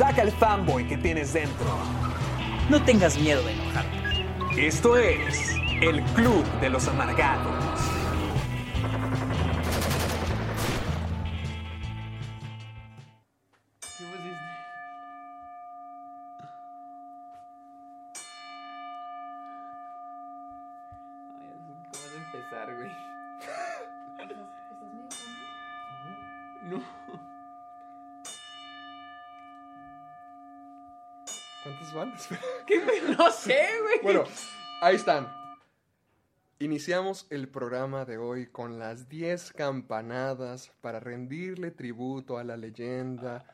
Saca el fanboy que tienes dentro. No tengas miedo de enojarte. Esto es el Club de los Amargados. No sé, güey. bueno, ahí están. Iniciamos el programa de hoy con las 10 campanadas para rendirle tributo a la leyenda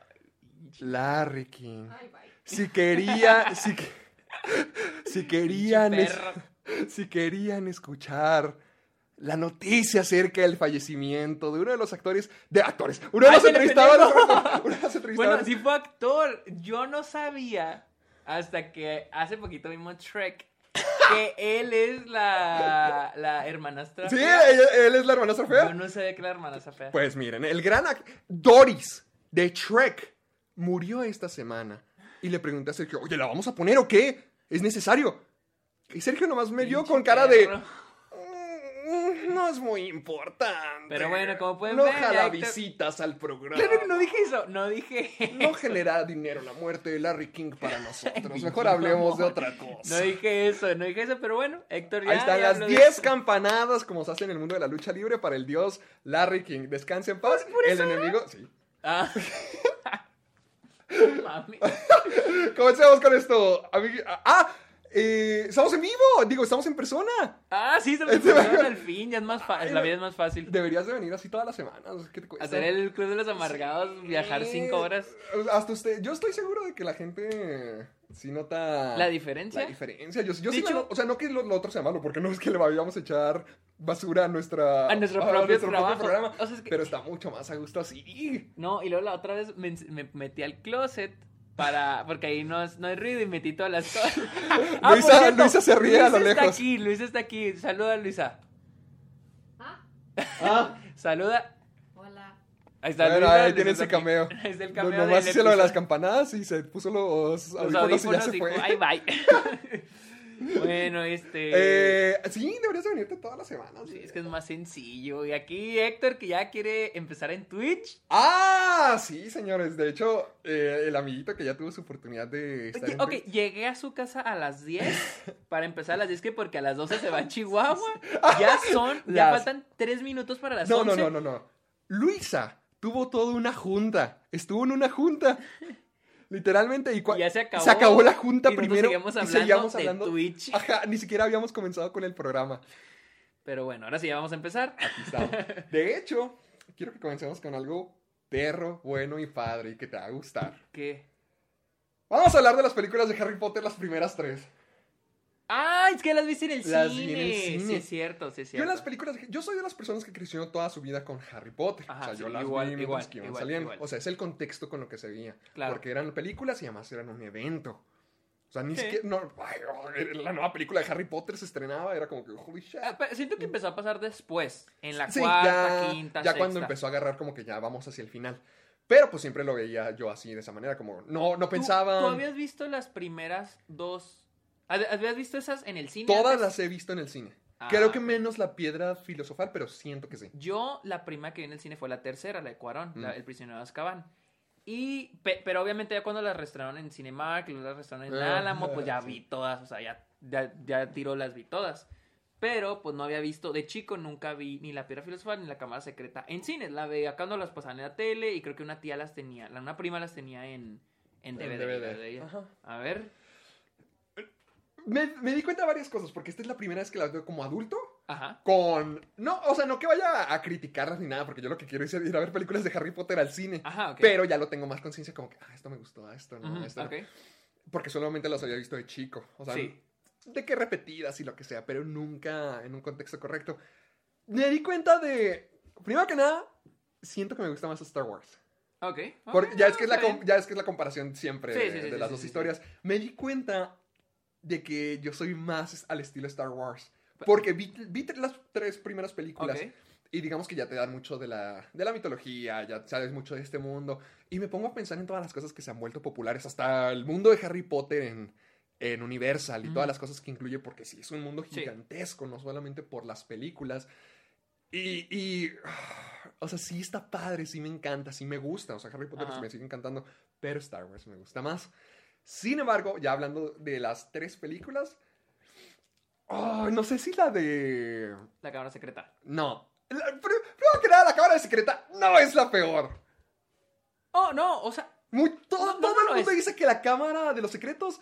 Larry King. Si quería, si, si querían, es- si querían escuchar la noticia acerca del fallecimiento de uno de los actores, de actores, uno de los entrevistadores, pendejo. uno de los Bueno, sí fue actor. Yo no sabía hasta que hace poquito vimos Shrek que él es la, la hermanastra. Sí, fea. él es la hermanastra fea. Yo no sabía que la hermanastra fea. Pues miren, el gran Doris de Shrek murió esta semana. Y le pregunté a Sergio, oye, ¿la vamos a poner o qué? ¿Es necesario? Y Sergio nomás me vio con cara de... perro. "Mm, No es muy importante. Pero bueno, como pueden no ver, jala ya Héctor- visitas al programa. Claro que no dije eso. No dije. No genera dinero la muerte de Larry King para nosotros. Mejor hablemos de otra cosa. No dije eso, no dije eso, pero bueno, Héctor ya. Ahí están ya las habló de 10 eso. campanadas como se hace en el mundo de la lucha libre para el dios Larry King. Descanse en paz. el enemigo... Sí. Ah. No mames. Comencemos con esto. Ah, eh, estamos en vivo. Digo, estamos en persona. Ah, sí, se lo Este- pusieron al fin, ya es más fácil, la vida es más fácil. Deberías de venir así todas las semanas. ¿Qué te cuesta? Hacer el club de los amargados, viajar cinco horas. Hasta usted. Yo estoy seguro de que la gente sí nota. ¿La diferencia? La diferencia. Yo, yo sí la. O sea, no que lo, lo otro sea malo, porque no es que le vayamos a echar basura a nuestra. A nuestro propio trabajo. programa. O sea, es que- Pero está mucho más a gusto así. No, y luego la otra vez me, me metí al closet para. Porque ahí no, no hay ruido y metí todas las cosas. Ah, Luisa- cierto, Luisa se ríe a lo Luisa está lejos. aquí, Luisa está aquí. Saluda, Luisa. Ah, Saluda. Hola. Ahí está bueno, Luisa, ahí Luisa tiene está ese aquí. cameo. Ahí está el No, cameo nomás del hice lo de las campanadas y se puso los Los audífonos, y ya audífonos se fue. dijo, Ay, bye. Bueno, este. Eh, sí, deberías de venirte todas las semanas. Sí, es que es más sencillo. Y aquí Héctor, que ya quiere empezar en Twitch. Ah, sí, señores. De hecho, eh, el amiguito que ya tuvo su oportunidad de estar en ok, Twitch- llegué a su casa a las 10 para empezar a las 10 que porque a las 12 se va a Chihuahua. Ya son, ya Las- faltan 3 minutos para las No, no, 11. no, no, no. Luisa tuvo toda una junta. Estuvo en una junta. Literalmente. Y, Y ya se acabó, la junta y primero. seguimos y hablando seguíamos de. Twitch. Ajá, ni siquiera habíamos comenzado con el programa. Pero bueno, ahora sí ya vamos a empezar. Aquí estamos. De hecho, quiero que comencemos con algo perro, bueno y padre y que te va a gustar. ¿Qué? Vamos a hablar de las películas de Harry Potter, las primeras tres. Ah, es que las viste en el Las cine. vi en el cine. Sí, es cierto, sí, es Yo cierto. en las películas, yo soy de las personas que creció toda su vida con Harry Potter. Ajá, o sea, sí, yo las igual, vi mientras igual, que iban igual, saliendo. O sea, es el contexto con lo que se veía. Claro. Porque eran películas y además eran un evento. O sea, ni Sí. siquiera. No, ay, oh, la nueva película de Harry Potter se estrenaba, era como que, holy shit. Ah, pero siento que empezó a pasar después. En la Sí, cuarta, ya, quinta, ya cuando sexta. empezó a agarrar como que ya vamos hacia el final. Pero pues siempre lo veía yo así, de esa manera, como no, no ¿Tú- pensaba. ¿Tú, habías visto las primeras dos? ¿Hab- ¿Habías visto esas en el cine? Todas antes? las he visto en el cine. Ah, Creo que menos la piedra filosofal, pero siento que sí. Yo, la prima que vi en el cine fue la tercera, la de Cuarón, la- Mm. El prisionero de Azkaban. Y, pe- pero obviamente ya cuando las restauraron en Cinemark, las restauraron en Ah, Álamo, pues ya sí. vi todas, o sea, ya, ya, ya tiró las vi todas. Pero pues no había visto, de chico nunca vi ni la piedra filosofal ni la cámara secreta en cines. La veía cuando las pasaban en la tele y creo que una tía las tenía, la, una prima las tenía en, en En DVD. DVD. la ella. Ajá. A ver, Me, me di cuenta de varias cosas, porque esta es la primera vez que la veo como adulto. Ajá. con... No, o sea, no que vaya a criticarlas ni nada, porque yo lo que quiero es ir a ver películas de Harry Potter al cine. Ajá. Pero ya lo tengo más conciencia como que, ah, esto me gustó, ah, esto no, esto no. Porque solamente los había visto de chico. O sea, Sí. de que repetidas y lo que sea, pero nunca en un contexto correcto. Me di cuenta de... Primero que nada, siento que me gusta más Star Wars. Ok. Porque ok, ya, no, es que es la, bien. ya es que es la comparación siempre Sí, de, sí, de las dos historias. Me di cuenta de que yo soy más al estilo Star Wars. Porque vi, vi las tres primeras películas y digamos que ya te dan mucho de la, de la mitología, ya sabes mucho de este mundo. Y me pongo a pensar en todas las cosas que se han vuelto populares, hasta el mundo de Harry Potter en, en Universal y todas las cosas que incluye, porque sí, es un mundo Sí. gigantesco, no solamente por las películas. Y, y, o sea, sí está padre, sí me encanta, sí me gusta. O sea, Harry Potter me sigue encantando, pero Star Wars me gusta más. Sin embargo, ya hablando de las tres películas, oh, no sé si la de... La cámara secreta. No. La- pr- primero que nada, la cámara secreta no es la peor. Oh, no, o sea. Muy- todo No, no, todo no el mundo dice que la cámara de los secretos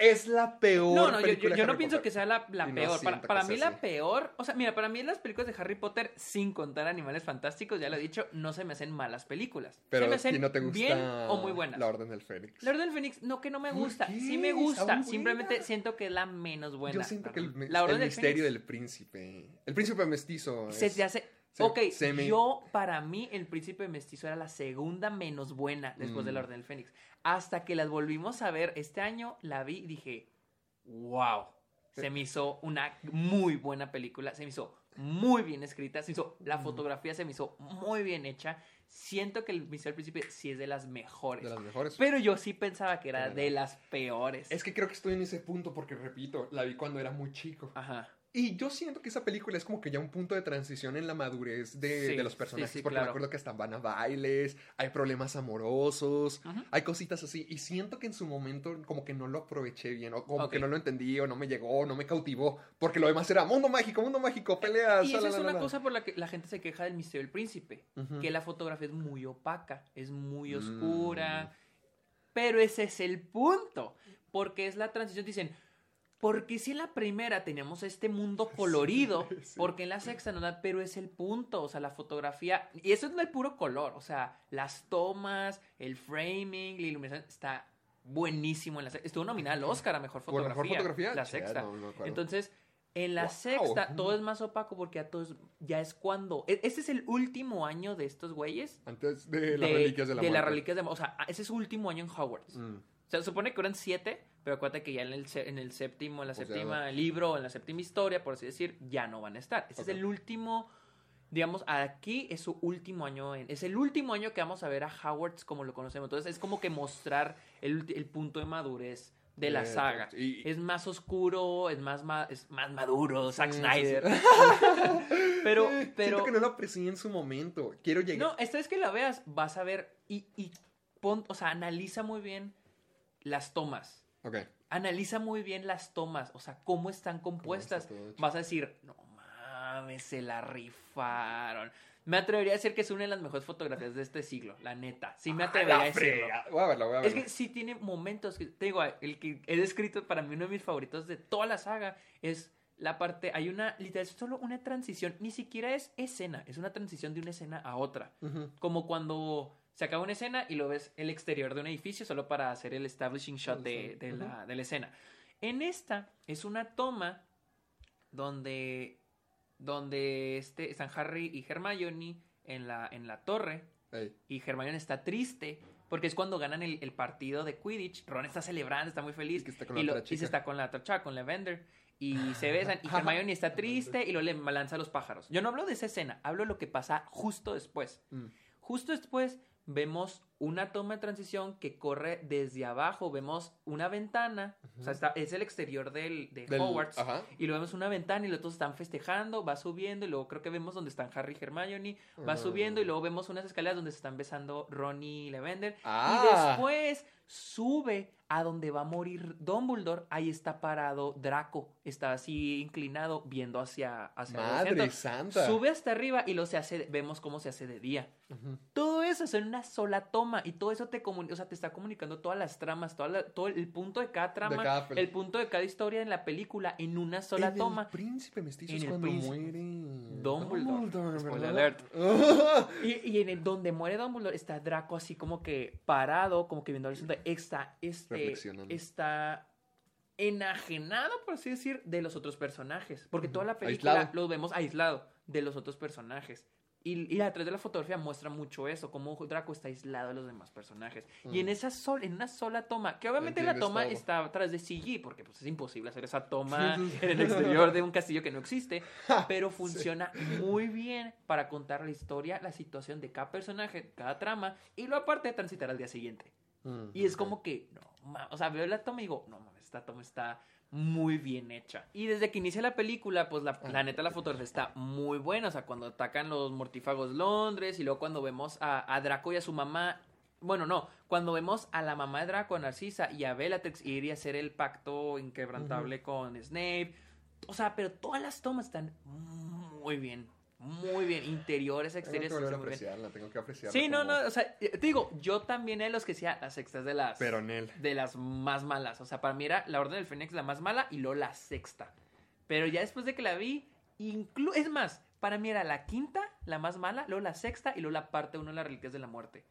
es la peor. No, no, yo, yo- no pienso Potter. que sea la, la no peor. Para, para mí la peor, o sea, mira, para mí las películas de Harry Potter, sin contar Animales Fantásticos, ya lo he dicho, no se me hacen malas películas. Pero se me hacen no te gusta bien o muy buenas. La Orden del Fénix. La Orden del Fénix, no que no me ¿Por gusta, sí me gusta, simplemente siento que es la menos buena. Yo siento que el, La Orden del misterio Fénix del príncipe. El príncipe mestizo. se te hace... se- ok, se me- yo para mí el príncipe mestizo era la segunda menos buena después de la Mm. Orden del Fénix. Hasta que las volvimos a ver este año, la vi y dije, wow, se me hizo una muy buena película, se me hizo muy bien escrita, se hizo, la Mm. fotografía se me hizo muy bien hecha. Siento que el Misterio del Príncipe sí es de las mejores. De las mejores. Pero yo sí pensaba que era de las peores. Es que creo que estoy en ese punto porque, repito, la vi cuando era muy chico. Ajá. Y yo siento que esa película es como que ya un punto de transición en la madurez de, Sí, de los sí, personajes. sí, porque claro. me acuerdo que hasta van a bailes, hay problemas amorosos, hay cositas así. Y siento que en su momento como que no lo aproveché bien, o como que no lo entendí, o no me llegó, o no me cautivó. Porque lo demás era mundo mágico, mundo mágico, peleas. Y esa es una cosa por la que la gente se queja del Misterio del Príncipe. Que la fotografía es muy opaca, es muy Mm. oscura. Pero ese es el punto, porque es la transición. Dicen, porque si en la primera teníamos este mundo colorido, sí. porque en la sexta no da, pero es el punto, o sea, la fotografía, y eso es el puro color, o sea, las tomas, el framing, la iluminación, está buenísimo en la sexta. Estuvo nominada al Oscar a Mejor ¿Por Fotografía. mejor fotografía? La sexta. no. Entonces, en la Wow. sexta todo es más opaco porque ya todo es- ya es cuando... Este es el último año de estos güeyes. Antes de las reliquias de la las muerte. reliquias de la- O sea, ese es su último año en Hogwarts. Mm. O sea, supone que eran siete, pero acuérdate que ya en el, en el séptimo, en la séptima libro, en la séptima historia, por así decir, ya no van a estar. Ese es el último, digamos, aquí es su último año, en, es el último año que vamos a ver a Hogwarts como lo conocemos. Entonces es como que mostrar el, el punto de madurez de la saga. y- Es más oscuro, es más, ma- es más maduro, Zack sí, Snyder. sí. pero, pero... Siento que no lo aprecié en su momento. Quiero llegar. No, esta vez que la veas, vas a ver y, y pon, o sea, analiza muy bien las tomas. Ok. Analiza muy bien las tomas, o sea, cómo están compuestas. hecho. Vas a decir, no mames, se la rifaron. Me atrevería a decir que es una de las mejores fotografías de este siglo, la neta. Sí me atrevería a decirlo. Voy a verla, voy a Es verla. que sí tiene momentos que, te digo, el que he descrito para mí uno de mis favoritos de toda la saga es la parte, hay una, literal, es solo una transición, ni siquiera es escena, es una transición de una escena a otra. Como cuando se acaba una escena y lo ves el exterior de un edificio solo para hacer el establishing shot de, de la, de la escena. En esta es una toma donde, donde este, están Harry y Hermione en la, en la torre Ey. y Hermione está triste porque es cuando ganan el, el partido de Quidditch. Ron está celebrando, está muy feliz. Y está con y, la lo- y se chica. está con la otra chava, con Lavender. Y se besan. Y. Hermione está triste y luego le lanza a los pájaros. Yo no hablo de esa escena, hablo de lo que pasa justo después. Mm. Justo después vemos una toma de transición que corre desde abajo. Vemos una ventana. O sea, está- es el exterior del, de Del- Hogwarts. Ajá. Y luego vemos una ventana y los otros están festejando, va subiendo y luego creo que vemos donde están Harry y Hermione, va Ah. subiendo y luego vemos unas escaleras donde se están besando Ronnie y Lavender. Y Ah. después sube a donde va a morir Dumbledore, ahí está parado Draco, está así inclinado viendo hacia, hacia el Madre santa. Sube hasta arriba y lo se hace, vemos cómo se hace de día. Todo eso es en una sola toma y todo eso te comunica, o sea, te está comunicando todas las tramas, toda la- todo el punto de cada trama, cada el punto de cada historia en la película en una sola En toma. El príncipe mestizo En es el cuando príncipe. muere. Dumbledore. Spoiler ¿verdad? Y, y en el donde muere Dumbledore está Draco así como que parado, como que viendo al horizonte. Está, este, Está enajenado, por así decir, de los otros personajes. Porque toda la película Aislado. lo vemos aislado de los otros personajes. Y, y a través de la fotografía muestra mucho eso, cómo Draco está aislado de los demás personajes. Y en Mm. esa sol, en una sola toma, que obviamente la toma está atrás de CG, porque pues es imposible hacer esa toma en el exterior de un castillo que no existe, pero funciona muy bien para contar la historia, la situación de cada personaje, cada trama, y lo aparte transitar al día siguiente. Mm, Y es como que, no, o sea, veo la toma y digo, no mames, esta toma está muy bien hecha. Y desde que inicia la película, pues la, Ah. la neta la fotografía está muy buena, o sea, cuando atacan los mortífagos Londres y luego cuando vemos a, a Draco y a su mamá, bueno, no, cuando vemos a la mamá de Draco, a Narcisa, y a Bellatrix ir y hacer el pacto inquebrantable con Snape, o sea, pero todas las tomas están muy bien, muy bien, interiores, Tengo exteriores, que volver a están muy bien. apreciarla, tengo que apreciarla. Sí, no, como no, o sea, eh, te digo, yo también era los que decía las sextas de las Peronel. de las más malas. O sea, para mí era la Orden del Fénix la más mala y luego la sexta. Pero ya después de que la vi, inclu es más, para mí era la quinta, la más mala, luego la sexta y luego la parte uno de las Reliquias de la Muerte.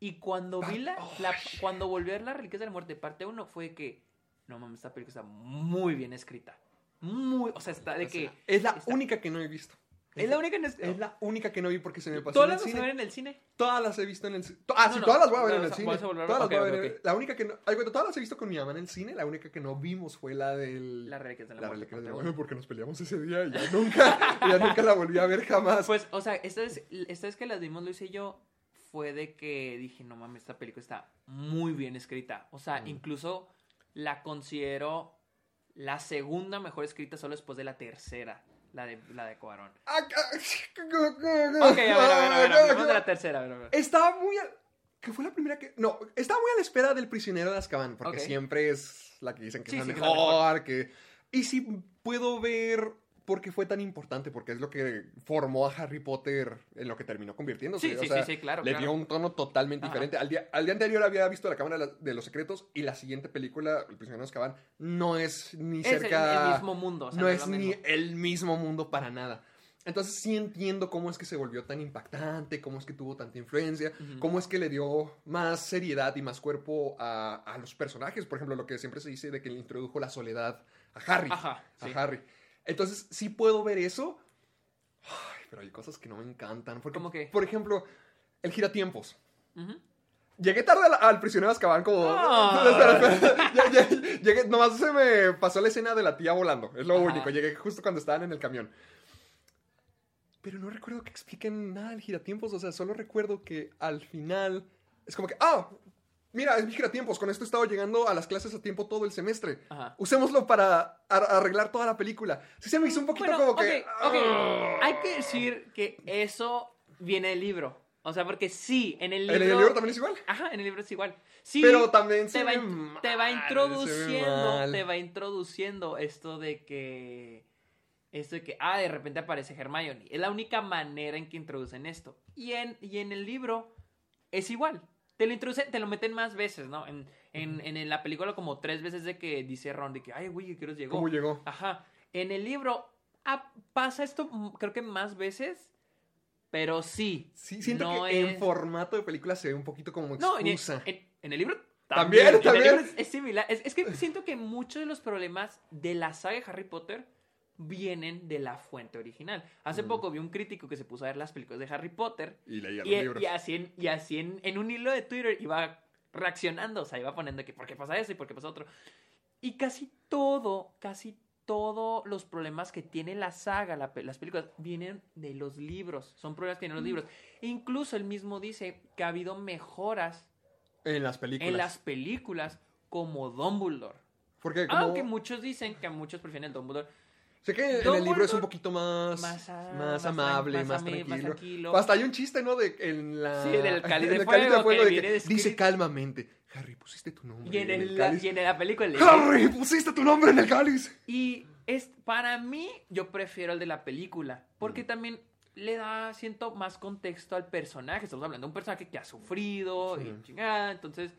Y cuando vi la, la- cuando volví a ver las Reliquias de la Muerte, parte uno, fue que, no mames, esta película está muy bien escrita. Muy, o sea, está de O que... es la está- única que no he visto. Es la única en Es la única que no vi porque se me pasó ¿Todas en el las vas a ver en el cine? Todas las he visto en el cine. Ah, No, sí, no, todas las voy a ver en el cine. a Todas las voy a ver. La única que no. ay, bueno, todas las he visto con mi mamá en el cine. La única que no vimos fue la del. Las Reliquias de la, la Muerte. reliquia de la muerte porque nos peleamos ese día y ya nunca, ya nunca la volví a ver jamás. Pues, o sea, esta vez, esta vez que las vimos, Luis y yo, fue de que dije, no mames, esta película está muy bien escrita. O sea, Mm. incluso la considero la segunda mejor escrita solo después de la tercera, la de, la de Cuarón. Ah, ah, Ok, a ver, a ver, a ver, hablemos de la tercera, a ver, a ver. Estaba muy. a- que fue la primera que. No, estaba muy a la espera del prisionero de Azkaban, porque siempre es la que dicen que Sí, es la sí, que es la mejor, que. Y sí puedo ver por qué fue tan importante, porque es lo que formó a Harry Potter en lo que terminó convirtiéndose. Sí, o sí, sea, sí, sí, claro, Le claro. dio un tono totalmente Ajá. diferente. Al día, al día anterior había visto La Cámara de los Secretos y la siguiente película, El prisionero de Azkaban, no es ni Es el- cerca. el, mismo mundo. o sea, no es ni el mismo mundo para nada. Entonces sí entiendo cómo es que se volvió tan impactante, cómo es que tuvo tanta influencia, cómo es que le dio más seriedad y más cuerpo a, a los personajes. Por ejemplo, lo que siempre se dice de que le introdujo la soledad a Harry. Ajá, sí. A Harry. Entonces sí puedo ver eso. Ay, pero hay cosas que no me encantan. Porque, ¿Cómo qué? Por ejemplo, el giratiempos. Ujú. Llegué tarde al, al prisionero de Azkaban como... Espera, espera. Ya- ya- llegué, nomás se me pasó la escena de la tía volando. Es lo Ajá. único. Llegué justo cuando estaban en el camión. Pero no recuerdo que expliquen nada del giratiempos. O sea, solo recuerdo que al final... Es como que... ¡Ah! Mira, es mi giratiempos. Con esto he estado llegando a las clases a tiempo todo el semestre. Ajá. Usémoslo para ar- arreglar toda la película. Sí se me hizo un poquito Bueno, como que... ok, ok. ¡ah! Hay que decir que eso viene del libro. O sea, porque sí, en el libro... ¿En el libro también es igual? Ajá, en el libro es igual. Sí, Pero también se te va, ve in- mal, te va introduciendo, te va introduciendo esto de que, esto de que, ah, de repente aparece Hermione. Es la única manera en que introducen esto. Y en, y en el libro es igual. Te lo introducen, te lo meten más veces, ¿no? En, en, en la película como tres veces de que dice Ron de que, ay, güey, ¿qué nos llegó? ¿Cómo llegó? Ajá. En el libro ah, pasa esto creo que más veces, pero sí. Sí, siento no que en formato de película se ve un poquito como no, en el, excusa. en- en el libro También, también. es, es similar. Es, es que siento que muchos de los problemas de la saga de Harry Potter vienen de la fuente original. Hace Mm. poco vi un crítico que se puso a ver las películas de Harry Potter Y leía los y, libros. y así, en, y así en, en un hilo de Twitter iba reaccionando, o sea, iba poniendo que por qué pasa eso y por qué pasa otro. Y casi todo, casi todos los problemas que tiene la saga, la las películas, vienen de los libros. Son problemas que tienen Mm. los libros. E incluso él mismo dice que ha habido mejoras En las películas. en las películas como Dumbledore. Porque como... Aunque muchos dicen que muchos prefieren el Dumbledore Sé que en el libro es un poquito más... más, amable, más tranquilo. tranquilo. Hasta hay un chiste, ¿no? De en la... Sí, del cáliz de el fuego, de que dice calmamente, Harry, pusiste tu nombre y, en en el, el cáliz. y en la película le- Harry, pusiste tu nombre en el cáliz. Y es, para mí, yo prefiero el de la película. Porque Mm. también le da, siento, más contexto al personaje. Estamos hablando de un personaje que ha sufrido Sí. y chingada, entonces...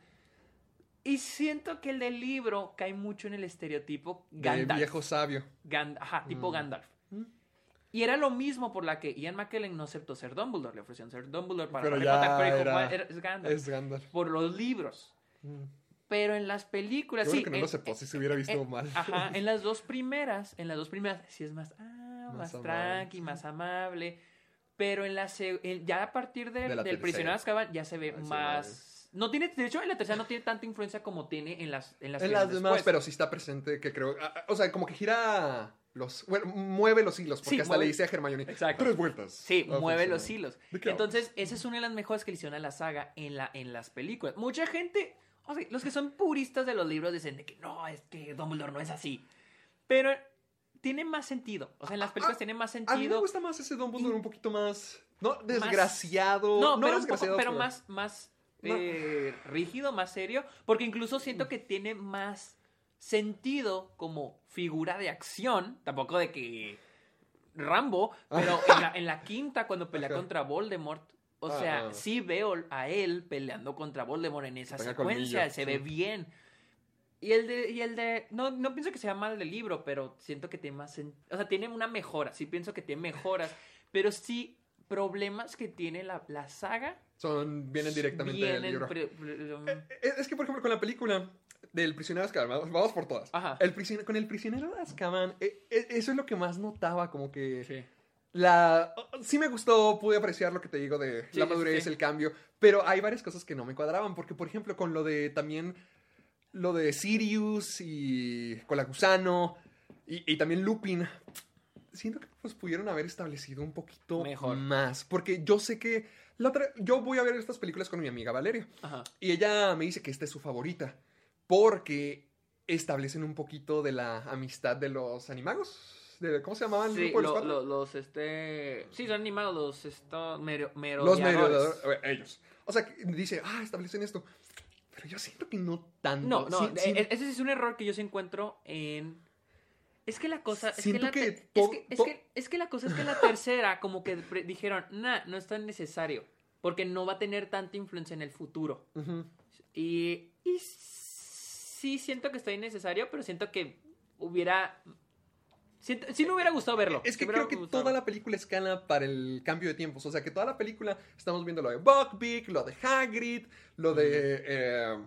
Y siento que el del libro cae mucho en el estereotipo De Gandalf. viejo sabio. Gan- ajá, tipo Mm. Gandalf. Mm. Y era lo mismo por la que Ian McKellen no aceptó ser Dumbledore. Le ofrecieron ser Dumbledore para Pero ya era- "Bueno, era- es Gandalf. Es Gandalf. Por los libros. Mm. Pero en las películas, bueno sí. que no en- lo aceptó, si se hubiera visto en- mal. Ajá, en las dos primeras, en las dos primeras, sí es más, ah, Más más, tranqui, más amable. Pero en la en- ya a partir de- De la del prisionero de tercera. Azkaban ya se ve más. No tiene, de hecho, en la tercera no tiene tanta influencia como tiene en las en las, En las demás, pero sí está presente que creo... ah, ah, O sea, como que gira los... Bueno, mueve los hilos, porque Sí, hasta mueve- le dice a Hermione. Exacto. Tres vueltas. Sí, Ah, mueve los hilos. ¿De qué Entonces, esa es una de las mejores que le hicieron a la saga en, la, en las películas. Mucha gente, o sea, los que son puristas de los libros dicen de que no, es que Dumbledore no es así. Pero tiene más sentido. O sea, en las películas tiene más A mí me sentido. gusta más ese Dumbledore Y- un poquito más... No, desgraciado. No, No, pero, un poco- desgraciado. pero más, más. Eh, rígido, más serio. Porque incluso siento que tiene más sentido como figura de acción. Tampoco de que Rambo, pero en la, en la quinta, cuando pelea contra Voldemort. O sea, Ajá. sí veo a él peleando contra Voldemort en esa secuencia. se ve bien. Y el de, y el de, no, no pienso que sea mal del libro, pero siento que tiene más, o sea, tiene una mejora, sí pienso que tiene mejoras, pero sí problemas que tiene la, la saga Son, vienen directamente del vienen libro. pre- pre- um, Eh, Es que, por ejemplo, con la película del prisionero de Azkaban, vamos, vamos por todas. Ajá. El prisionero, con el prisionero de Azkaban, eh, eh, eso es lo que más notaba, como que... sí. La, sí me gustó, pude apreciar lo que te digo de Sí, la madurez, sí. el cambio, pero hay varias cosas que no me cuadraban, porque por ejemplo con lo de también, lo de Sirius y con la gusano y, y también Lupin, siento que pues pudieron haber establecido un poquito Mejor. más, porque yo sé que la otra, yo voy a ver estas películas con mi amiga Valeria Ajá. y ella me dice que esta es su favorita, porque establecen un poquito de la amistad de los animagos. De, ¿Cómo se llamaban? el de los lo- los, este, sí, son animados, los, estos, mero, Los merodeadores. eh, ellos. O sea, dice, ah, establecen esto. Pero yo siento que no tanto. No, no, Sí- e- sí- e- ese es un error que yo sí encuentro en... Es que la cosa... Es que, la que es, que, es, to- que, es que la cosa es que la tercera como que dijeron, nah, no es tan necesario, porque no va a tener tanta influencia en el futuro. Y, y sí siento que está innecesario, pero siento que hubiera... siento- sí me hubiera gustado verlo. Es que sí creo que gustado toda la película escala para el cambio de tiempos. O sea, que toda la película estamos viendo lo de Buckbeak, lo de Hagrid, lo de eh,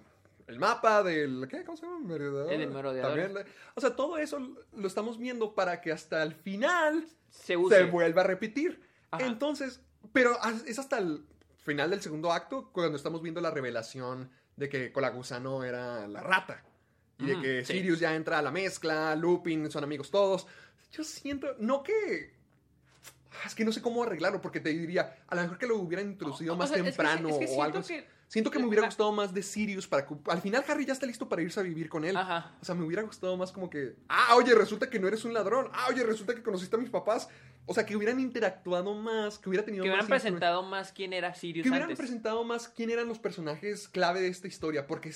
el mapa del... ¿Qué? ¿Cómo se llama? Merodeador. El merodeador. También, o sea, todo eso lo estamos viendo para que hasta el final Se use. se vuelva a repetir. Ajá. Entonces, pero es hasta el final del segundo acto cuando estamos viendo la revelación de que Colagusano era la rata. Y de que sí. Sirius ya entra a la mezcla, Lupin, son amigos todos. Yo siento, no que... Es que no sé cómo arreglarlo, porque te diría, a lo mejor que lo hubieran introducido O más sea, es que- temprano es que o algo así. que- Siento que me hubiera gustado más de Sirius para que... Al final Harry ya está listo para irse a vivir con él. Ajá. O sea, me hubiera gustado más como que, ah, oye, resulta que no eres un ladrón. Ah, oye, resulta que conociste a mis papás. O sea, que hubieran interactuado más, que hubiera tenido Que más hubieran influ- presentado más quién era Sirius que hubieran presentado más quién eran los personajes clave de esta historia, porque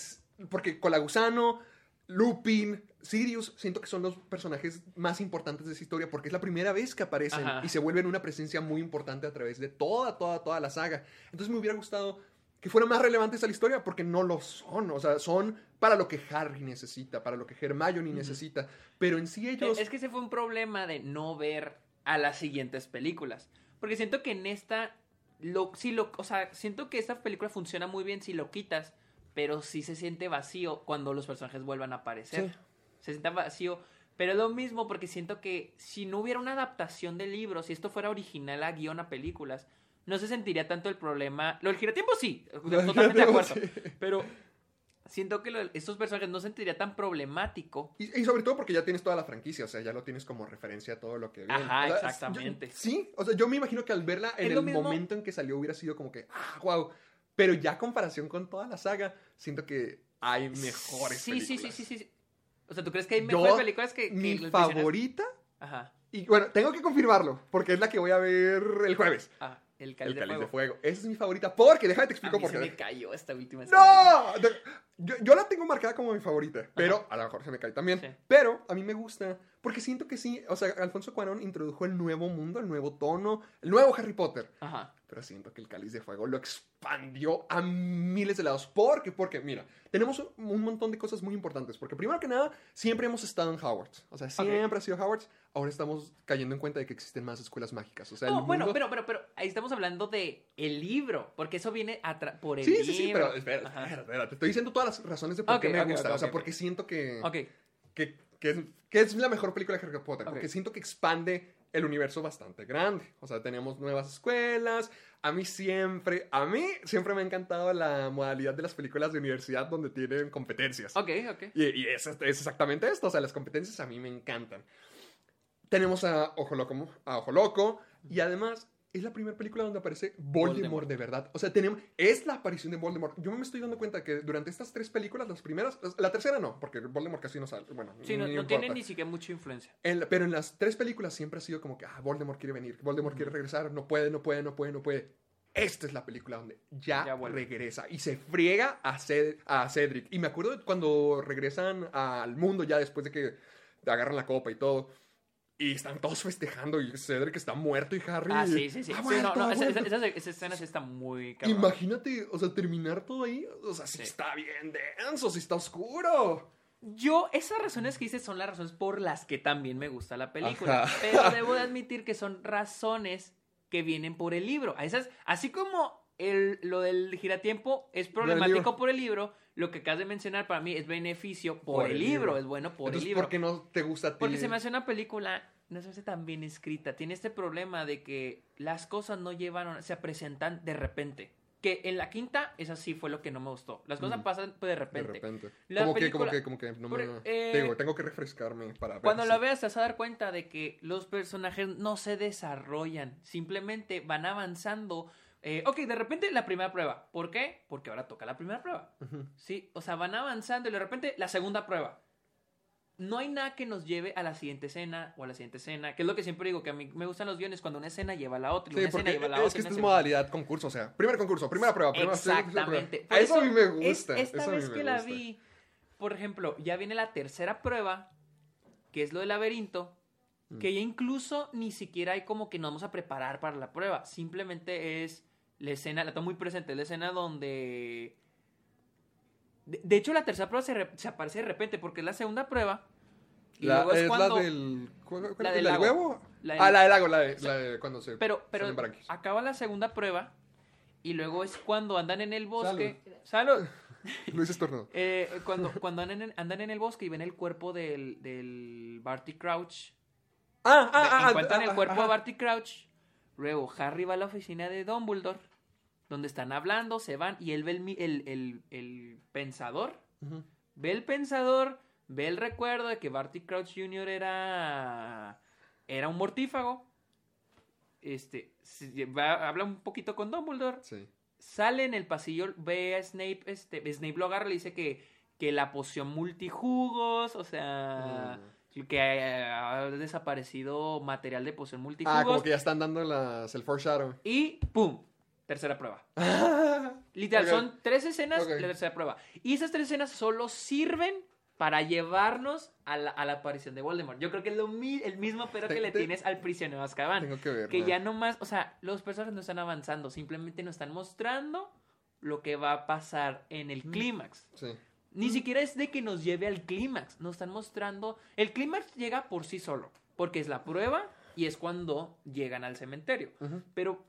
porque Colagusano, Lupin, Sirius, siento que son los personajes más importantes de esa historia porque es la primera vez que aparecen Ajá. y se vuelven una presencia muy importante a través de toda, toda, toda la saga. Entonces me hubiera gustado que fueran más relevantes a la historia porque no lo son, o sea, son para lo que Harry necesita, para lo que Hermione necesita, pero en sí ellos... Es que ese fue un problema de no ver a las siguientes películas. Porque siento que en esta. Lo, sí lo, o sea, siento que esta película funciona muy bien si lo quitas. Pero sí se siente vacío cuando los personajes vuelvan a aparecer. Sí. Se siente vacío. Pero es lo mismo porque siento que si no hubiera una adaptación del libro, si esto fuera original a guion a películas, no se sentiría tanto el problema. Lo del giratiempo sí, totalmente de acuerdo. Sí. Pero siento que lo- estos personajes no se sentiría tan problemático Y, y sobre todo porque ya tienes toda la franquicia, o sea, ya lo tienes como referencia a todo lo que viene. Ajá, O sea, es- exactamente. yo- sí, o sea, yo me imagino que al verla en el mismo- momento en que salió hubiera sido como que, ah, wow. Pero ya comparación con toda la saga, siento que hay mejores sí, sí, sí, películas. sí, sí, sí. O sea, ¿tú crees que hay Yo, mejores películas que, que Mi favorita, Ajá. y bueno, tengo que confirmarlo, porque es la que voy a ver el jueves. Ah, El cáliz, El cáliz de, de fuego. fuego. Esa es mi favorita porque, déjame te A explico mí por se qué. me cayó esta última. ¡No! De- Yo, yo la tengo marcada como mi favorita, pero a lo mejor se me cae también. Sí. Pero a mí me gusta porque siento que sí, o sea, Alfonso Cuarón introdujo el nuevo mundo, el nuevo tono, el nuevo Harry Potter. Ajá. Pero siento que el cáliz de fuego lo expandió a miles de lados. ¿Por qué? Porque, mira, tenemos un- montón de cosas muy importantes. Porque primero que nada, siempre hemos estado en Hogwarts. O sea, siempre ha sido Hogwarts. Ahora estamos cayendo en cuenta de que existen más escuelas mágicas. O sea, el No, bueno, mundo- pero, pero, pero ahí estamos hablando de el libro, porque eso viene por el Sí, libro. sí, sí, pero espera, espera, espera, Te estoy diciendo todas las razones de por qué Ok, me ok, gusta. ok, o sea, porque siento que, Ok, que, que es, que es la mejor película de Harry Potter. Porque siento que expande el universo bastante grande. O sea, tenemos nuevas escuelas. A mí siempre, a mí siempre me ha encantado la modalidad de las películas de universidad donde tienen competencias. ok, ok. Y, y es, es exactamente esto. O sea, las competencias a mí me encantan. Tenemos a Ojo Loco, a Ojo Loco. Y además, es la primera película donde aparece Voldemort, Voldemort. de verdad. O sea, tenemos, es la aparición de Voldemort. Yo me estoy dando cuenta que durante estas tres películas, las primeras, la tercera no, porque Voldemort casi no sale. Bueno, Sí, no, no tiene ni siquiera mucha influencia. En pero en las tres películas siempre ha sido como que, ah, Voldemort quiere venir, Voldemort quiere regresar, no puede, no puede, no puede, no puede. Esta es la película donde ya, Ya regresa y se friega a, Ced- a Cedric. Y me acuerdo cuando regresan al mundo ya después de que agarran la copa y todo. Y están todos festejando y Cedric está muerto y Harry... Ah, sí, sí, sí. "Ha Sí, muerto, no, esa, esa, muerto". esa- esa escena sí está muy cabrón. Imagínate, o sea, terminar todo ahí, o sea, sí, Sí. está bien denso, sí está oscuro. Yo, esas razones que dices son las razones por las que también me gusta la película. Ajá. Pero debo de admitir que son razones que vienen por el libro. A esas, así como el, lo del giratiempo es problemático por el libro, lo que acabas de mencionar para mí es beneficio por, el libro. Es bueno por Entonces, el libro. ¿por qué no te gusta a ti? Porque se me hace una película, no se hace tan bien escrita. Tiene este problema de que las cosas no llevan, se presentan de repente. Que en la quinta, esa sí fue lo que no me gustó. Las cosas Mm. pasan pues, de De repente. repente. La como que, película- como que, como que, no me... Por- eh, te digo, tengo que refrescarme para ver. Cuando si- la veas te vas a dar cuenta de que los personajes no se desarrollan, simplemente van avanzando. Eh, ok, de repente la primera prueba. ¿Por qué? Porque ahora toca la primera prueba. Sí, o sea, van avanzando y de repente la segunda prueba. No hay nada que nos lleve a la siguiente escena o a la siguiente escena, que es lo que siempre digo, que a mí me gustan los guiones cuando una escena lleva a la otra y Sí, una escena lleva a la es otra. que y esta es modalidad concurso, o sea, primer concurso, primera prueba, primera prueba. Exactamente. A Por eso, a mí me es- gusta. esta eso a mí vez me que la vi, por ejemplo, ya viene la tercera prueba, que es lo del laberinto, Mm. que ya incluso ni siquiera hay como que nos vamos a preparar para la prueba. Simplemente es la escena, la tengo muy presente, la escena donde... De, de hecho, la tercera prueba se, re- se aparece de repente porque es la segunda prueba. Y La- luego es, es cuando... la del... ¿cuál- cuál- la la del del lago. huevo? La Ah, la del lago, la de, cuando se... Pero, pero acaba la segunda prueba y luego es cuando andan en el bosque. ¡Salud! Luis estornudo. Eh, cuando cuando andan, en, andan en el bosque y ven el cuerpo del, del Barty Crouch. Ah, ah, ah. encuentran ah, el cuerpo ajá. de Barty Crouch. Luego Harry va a la oficina de Dumbledore. Donde están hablando, se van y él ve el, el, el- el pensador. Ve el pensador, ve el recuerdo de que Barty Crouch Jr. era, era un mortífago. Este, se- va- habla un poquito con Dumbledore Sí. sale en el pasillo, ve a Snape, este, Snape lo agarra y le dice que, que la poción multijugos, o sea, Mm. que ha desaparecido material de poción multijugos. Ah, como que ya están dando las, el foreshadow. Y ¡pum! Tercera prueba. Literal, Ok. son tres escenas, Ok. la tercera prueba. Y esas tres escenas solo sirven para llevarnos a la, a la aparición de Voldemort. Yo creo que es lo mi- el mismo pero que le tienes al prisionero de Azkaban. Tengo que ver. Que ya no más, o sea, los personajes no están avanzando, simplemente nos están mostrando lo que va a pasar en el clímax. Sí. Ni siquiera es de que nos lleve al clímax, nos están mostrando, el clímax llega por sí solo, porque es la prueba y es cuando llegan al cementerio. Ujú. Pero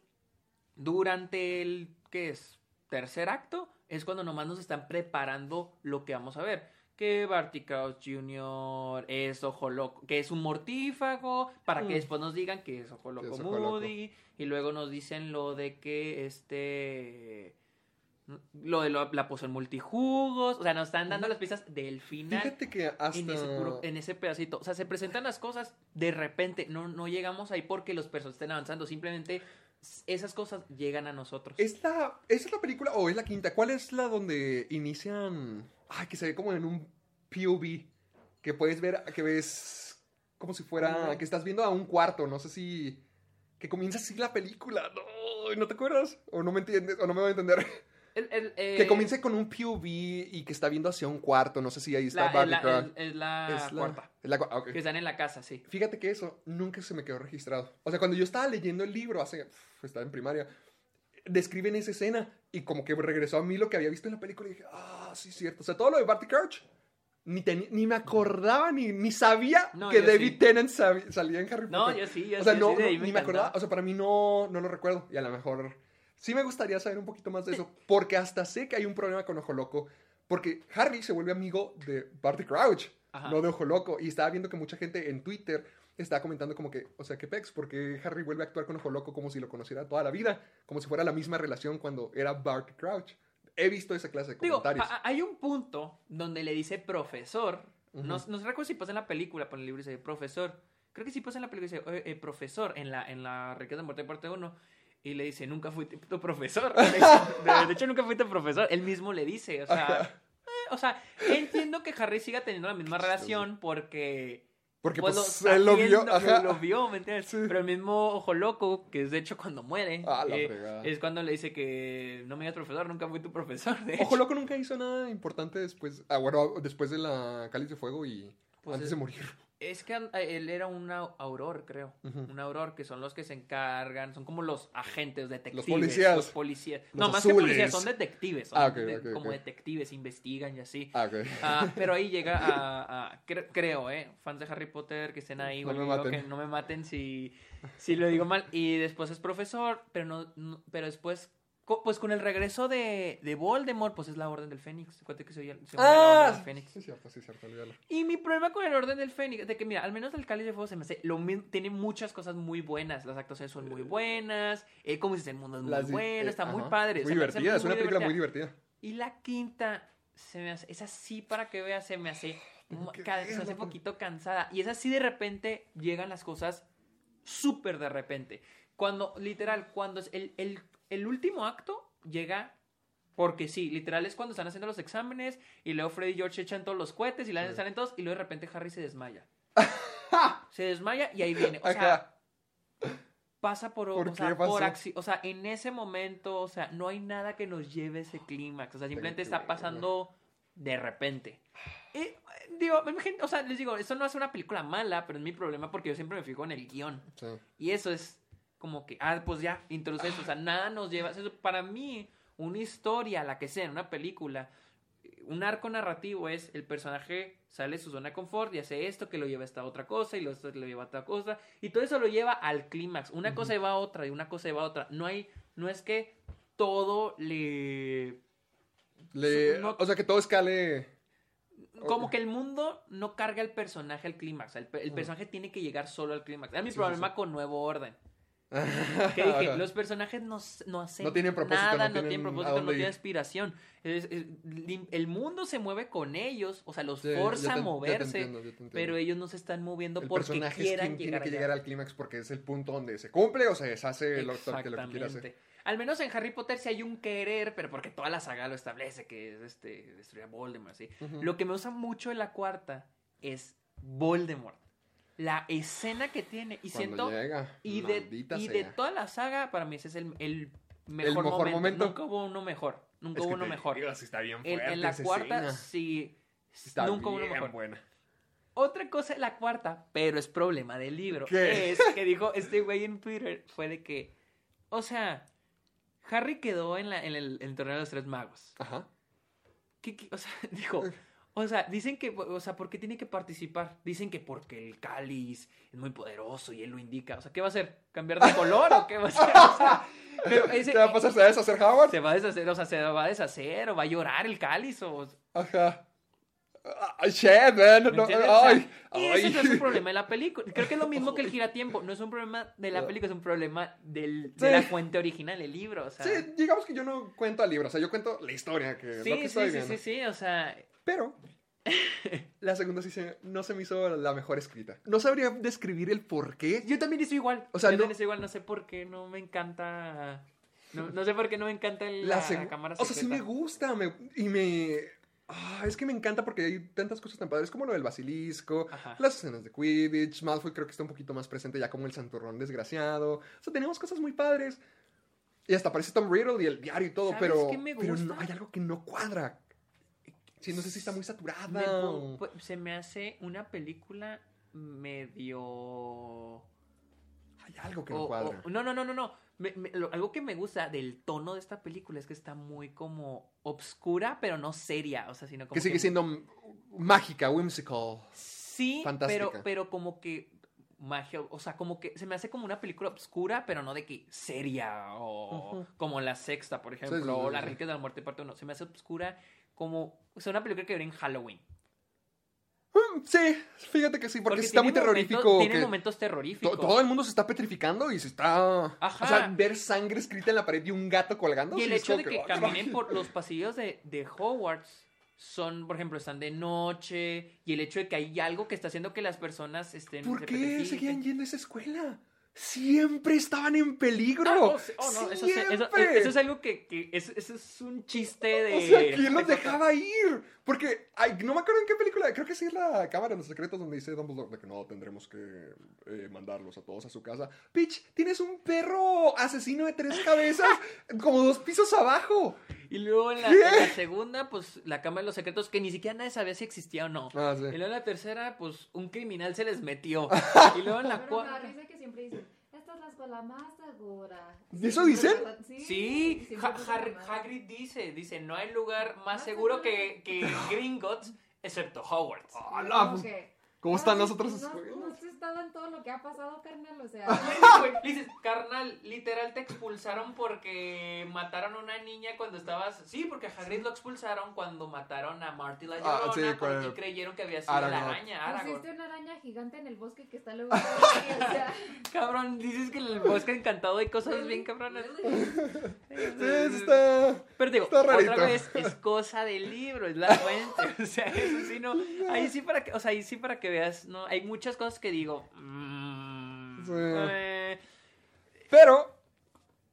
durante el, ¿qué es? Tercer acto, es cuando nomás nos están preparando lo que vamos a ver. Que Barty Crouch Jr. es ojo loco, que es un mortífago, para que Mm. después nos digan que es ojo loco es ojo loco. Moody, y luego nos dicen lo de que este. Lo de lo- la poción multijugos, o sea, nos están dando las piezas del final Fíjate que hasta... en ese, puro- en ese pedacito. O sea, se presentan las cosas de repente. No, no llegamos ahí porque los personajes estén avanzando. Simplemente esas cosas llegan a nosotros. ¿Es la, ¿Esa es la película o es la quinta? ¿Cuál es la donde inician... Ay, que se ve como en un POV. Que puedes ver, que ves como si fuera... Ujú. Que estás viendo a un cuarto, no sé si... Que comienza así la película. No, ¿No te acuerdas? ¿O no me entiendes? ¿O no me voy a entender? El- el, eh, que comience con un POV y que está viendo hacia un cuarto. No sé si ahí está la, Barty la- es la Es la- cuarta. es la ah, ok. Que están en la casa, sí. Fíjate que eso nunca se me quedó registrado. O sea, cuando yo estaba leyendo el libro, hace, uf, estaba en primaria, describen esa escena y como que regresó a mí lo que había visto en la película y dije, ah, sí, cierto. O sea, todo lo de Barty Crouch, ni, teni- ni me acordaba, ni, ni sabía No, que David sí. Tennant salía en Harry No, Potter. yo sí, yo o sea, sí, no, sí, no, me ni me acordaba. encantaba. O sea, para mí no, no lo recuerdo. Y a lo mejor sí me gustaría saber un poquito más de eso. Porque hasta sé que hay un problema con Ojo Loco. Porque Harry se vuelve amigo de Barty Crouch, Ajá. no de Ojo Loco. Y estaba viendo que mucha gente en Twitter estaba comentando como que, o sea, que pex, porque Harry vuelve a actuar con Ojo Loco como si lo conociera toda la vida, como si fuera la misma relación cuando era Barty Crouch. He visto esa clase de Digo, comentarios. hay un punto donde le dice profesor. Ujú. no, no recuerdo si pasa en la película, pero en el libro dice profesor. Creo que sí pasa en la película, dice "Eh, eh, profesor, en la, en la Riqueza de Muerte parte 1. Y le dice, nunca fui tu profesor. De hecho, nunca fui tu profesor. Él mismo le dice, o sea... eh, o sea, entiendo que Harry siga teniendo la misma relación porque... porque pues, pues, él lo vio. Ajá. Lo vio, ¿me entiendes? Sí. Pero el mismo Ojo Loco, que es de hecho cuando muere, Ah, la eh, es cuando le dice que no me digas profesor, nunca fui tu profesor. De Ojo hecho. Loco nunca hizo nada importante después. Ah, bueno, después de la Cáliz de Fuego y Pues antes es- de morir. Es que eh, él era un au- auror, creo. Un auror, que son los que se encargan, son como los agentes, detectives. policías. Los policías. Los no, más que policías, son detectives. son Ah, de- como detectives, investigan y así. Ah. Ah, pero ahí llega a, a- cre- creo, eh, fans de Harry Potter que estén ahí, No me maten. que no me maten si, si lo digo mal. Y después es profesor, pero no, no- pero después, pues con el regreso de, de Voldemort, pues es la Orden del Fénix. Acuérdate que se llama la Orden Ah, del Fénix. sí, cierto, sí, cierto, olvídalo. Y mi problema con el Orden del Fénix, de que mira, al menos el Cáliz de Fuego se me hace, lo tiene muchas cosas muy buenas, las actuaciones son muy buenas, eh, como dices, el mundo es muy Las bueno, eh, está muy padre. Muy divertida, es una película muy divertida. Y la quinta, se me hace, es así para que veas, se me hace, mu- ¿Qué ca- es se hace poquito cansada. Y es así de repente llegan las cosas súper de repente. Cuando, literal, cuando es el, el, el último acto llega porque sí, literal es cuando están haciendo los exámenes y luego Freddy y George echan todos los cohetes y la Sí. salen todos y luego de repente Harry se desmaya. se desmaya y ahí viene. O sea, pasa por, ¿Por o sea, por o sea, en ese momento, o sea, no hay nada que nos lleve ese clímax, o sea, simplemente está pasando de repente. Y, eh, digo, o sea, les digo, eso no es una película mala, pero es mi problema porque yo siempre me fijo en el guion. Sí. Y eso es como que, ah, pues ya, introduce eso. O sea, nada nos lleva. Eso, para mí, una historia, la que sea, en una película, un arco narrativo es el personaje sale de su zona de confort y hace esto que lo lleva a esta otra cosa y lo, esto que lo lleva a otra cosa. Y todo eso lo lleva al clímax. Una cosa lleva a otra y una cosa lleva a otra. No hay, no es que todo le. Le- No- O sea, que todo escale. Como que el mundo no carga el personaje al clímax. El, pe- el personaje tiene que llegar solo al clímax. Es mi sí, problema sí. con Nuevo Orden. Que dije, los personajes no, no hacen No tienen propósito, nada, no no tienen propósito, no tienen. Es- es- lim- el mundo se mueve con ellos, o sea, los Sí, forza te- a moverse, entiendo, pero ellos no se están moviendo El porque personaje es quieran tiene llegar que llegar al clímax porque es el punto donde se cumple o se deshace lo, que, lo que quiere hacer. Al menos en Harry Potter sí hay un querer, pero porque toda la saga lo establece, que es este, destruir a Voldemort. Ujú. Lo que me usa mucho en la cuarta es Voldemort. La escena que tiene, y Cuando siento... llega, Y, de, y sea. de toda la saga, para mí ese es el, el mejor, mejor momento. momento. Nunca hubo uno mejor. Nunca Es hubo que uno te mejor. digo, está bien En, fuerte en la esa cuarta, escena. sí. Está nunca hubo uno bien mejor. buena. Otra cosa en la cuarta, pero es problema del libro, ¿Qué? es que dijo este güey en Twitter, fue de que, o sea, Harry quedó en, la, en, el, en el torneo de los tres magos. Ajá. ¿Qué- qué? O sea, dijo, o sea, dicen que, o sea, ¿por qué tiene que participar? Dicen que porque el cáliz es muy poderoso y él lo indica. O sea, ¿qué va a hacer? ¿Cambiar de color o qué va a hacer? O sea, pero ese- ¿Qué va a pasar? ¿Se va a deshacer Howard? se va a deshacer, o sea, se va a deshacer o va a llorar el cáliz o... Ajá. Man. ¿me No, ay, y ay. ese no es un problema de la película. Creo que es lo mismo que el giratiempo. No es un problema de la película, es un problema del, de Sí. la fuente original, el libro. O sea, Sí, digamos que yo no cuento al libro, o sea, yo cuento la historia, que sí, lo que sí, estoy sí, viendo. sí, sí, o sea, Pero la segunda sí se- no se me hizo la mejor escrita. No sabría describir el por qué. yo también estoy igual. O sea, yo no- también estoy igual, no sé por qué no me encanta. No, no sé por qué no me encanta el- la, cámara O sea, sí me gusta me- y me... ah, es que me encanta porque hay tantas cosas tan padres como lo del basilisco, Ajá. las escenas de Quidditch, Malfoy creo que está un poquito más presente ya como el santurrón desgraciado. O sea, tenemos cosas muy padres. Y hasta aparece Tom Riddle y el diario y todo, ¿Sabes pero, pero no, hay algo que no cuadra. Sí, no sé si está muy saturada. Me po- se me hace una película medio... Hay algo que o- no cuadra. o- no, no, no, no, no. Me- me- lo- algo que me gusta del tono de esta película es que está muy como obscura, pero no seria. O sea, sino como que sigue siendo mágica, whimsical. Sí, fantástica. pero, pero como que magia, o sea, como que se me hace como una película obscura, pero no de que seria o como La Sexta, por ejemplo, sí, sí, o sí, La. Reliquia de la Muerte parte 1. Se me hace obscura como, o sea, una película que vería en Halloween. Mm, Sí, fíjate que sí, porque, está muy momentos- terrorífico. Tiene que momentos to- terroríficos. todo el mundo se está petrificando y se está. Ajá. O sea, ver sangre escrita en la pared y un gato colgando. Y el sí hecho de que "Oh, caminen no". por los pasillos de, de Hogwarts son, por ejemplo, están de noche. Y el hecho de que hay algo que está haciendo que las personas estén. ¿Por qué seguían yendo a esa escuela? Siempre estaban en peligro. Ah, oh, oh, no, eso, es algo que, que eso, eso es un chiste de. O sea, ¿quién los de- dejaba ir? Porque, ay, no me acuerdo en qué película, creo que sí es la Cámara de los Secretos donde dice Dumbledore de que no, tendremos que eh, mandarlos a todos a su casa. Pitch, tienes un perro asesino de tres cabezas como dos pisos abajo. Y luego en la, ¿Qué? en la segunda, pues la Cámara de los Secretos, que ni siquiera nadie sabía si existía o no. Ah, sí. Y luego en la tercera, pues un criminal se les metió. Y luego en la cuarta. que siempre dicen, esta es la escuela más segura. ¿Eso Siempre dicen? Sí. Sí, Ha-. Hagrid dice, dice, no hay lugar más Más seguro seguro que, que Gringotts, excepto Hogwarts. Que, ¿Cómo "Ah, están sí, las otras no- escuelas? No has estado en todo lo que ha pasado, carnal, o sea... Le dices, carnal, literal te expulsaron porque mataron a una niña cuando estabas... Sí, porque a Hagrid lo expulsaron cuando mataron a Marty la Ah, Llorona sí, porque creyeron que había sido la Aragorn. araña, Aragorn. Pusiste una araña gigante en el bosque que está luego... o sea, Cabrón, dices que en el bosque encantado hay cosas bien cabronas. Sí, eso está... Pero digo, Está otra vez es cosa del libro, es la fuente. O sea, eso sí, no. Ahí sí para que, o sea, ahí sí para que veas, ¿no? Hay muchas cosas que digo. mm, Sí. eh, Pero,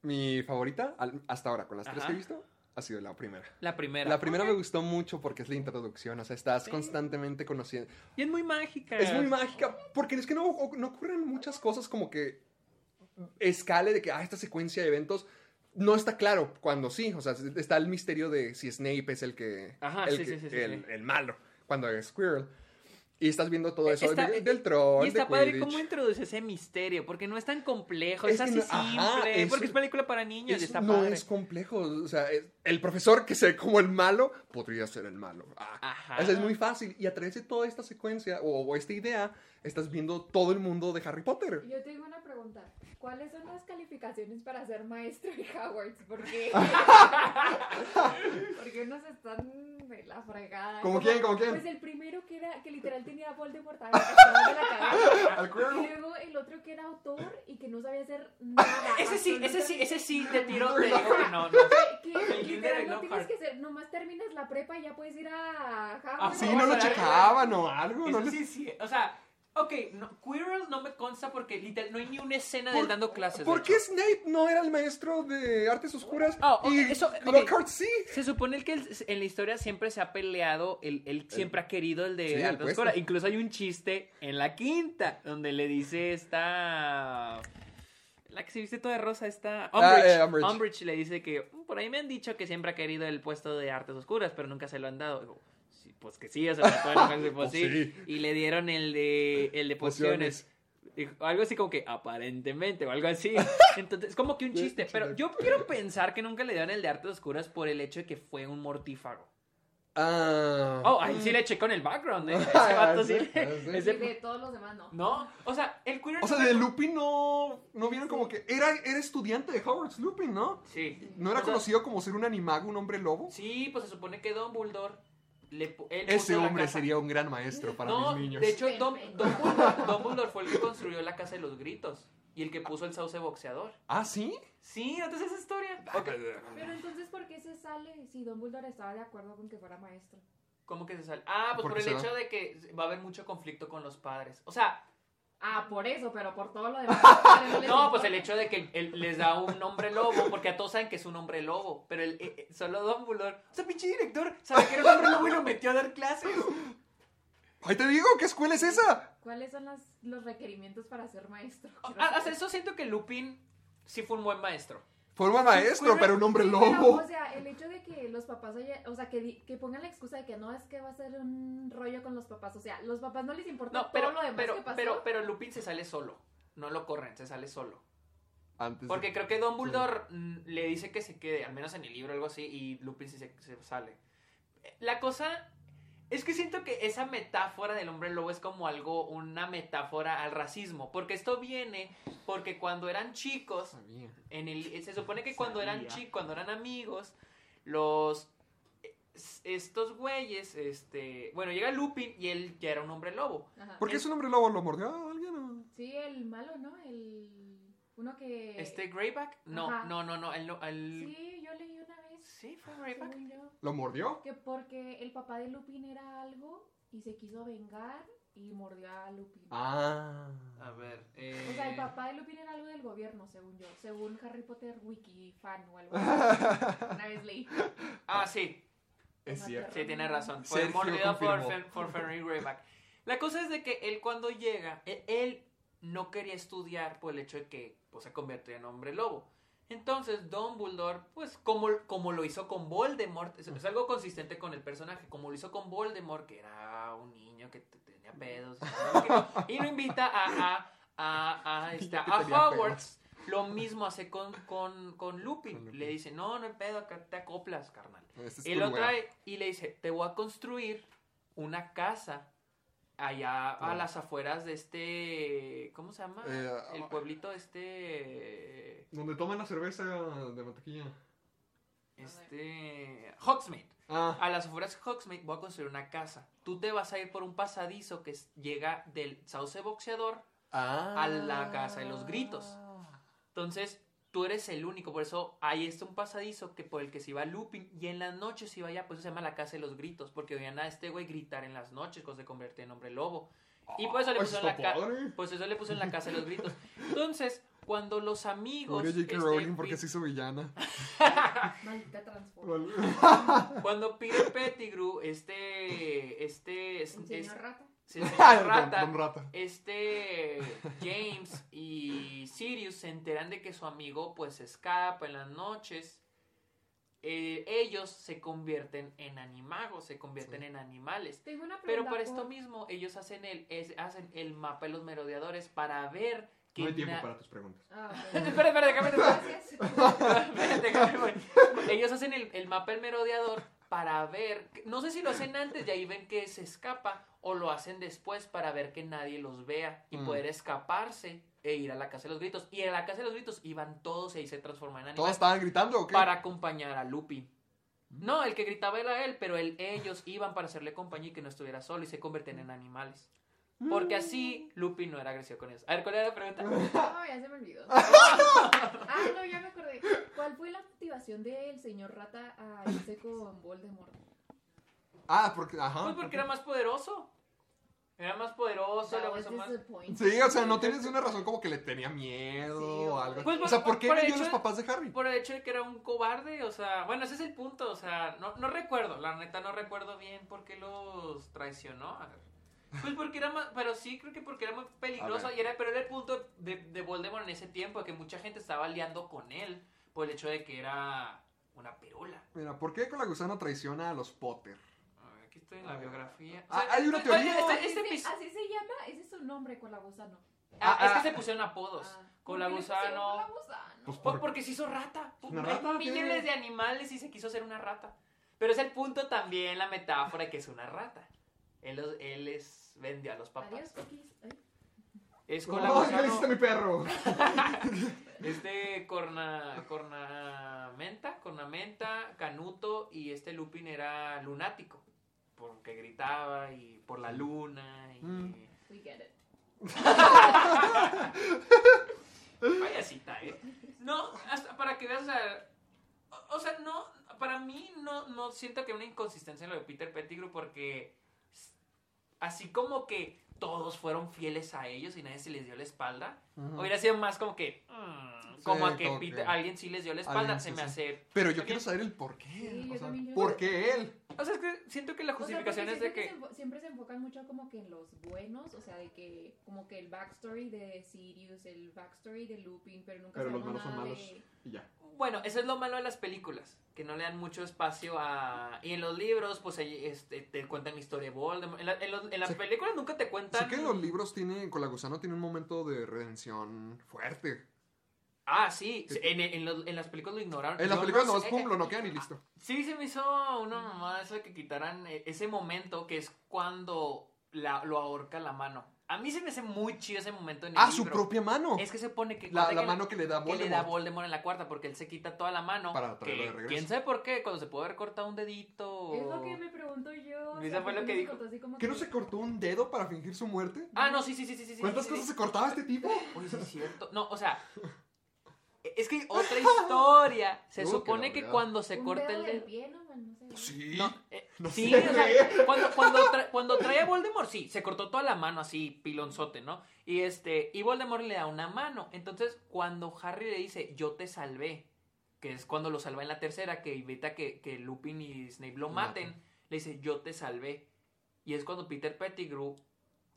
mi favorita, al- hasta ahora, con las tres que he visto, ha sido la primera. la primera. La primera me gustó mucho porque es la introducción, o sea, estás Sí. constantemente conociendo. Y es muy mágica. Es muy mágica, porque es que no, no ocurren muchas cosas como que escale de que, ah, esta secuencia de eventos no está claro cuando sí, o sea, está el misterio de si Snape es el que, Ajá, el, sí, que- sí, sí, el, el malo, cuando es Squirrel. Y estás viendo todo eso Está- de- del troll, Y está de padre cómo introduce ese misterio, porque no es tan complejo, Es es, así no- ajá, simple, eso- porque es película para niños y está no padre. es complejo, o sea, es- el profesor que se ve como el malo podría ser el malo. Ah, Ajá. o sea, es muy fácil. Y a través de toda esta secuencia o, o esta idea, estás viendo todo el mundo de Harry Potter. Yo tengo una pregunta. ¿Cuáles son las calificaciones para ser maestro en Hogwarts? Porque, porque unos están de la fregada. ¿Cómo quién? ¿Cómo quién? Pues el primero que era que literal tenía a Voldemort de la cabeza. Y luego el otro que era autor y que no sabía hacer nada. Ese sí, ese sí, ese sí, te tiro, te Muy digo que no, no. Que Kinder literal de no tienes que ser, nomás terminas la prepa y ya puedes ir a Hogwarts. Ah, Sí, No, no lo checaban o algo. Eso no les- sí, sí. O sea, ok, no, Quirrell no me consta porque literal no hay ni una escena de ¿Por- él dando clases. de ¿Por qué hecho. Snape no era el maestro de artes oscuras? Oh, ok, y eso- ok. Lockhart sí. Se supone que él- en la historia siempre se ha peleado, él, él siempre ha querido el de sí, el Arte puesto. Oscura. Incluso hay un chiste en la quinta donde le dice esta... La que se viste toda de rosa, esta... Ah, Umbridge. eh, Umbridge. Umbridge le dice que "Mm, por ahí me han dicho que siempre ha querido el puesto de Artes Oscuras, pero nunca se lo han dado. Digo, "Sí, pues que sí, o sea, me pueden enojar, pues Pues sí. sí. Y le dieron el de, el de Pociones. algo así como que aparentemente o algo así. Entonces, es como que un chiste. Pero yo quiero pensar que nunca le dieron el de artes oscuras por el hecho de que fue un mortífago. Ah. Oh, ahí sí le checo en el background, ¿eh? Ese vato sí. Y ese- de todos los demás no. No, o sea, el queer O sea, de Lupin no, no vieron como que era, era estudiante de Hogwarts Lupin, ¿no? Sí. ¿No era O sea, conocido como ser un animago, un hombre lobo? Sí, pues se supone que Dumbledore le pu- él Ese hombre casa- sería un gran maestro para No, mis niños. de hecho, Perfecto. Dumbledore, Dumbledore fue el que construyó la casa de los gritos y el que puso el sauce boxeador. ¿Ah, sí? Sí, ¿no te esa historia? Pero entonces, ¿por qué se sale si Dumbledore estaba de acuerdo con que fuera maestro? ¿Cómo que se sale? Ah, pues ¿Por el hecho de que va a haber mucho conflicto con los padres. O sea, Ah, por eso, pero por todo lo demás. no, pues importa. el hecho de que él les da un nombre lobo, porque a todos saben que es un hombre lobo, pero el, eh, eh, solo Dumbledore, o sea, pinche director, sabe que era un hombre lobo y lo metió a dar clases. ¡Ay, te digo! ¿Qué escuela es esa? ¿Cuáles son las- los requerimientos para ser maestro? Hasta eso siento que Lupin sí fue un buen maestro. Fue un buen maestro, pero un hombre Sí, lobo. pero, o sea, el hecho de que los papás haya, o sea, que, di- que pongan la excusa de que no es que va a ser un rollo con los papás, o sea, los papás no les importa No, pero, todo lo demás pero, que pasó. pero, pero Lupin se sale solo. No lo corren, se sale solo. Antes de- Porque creo que Dumbledore mm, le dice que se quede, al menos en el libro o algo así, y Lupin sí se, se sale. La cosa es que siento que esa metáfora del hombre lobo es como algo, una metáfora al racismo. Porque esto viene porque cuando eran chicos, en el, se supone que cuando eran chicos, cuando eran amigos, los es- estos güeyes, este, bueno, llega Lupin y él ya era un hombre lobo. Ajá. ¿Por qué Es- es un hombre lobo? ¿Lo mordió a alguien? o? Sí, el malo, ¿no? El uno que Este Greyback, no, Ajá. no, no, no, el, no- el- Sí, yo leí una vez. sí, fue Greyback. ¿Lo mordió? que porque el papá de Lupin era algo y se quiso vengar y mordió a Lupin. Ah. A ver, O sea, el eh, papá de Lupin era algo del gobierno, según yo. Según Harry Potter Wiki fan o algo así. Una vez leí. Ah, sí, Es cierto. sí, tiene razón. Fue Sergio mordido por, confirmó. Por Fenrir Greyback. La cosa es de que él cuando llega, él, él no quería estudiar por el hecho de que pues, se convirtió en hombre lobo. Entonces Dumbledore, pues como, como lo hizo con Voldemort, es, es algo consistente con el personaje, como lo hizo con Voldemort, que era un niño que te- tenía pedos, y lo invita a, a, a, a, este, a Hogwarts. Lo mismo hace con, con, con Lupin. Con Lupin. Le dice, no, no hay pedo, acá te acoplas, carnal. Este es Y lo trae y le dice, te voy a construir una casa allá a las afueras de este, ¿cómo se llama? Eh, El ah, pueblito este, Donde toman la cerveza de mantequilla. este, Hogsmeade. Ah. A las afueras de Hogsmeade voy a construir una casa. Tú te vas a ir por un pasadizo que llega del sauce boxeador. Ah. a la casa de los gritos. Entonces, tú eres el único. Por eso ahí está un pasadizo que por el que se iba Lupin. Y en las noches se iba allá. Pues eso se llama la casa de los gritos. Porque oían a este güey gritar en las noches cuando se convierte en hombre lobo. Y por eso le Pues puso en la. Pues eso le puso en la casa de los gritos. Entonces, cuando los amigos. J.K. este, Rowling porque Pi- se hizo villana. Maldita transforma. Cuando Peter Pettigrew, este. Este. es- El rata. Se- rata, este James y Sirius se enteran de que su amigo pues escapa en las noches. Eh, ellos se convierten en animagos, se convierten Sí. en animales. Tengo una pregunta. Pero para esto mismo, ellos hacen el, es- hacen el mapa de los merodeadores para ver que No hay tiempo para tus preguntas. Ah, espera, espera, déjame. Gracias. Ellos hacen el, el mapa del merodeador para ver, no sé si lo hacen antes y ahí ven que se escapa o lo hacen después para ver que nadie los vea y Mm. poder escaparse e ir a la casa de los gritos. Y en la casa de los gritos iban todos y ahí se transforman en ¿Todos animales estaban gritando o qué? para acompañar a Lupin. No, el que gritaba era él, pero él- ellos iban para hacerle compañía y que no estuviera solo y se convierten en animales. Porque así Lupin no era agresivo con ellos. A ver, ¿cuál era la pregunta? No, ya se me olvidó. Ah, no, ya me acordé. ¿Cuál fue la motivación del señor Rata a irse con Voldemort? Ah, porque, ajá. Pues porque era más poderoso. Era más poderoso, puso más... Sí, o sea, no tienes una razón como que le tenía miedo Sí, o algo. Pues, o sea, por- ¿por qué por a los de- papás de Harry? Por el hecho de que era un cobarde, o sea, bueno, ese es el punto, o sea, no, no recuerdo, la neta no recuerdo bien por qué los traicionó. A ver. Pues porque era más, pero sí creo que porque era muy peligroso, y era, pero era el punto de, de Voldemort en ese tiempo, que mucha gente estaba liando con él por el hecho de que era una perula. Mira, ¿por qué Colagusano traiciona a los Potter? Aquí estoy en la biografía. Ah, hay una teoría. Este, Así, este así se llama, ese es su nombre, Colagusano. ah, Ah, es que ah. se pusieron apodos. Ah, con. Pues Por- por- porque se hizo rata. Una rata, ¿qué? de animales y se quiso ser una rata. Pero es el punto también, la metáfora de que es una rata. Él es, vendió a los papás. Adiós, cookies. Ay. Es con ¡Oh, la ¿qué le hiciste a mi perro? Este corna, cornamenta, cornamenta, canuto y este Lupin era lunático. Porque gritaba y por la luna y... Mm. We get it. Payasita, ¿eh? No, hasta para que veas, o sea, o, o sea, no, para mí no, no siento que hay una inconsistencia en lo de Peter Pettigrew porque así como que todos fueron fieles a ellos y nadie se les dio la espalda, Ujú. hubiera sido más como que, mm, como a que como Peter- que alguien sí les dio la espalda, alguien se sí, me sí. hace... Pero yo quiero saber el por qué. Sí, o sea, ¿por qué él? O sea, es que siento que la O sea, justificación es de que... se siempre se enfocan mucho como que en los buenos, o sea, de que como que el backstory de Sirius, el backstory de Lupin, pero nunca Pero los malos son malos. de... Y ya. Bueno, eso es lo malo de las películas, que no le dan mucho espacio a... Y en los libros, pues ahí, este, te cuentan la historia de Voldemort. En, la- en los- en las Sí. películas nunca te cuentan... Sé que los libros tiene, con la gusano tiene un momento de redención fuerte. Ah, sí, en, en los- en las películas lo ignoraron. En las películas no sé- pum, lo noquean y listo. Sí, se me hizo una mamada eso de que quitaran eh, ese momento que es cuando la, lo ahorca la mano. A mí se me hace muy chido ese momento en el Ah, su propia mano. Es que se pone que... La, cuenta la que mano que le da que le da Voldemort. Voldemort en la cuarta porque él se quita toda la mano. Para traerlo que- de regreso. ¿Quién sabe por qué? Cuando se puede haber cortado un dedito. Es lo que me pregunto yo. o Eso sea, fue ¿por lo qué que se dijo. cortó así como ¿Que no se cortó un dedo para fingir su muerte? Ah, no, sí, sí, sí, sí, sí. sí, ¿Cuántas sí, cosas sí. se cortaba este tipo? Oye, sí es cierto. No, o sea... Es que otra historia. Se que supone que cuando se corta el dedo... pie, ¿no? Bueno, no sé. Sí. No, eh, No sí, sé. o sea, cuando, cuando, tra- cuando trae a Voldemort, sí, se cortó toda la mano así, pilonzote, ¿no? Y este, y Voldemort le da una mano. Entonces, cuando Harry le dice, yo te salvé, que es cuando lo salva en la tercera, que evita que, que Lupin y Snape lo maten, Maten. le dice, yo te salvé. Y es cuando Peter Pettigrew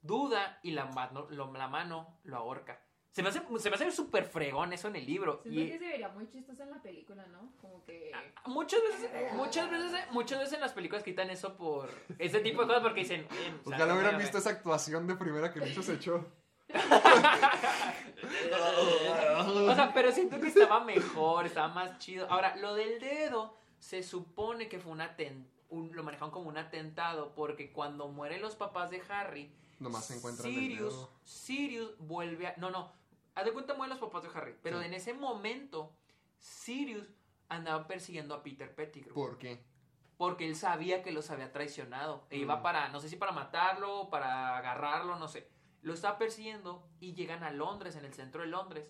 duda y la mano lo, la mano lo ahorca. Se me hace, se me hace súper fregón eso en el libro. Siento Y, que se vería muy chistoso en la película, ¿no? Como que... Muchas veces, muchas veces, muchas veces en las películas quitan eso por ese tipo de cosas porque dicen. eh, o sea, Ojalá hubieran visto esa actuación de primera que Lucho se echó. O sea, pero siento que estaba mejor, estaba más chido. Ahora, lo del dedo se supone que fue un atentado. lo manejaron como un atentado porque cuando mueren los papás de Harry, Nomás se encuentran el Sirius, dedo. Sirius vuelve a. No, no. Haz de cuenta mueren los papás de Harry. Pero Sí. en ese momento, Sirius andaba persiguiendo a Peter Pettigrew. ¿Por qué? Porque él sabía que los había traicionado. E iba Mm. para, no sé si para matarlo, para agarrarlo, no sé. Lo está persiguiendo y llegan a Londres, en el centro de Londres.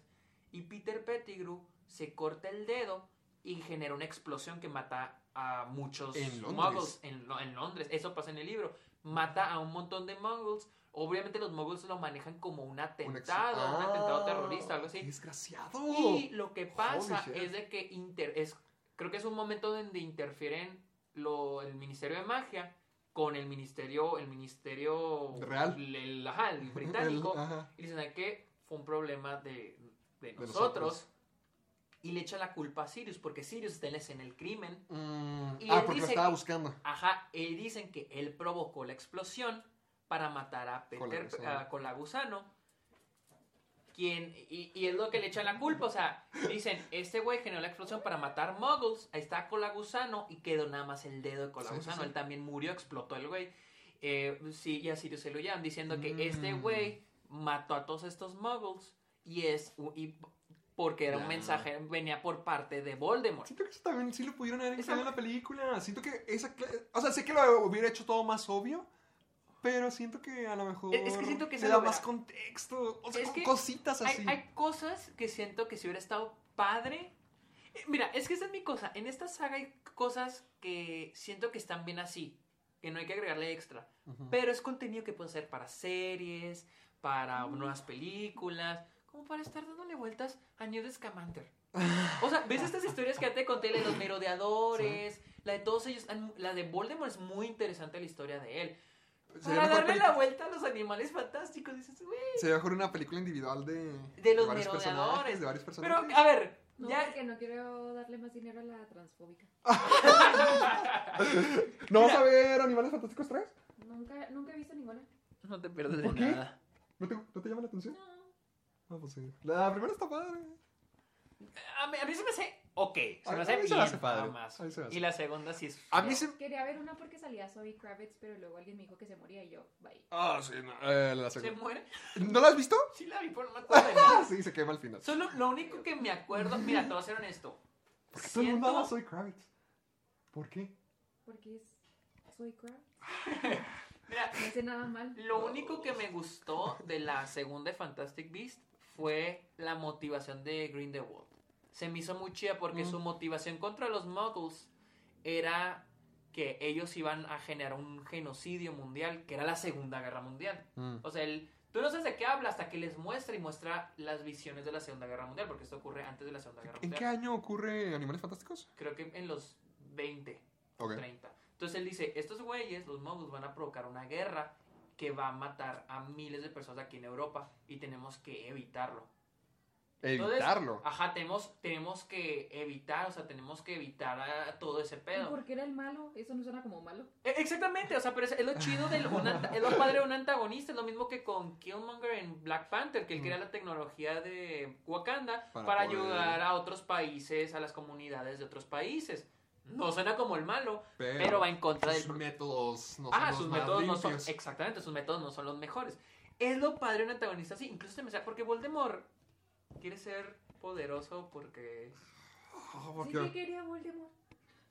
Y Peter Pettigrew se corta el dedo y genera una explosión que mata a muchos En muggles en, en Londres. Eso pasa en el libro. Mata a un montón de muggles. Obviamente los muggles lo manejan como un atentado, un Ah, atentado terrorista, algo así. ¡Qué desgraciado! Y lo que pasa Holy es de que inter, es, creo que es un momento donde interfieren lo, el Ministerio de Magia con el Ministerio, el Ministerio Real. el, el- ajá, el británico. El- ajá. y dicen "¿Saben qué? fue un problema de, de De nosotros. Y le echa la culpa a Sirius, porque Sirius está en la escena del crimen. Mm, Y ah, porque lo estaba que- buscando. Ajá, y dicen que él provocó la explosión para matar a Peter Colagusano. a Colagusano. Quien, y, y es lo que le echan la culpa, o sea, dicen, este güey generó la explosión para matar muggles, ahí está Colagusano y quedó nada más el dedo de Colagusano, Sí, sí, sí. él también murió, explotó el güey. Eh, sí, y a Sirius se lo llaman diciendo que Mm. este güey mató a todos estos muggles y es y porque era un mensaje, venía por parte de Voldemort. Siento que eso también sí lo pudieron haber incluido en la película. Siento que esa... O sea, sé que lo hubiera hecho todo más obvio, pero siento que a lo mejor... Es- que siento que se da más contexto. O sea, Es que cositas Hay, así. hay cosas que siento que si hubiera estado padre. Eh, Mira, es que esa es mi cosa. En esta saga hay cosas que siento que están bien así. Que no hay que agregarle extra. Ujú. Pero es contenido que puede ser para series, para nuevas películas, como para estar dándole vueltas a Newt Scamander. O sea, ¿ves estas historias que ya te conté? La de los merodeadores, la de todos ellos. La de Voldemort es muy interesante la historia de él. Para darle la vuelta a los animales fantásticos, dices, güey. Sería mejor una película individual de... De los varios merodeadores. personajes, de varios Pero, personajes. a ver, No, ya. porque no quiero darle más dinero a la transfóbica. ¿No vas a ver Animales Fantásticos 3? Nunca, nunca he visto ninguna. No te pierdes ¿Por qué? ¿No te, ¿No te llama la atención? No. Ah, pues sí. La primera está padre. A mí, a mí se me hace ok. Se A- me a hace mí se bien, me hace padre. nada más. A mí se me hace. Y la segunda sí es. A mí se... Quería ver una porque salía Zoe Kravitz, pero luego alguien me dijo que se moría y yo, bye. Ah, sí, no. Eh, la ¿Se segunda. muere? ¿No la has visto? Sí la vi, pero no me acuerdo de Ah, nada. sí, se quema al final. Solo lo único que me acuerdo. Mira, te voy a ser honesto. Porque todo el mundo Siento- ama a Zoe Kravitz. ¿Por qué? Porque es Zoe Kravitz. Mira, No hace nada mal. lo único que me gustó de la segunda de Fantastic Beast fue la motivación de Grindelwald. Se me hizo muy chida porque Mm. su motivación contra los muggles era que ellos iban a generar un genocidio mundial, que era la Segunda Guerra Mundial. Mm. O sea, él, tú no sabes de qué habla hasta que les muestra y muestra las visiones de la Segunda Guerra Mundial, porque esto ocurre antes de la Segunda Guerra ¿En Mundial. qué año ocurre Animales Fantásticos? Creo que en los 20, Ok. 30. Entonces él dice, estos güeyes, los moguls, van a provocar una guerra que va a matar a miles de personas aquí en Europa y tenemos que evitarlo. Entonces, Evitarlo. Ajá, tenemos, tenemos que evitar, o sea, tenemos que evitar a- todo ese ¿Y pedo. por qué era el malo? Eso no suena como malo. E- Exactamente, o sea, pero es, es lo chido del es lo padre de un antagonista, es lo mismo que con Killmonger en Black Panther, que él crea la tecnología de Wakanda Para para, poder- ayudar a otros países, a las comunidades de otros países. No suena como el malo, Pero, pero, va en contra del sus métodos no son Ah, sus más métodos no son. Exactamente, sus métodos no son los mejores. Es lo padre de un antagonista así. Incluso se me sabe porque Voldemort quiere ser poderoso porque. Oh, Sí que quería Voldemort.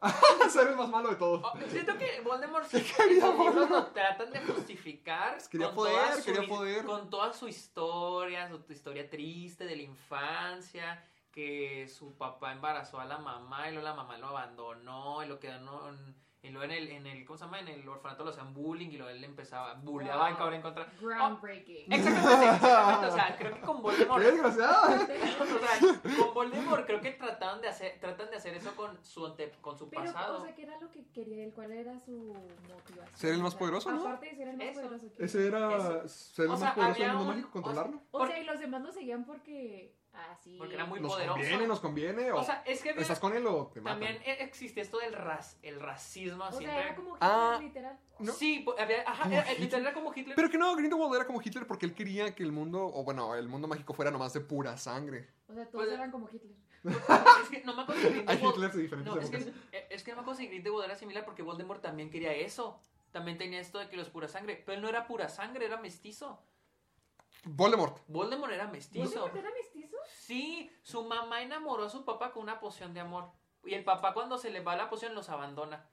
ser el más malo de todos. Oh, siento que Voldemort sí, quería lo tratan de justificar Quería con poder, toda su quería poder. con toda su historia, su historia triste de la infancia, que su papá embarazó a la mamá y luego la mamá lo abandonó y lo quedó en, y luego en el, en el, ¿cómo se llama? En el orfanato lo hacían bullying y luego él empezaba, bulleaba en cabrón en contra. Groundbreaking. Exactamente, exactamente, o sea, creo que con ¡Qué Voldemort desgraciada! o sea, con Voldemort creo que trataban de hacer, tratan de hacer eso con su ante- con su Pero, pasado. o sea, ¿qué era lo que quería él? ¿Cuál era su motivación? Ser el más poderoso, ¿no? Aparte de ser el más Eso. poderoso. ¿qué? Ese era Eso. ser el O más sea, poderoso del mundo un- mágico, controlarlo. O sea, y los demás lo seguían porque así. Porque era muy Nos poderoso. conviene, nos conviene. O, O sea, es que había- estás con él o te matan. también e- existe esto del ras, el racismo O sea, siempre. era como Hitler, Ah. literal. ¿no? Sí, había, ajá, ¿Como era, Hitler? literal era como Hitler. Pero que no, Grindelwald era como Hitler porque él quería que el mundo, o bueno, el mundo mágico fuera nomás de pura sangre. O sea, todos Pues- eran como Hitler. es que no me acuerdo si Hay Grindelwald- diferentes No, es que, épocas. eh, es que no me acuerdo si Grindelwald era similar porque Voldemort también quería eso. También tenía esto de que los pura sangre. Pero él no era pura sangre, era mestizo. Voldemort. Voldemort era mestizo. ¿Voldemort era mestizo? Sí, su mamá enamoró a su papá con una poción de amor. Y el papá cuando se le va la poción los abandona.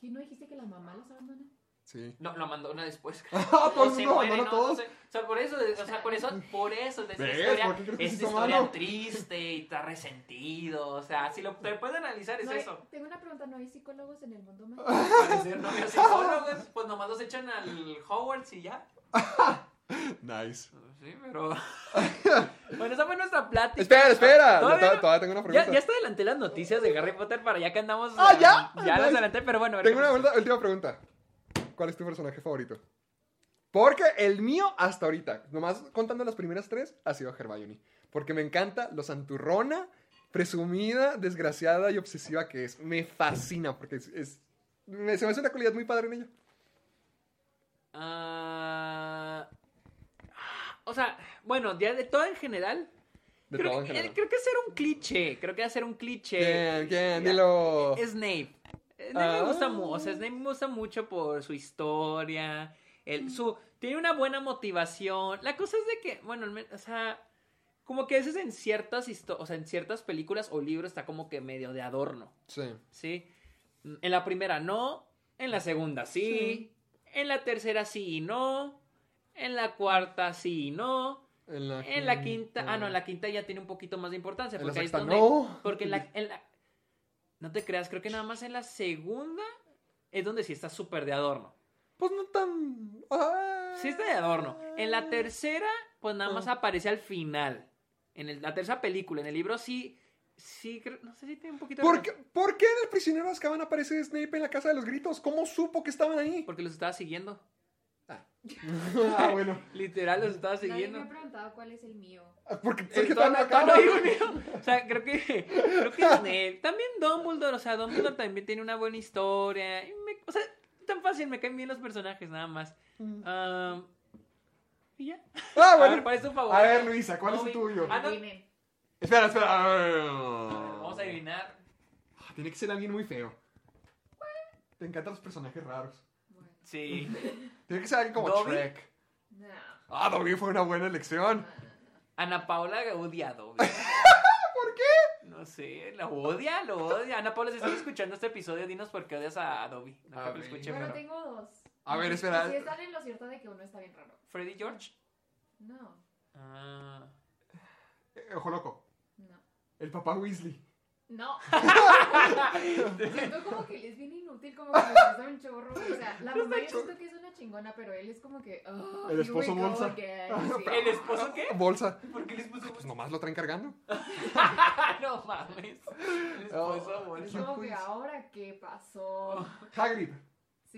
¿Quién no dijiste que la mamá los abandona? Sí. No, lo abandona después. Ah, se muere, no, no todos. O sea, por eso, o sea, por eso, por eso, de esta ¿Ves? historia, ¿Por qué crees que esta historia malo? triste y está resentido. O sea, si lo te puedes analizar es No hay- eso. Tengo una pregunta, ¿no hay psicólogos en el mundo mágico? Parecer novios psicólogos, pues nomás los echan al Hogwarts y ya. Nice. Sí, pero. bueno, esa fue nuestra plática. Espera, espera. Todavía Todavía, no- todavía tengo una pregunta. Ya, ya está adelanté las noticias de Harry Potter para ya que andamos. Ah, ¿ya? Ya las adelanté, pero bueno. Tengo una última pregunta. ¿Cuál es tu personaje favorito? Porque el mío hasta ahorita, nomás contando las primeras tres, ha sido Hermione. Porque me encanta lo santurrona, presumida, desgraciada y obsesiva que es. Me fascina porque es... es- me- se me hace una cualidad muy padre en ella. Ah, o sea, bueno, ya de todo en general. De creo, todo en que, general. creo que ser un cliché. Creo que hacer un cliché. ¿Quién? ¿Quién? Dilo. Snape. Snape Ah. me gusta mucho. O sea, Snape me gusta mucho por su historia. El, su, tiene una buena motivación. La cosa es de que, bueno, o sea, como que a veces en ciertas o sea, en ciertas películas o libros está como que medio de adorno. Sí. ¿Sí? En la primera no. En la segunda sí. Sí. En la tercera sí y no. En la cuarta sí y no. En la, En la quinta. Ah, no, en la quinta ya tiene un poquito más de importancia. En la Porque ahí es donde. no. Porque en la, en la- No te creas, creo que nada más en la segunda es donde sí está súper de adorno. Pues no tan... Ah. Sí está de adorno. En la tercera, pues nada más Ah. aparece al final. En el- la tercera película. En el libro sí. Sí, creo- no sé si tiene un poquito ¿Por de. qué, ¿Por qué en el prisionero de Azkaban aparece Snape en la casa de los gritos? ¿Cómo supo que estaban ahí? Porque los estaba siguiendo. ah, bueno. Literal, los estaba Nadie siguiendo. me ha preguntado cuál es el mío. Porque, Eh, porque todavía estaban no- acá. todavía no digo mío. O sea, creo que, creo que Snape, también Dumbledore, o sea, Dumbledore también tiene una buena historia. y me- o sea, tan fácil, me caen bien los personajes, nada más. Am, y ya. Ah, A bueno. ver, ¿cuál es tu favorito? A ver, Luisa, ¿cuál es el tuyo? Ah, no. Espera, espera. a ver. Vamos a adivinar. Ah, Tiene que ser alguien muy feo. Te encantan los personajes raros. Sí. Tiene que ser alguien como ¿Dobby? Shrek. no. Ah, Dobby fue una buena elección. Ana Paula odia a Dobby. ¿Por qué? No sé, lo odia, lo odia. Ana Paula, si estás escuchando este episodio, dinos por qué odias a Dobby. No A que lo escuche, Bueno, pero... tengo dos. A ver, espera. Sí están en lo cierto de que uno está bien raro. ¿Freddy George? No, Ah. Eh, Ojo loco. no. El papá Weasley. No. siento como que él es bien inútil, como que le pasa un chorro. O sea, la mamá yo siento que es una chingona, pero él es como que. "Oh, El esposo bolsa. again". Sí. ¿El esposo qué? Bolsa. ¿Por qué el esposo Pues nomás lo traen cargando. no mames. El esposo Oh, bolsa. Es como que ahora qué pasó. Hagrid.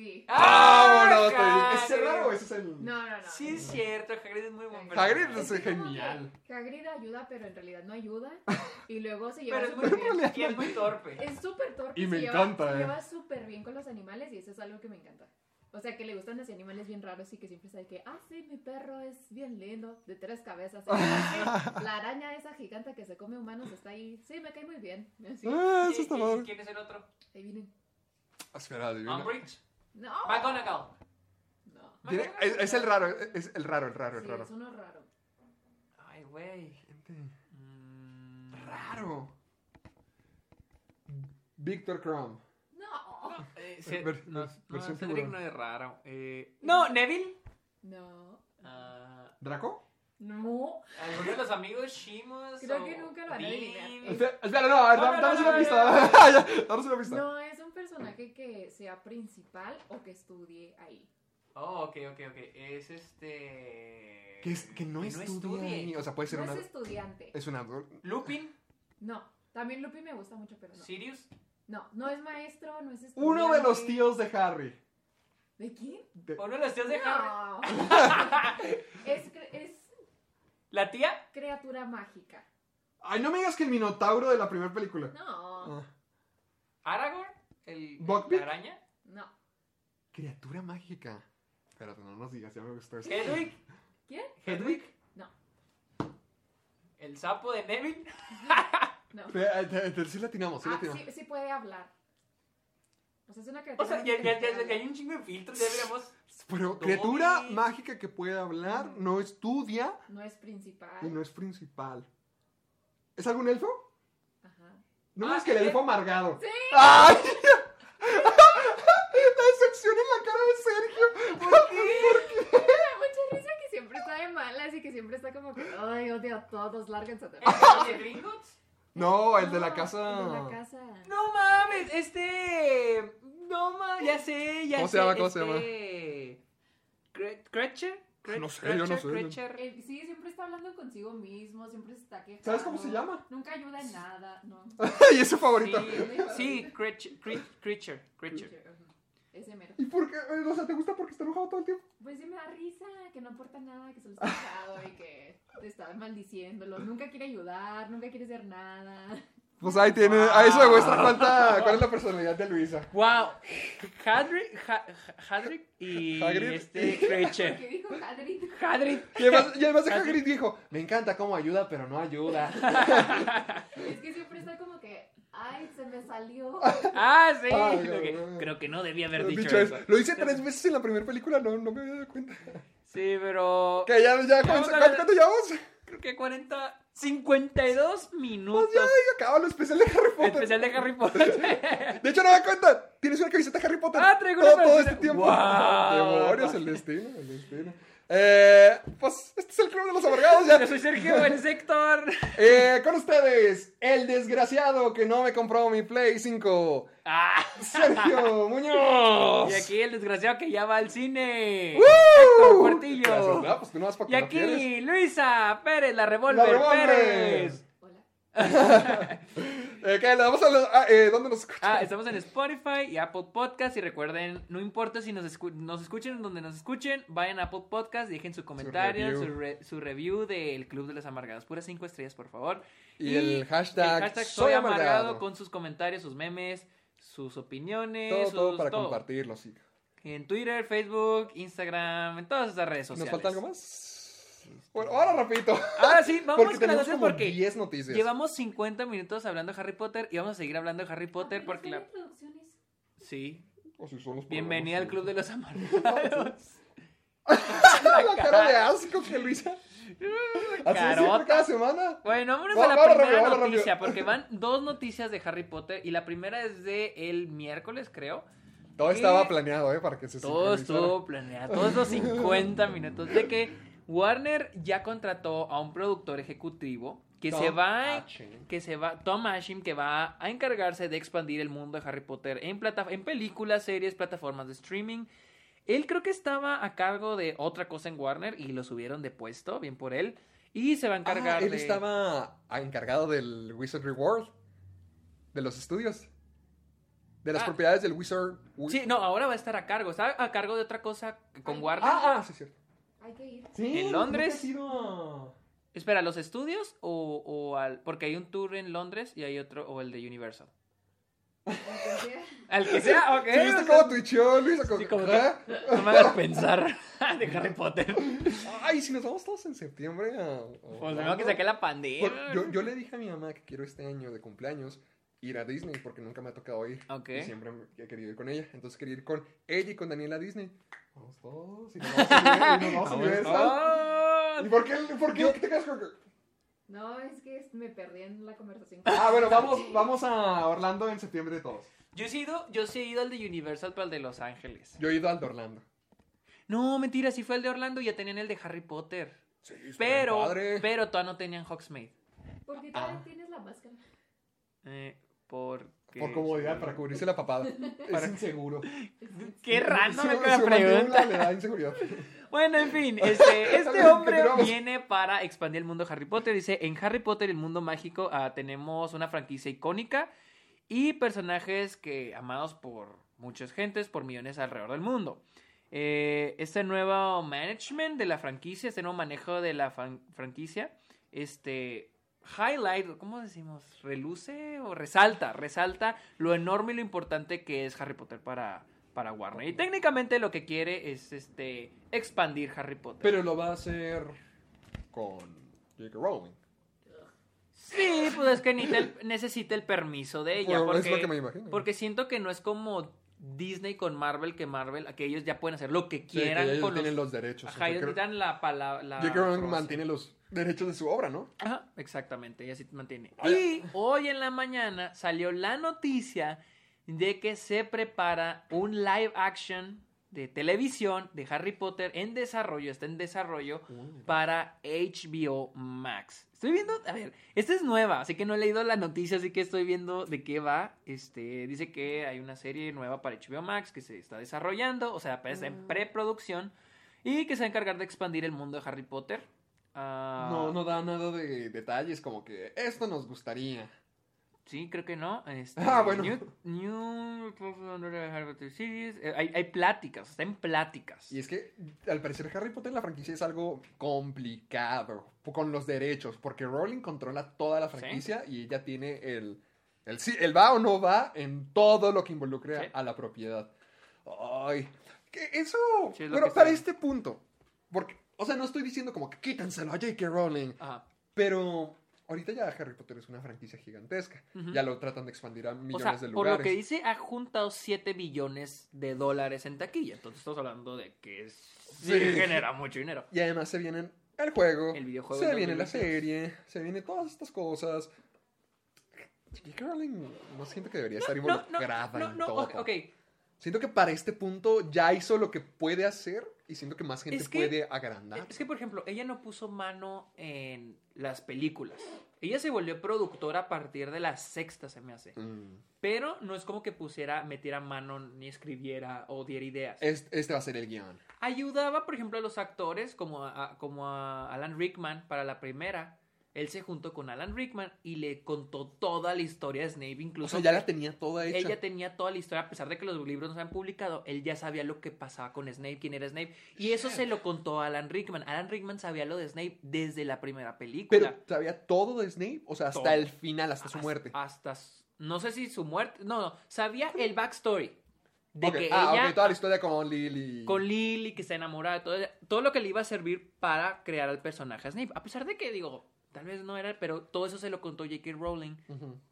Sí. ¡Vámonos! ¡Ah, ¿Es el Hagrid! raro o ese es el...? No, no, no. Sí, es cierto, Hagrid es muy buen Hagrid personaje. es Es como genial. que Hagrid ayuda, pero en realidad no ayuda. Y luego se lleva Pero es muy, bien. y es muy torpe. Es súper torpe. Y me se encanta, lleva, eh. Se lleva súper bien con los animales y eso es algo que me encanta. O sea, que le gustan así animales bien raros y que siempre sabe que, ah, sí, mi perro es bien lindo, de tres cabezas. La araña esa gigante que se come humanos está ahí. Sí, me cae muy bien. Así, Ah, ¿Y- eso está y- padre. ¿Quién es el otro? ahí vienen. Espera, adivina. Umbridge. No. McGonagall. No. Tiene- Es, es el raro, es el raro, el raro, el Sí, raro. es uno raro. Ay, güey. Gente, Mm, Raro. Víctor Crumb. No. eh, Ver- no, ver- no, versión Cedric tiburón. no es raro. Eh, no, Neville. No. Ah, ¿Draco? No. ¿Alguno de los amigos Shimos? Creo o que nunca lo van a adivinar. Espera, espera, no, a ver, No, no, no, una pista. Ya, Danos una pista. No es un personaje que sea principal o que estudie ahí. Oh, ok, ok, ok. Es este. Que, es, que no estudia ahí. O sea, puede ser No una... es estudiante. Es una... Lupin, No. También Lupi me gusta mucho, pero no. Sirius. No, no es maestro, no es estudiante. Uno de los tíos de Harry. ¿De quién? De- Uno de los tíos de Harry. No. es, es ¿La tía? criatura mágica. Ay, no me digas que el Minotauro de la primera película. No. Ah. Aragorn. El, la araña. No. Criatura mágica. Espérate, no nos digas, ya me gustó eso. Hedwig. ¿Quién? Hedwig. No. El sapo de Neville. No. Espera, eh, eh, Sí la atinamos, sí la Ah, atinamos. sí, sí puede hablar. O sea, es una criatura O sea, ya, ya, ya- ya hay un chingo de filtros. Ya deberíamos. Pero criatura Dobby. mágica que puede hablar, no estudia No es principal. y no es principal. ¿Es algún elfo? Ajá. No Ah, es que el ¿eh? elfo amargado. ¡Sí! ¡Ay! La decepción en la cara de Sergio. Me da mucha risa que siempre está de malas y que siempre está como que, ay, odio a todos, lárguense de ¿El de Gringotts? No, el de la casa. El de la casa. No mames, este. No mames, ya sé, ya ¿Cómo se sé. llama? ¿Cómo se este... Cre- ¿Cretcher? Cre- No sé, yo no sé. Cretcher. Eh, sí, siempre está hablando consigo mismo, siempre se está quejando. ¿Sabes cómo se llama? Nunca ayuda en nada, no. y es su favorito. Sí, sí, Cretcher. Ese mero. ¿Y por qué? Eh, O sea, ¿te gusta porque está enojado todo el tiempo? Pues sí me da risa, que no aporta nada, que solo está enojado y que te está maldiciéndolo. Nunca quiere ayudar, nunca quiere hacer nada. Pues ahí tiene, a eso demuestra cuánta, cuál es la personalidad de Luisa. Wow, Hadrick, Ha- Hadrick y Hagrid. este Creature. ¿Qué dijo Hadrid? Hadrick. Y además, y además de Hagrid dijo, me encanta cómo ayuda, pero no ayuda. Es que siempre está como que, ay, se me salió. Ah, sí. Ay, creo, que, no. creo que no debía haber dicho, dicho es- eso. lo hice tres veces en la primera película, no, no me había dado cuenta. Sí, pero Que ya, ya, ¿cuánto, llevamos? creo que 40, 52 Pues minutos. ya, ya acaba el especial de Harry Potter. Especial de Harry Potter. De hecho, no me da cuenta. Tienes una camiseta de Harry Potter. Ah, traigo todo, una todo camiseta. este tiempo. Guau. Demonios, el destino, el destino. Eh, pues este es el club de los amargados ya. Yo soy Sergio, el sector. Eh, con ustedes, el desgraciado que no me compró mi Play 5, Ah. Sergio Muñoz. Y aquí el desgraciado que ya va al cine. ¡Woo! Héctor. Pues tú no vas Y no aquí Luisa Pérez, la La revólver Revolver. Pérez. Hola. Eh, ¿qué? ¿Le damos a los- ah, eh, ¿Dónde nos escuchan? Ah, estamos en Spotify y Apple Podcast. Y recuerden, no importa si nos, escu- nos escuchen donde nos escuchen, vayan a Apple Podcast, dejen su comentario, review. su, re- su review del Club de las Amargadas. Puras cinco estrellas, por favor. Y el hashtag soy amargado, amargado. con sus comentarios, sus memes, sus opiniones. todo, sus, todo para todo. compartirlo, sí. En Twitter, Facebook, Instagram, en todas esas redes ¿Nos sociales. falta algo más? Bueno, ahora rapidito. Ahora sí, vamos Porque con las tenemos noticias como porque 10 noticias. llevamos 50 minutos hablando de Harry Potter y vamos a seguir hablando de Harry Potter porque la... Sí. O si son los Bienvenida al Club de los Amargados. La cara de asco que Luisa. Así Carota. cada semana. Bueno, vámonos Va- a la vámonos primera rápido, noticia, rápido. porque van dos noticias de Harry Potter y la primera es de el miércoles, creo. Todo estaba planeado, ¿eh? Para que se Todo estuvo planeado, todos los 50 minutos de que Warner ya contrató a un productor ejecutivo que se va que se va Tom Ashim que va a encargarse de expandir el mundo de Harry Potter en plata, en películas, series, plataformas de streaming. Él creo que estaba a cargo de otra cosa en Warner y lo subieron de puesto, bien por él. Y se va a encargar Ah, él de estaba encargado del Wizardry World. De los estudios. De las Ah. propiedades del Wizard. Wi- Sí, no, ahora va a estar a cargo. Está a cargo de otra cosa con Ay. Warner. Ah, ah, sí, cierto. Hay que ir. Sí, ¿En Londres? ido Espera, ¿los estudios o, o al...? Porque hay un tour en Londres y hay otro, o el de Universal. Al que sea, ok. ¿Sí viste cómo tuiteó Luis? Sí, como ¿Ah? No me hagas pensar de Harry Potter. Ay, si nos vamos todos en septiembre a... a Pues tengo que saqué la pandemia. yo, yo le dije a mi mamá que quiero este año de cumpleaños ir a Disney porque nunca me ha tocado ir. Ok. Y siempre he querido ir con ella. Entonces quería ir con ella y con Daniela a Disney. Vamos todos. Y nos vamos a, y nos vamos a Universal. Oh, ¿Y por qué, por qué te quedas con no, es que me perdí en la conversación. Ah, bueno, vamos, vamos a Orlando en septiembre todos. Yo sí he ido, yo sí he ido al de Universal, pero al de Los Ángeles. Yo he ido al de Orlando. No, mentira, sí fue el de Orlando y ya tenían el de Harry Potter. Sí, Pero, padre. pero todavía no tenían Hogsmeade. ¿Por qué Ah. todavía tienes la máscara? Eh, porque... Por comodidad, para cubrirse la papada. Es inseguro. Qué Su- me la pregunta. le da inseguridad. Bueno, en fin, este, este hombre viene para expandir el mundo de Harry Potter. Dice, en Harry Potter, el mundo mágico, ah, tenemos una franquicia icónica y personajes que amados por muchas gentes, por millones alrededor del mundo. Eh, este nuevo management de la franquicia, este nuevo manejo de la franquicia, este highlight, ¿cómo decimos? Reluce o resalta, resalta lo enorme y lo importante que es Harry Potter para, para Warner. Y técnicamente lo que quiere es este expandir Harry Potter. Pero lo va a hacer con J.K. Rowling. Sí, pues es que necesita el, necesita el permiso de ella. Bueno, porque, es lo que me imagino. porque siento que no es como Disney con Marvel, que Marvel, que ellos ya pueden hacer lo que Sí, que quieran ellos con tienen los... los derechos. Ajá, ellos dan la palabra... J.K. Rowling mantiene los derechos de su obra, ¿no? Ajá, exactamente, ella sí te mantiene. Ay. Y hoy en la mañana salió la noticia de que se prepara un live action de televisión de Harry Potter en desarrollo, está en desarrollo para HBO Max. Estoy viendo, a ver, esta es nueva, así que no he leído la noticia, así que estoy viendo de qué va. Este, dice que hay una serie nueva para HBO Max que se está desarrollando, o sea, apenas está en preproducción y que se va a encargar de expandir el mundo de Harry Potter. Ah, No, no da nada de detalles como que esto nos gustaría. Sí, creo que no. Este, Ah, bueno. New, new Harry Potter series. Eh, hay, hay pláticas, está en pláticas. Y es que al parecer Harry Potter en la franquicia es algo complicado con los derechos, porque Rowling controla toda la franquicia y ella tiene el, el sí, el va o no va en todo lo que involucre a- Sí. a la propiedad. Ay, que eso, Sí, es que para este punto, porque, o sea, no estoy diciendo como que quítenselo a J.K. Rowling, Ajá. pero ahorita ya Harry Potter es una franquicia gigantesca, ya lo tratan de expandir a O millones sea, de por lugares. lo que dice, ha juntado 7 billones de dólares en taquilla. Entonces estamos hablando de que es- sí, Sí. genera mucho dinero. Y además se vienen el juego, El videojuego se en viene la 2022. serie, se vienen todas estas cosas. J.K. Rowling no siento que debería estar No, no, involucrada no, en no, todo. ok, ok. Siento que para este punto ya hizo lo que puede hacer y siento que más gente Es que- puede agrandar. Es que, por ejemplo, ella no puso mano en las películas. Ella se volvió productora a partir de la sexta, se me hace. Mm. Pero no es como que pusiera, metiera mano, ni escribiera o diera ideas. Este, va a ser el guion. Ayudaba, por ejemplo, a los actores, como a- como a Alan Rickman para la primera. Él se juntó con Alan Rickman y le contó toda la historia de Snape, O incluso. sea, ya la tenía toda hecha. ella tenía toda la historia, a pesar de que los libros no se han publicado, él ya sabía lo que pasaba con Snape, quién era Snape. Y eso se lo contó a Alan Rickman. Alan Rickman sabía lo de Snape desde la primera película. Pero sabía todo de Snape, o sea, hasta Todo. el final, hasta su muerte. Hasta, no sé si su muerte, no, no, sabía el backstory. De que ah, ella ok, toda la historia con Lily. con Lily, que está enamorada, todo, todo lo que le iba a servir para crear al personaje Snape. A pesar de que, digo, tal vez no era, pero todo eso se lo contó J.K. Rowling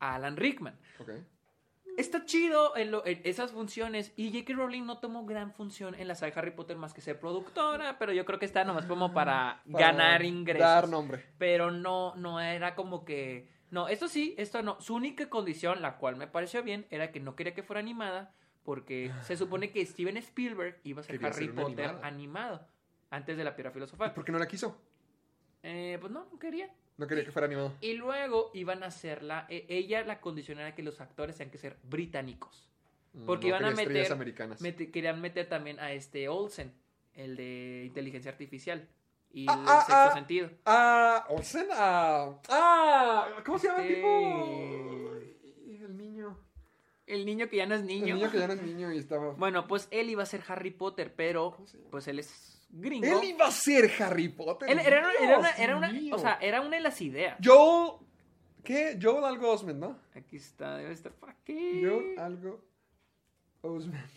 a Alan Rickman. Está chido en, lo- en esas funciones y J.K. Rowling no tomó gran función en la saga de Harry Potter más que ser productora, pero yo creo que está nomás como para, Para ganar ingresos. Dar nombre. Pero no, no era como que... No, esto sí, esto no. Su única condición, la cual me pareció bien, era que no quería que fuera animada porque se supone que Steven Spielberg iba a ser Harry Potter animado antes de la piedra ¿Y filosofal. por qué no la quiso? Eh, pues no, no quería. No quería que fuera animado. Y luego iban a hacerla, e- ella la condición era que los actores tenían que ser británicos. Porque No iban a meter- americanas. Querían meter también a este Olsen, el de inteligencia artificial y Ah, el ah, sexto ah. sentido. Ah, Olsen, ah, ah, ¿cómo se llama el Este- tipo? Y el niño. El niño que ya no es El niño. niño que ya no es niño y estaba... Bueno, pues él iba a ser Harry Potter, pero pues él es gringo. Él iba a ser Harry Potter. Él era, era una, era una- o sea, era una de las ideas. Joel... ¿Qué? Joel algo Osment, ¿no? Aquí está, debe estar por aquí. Joel algo Osment.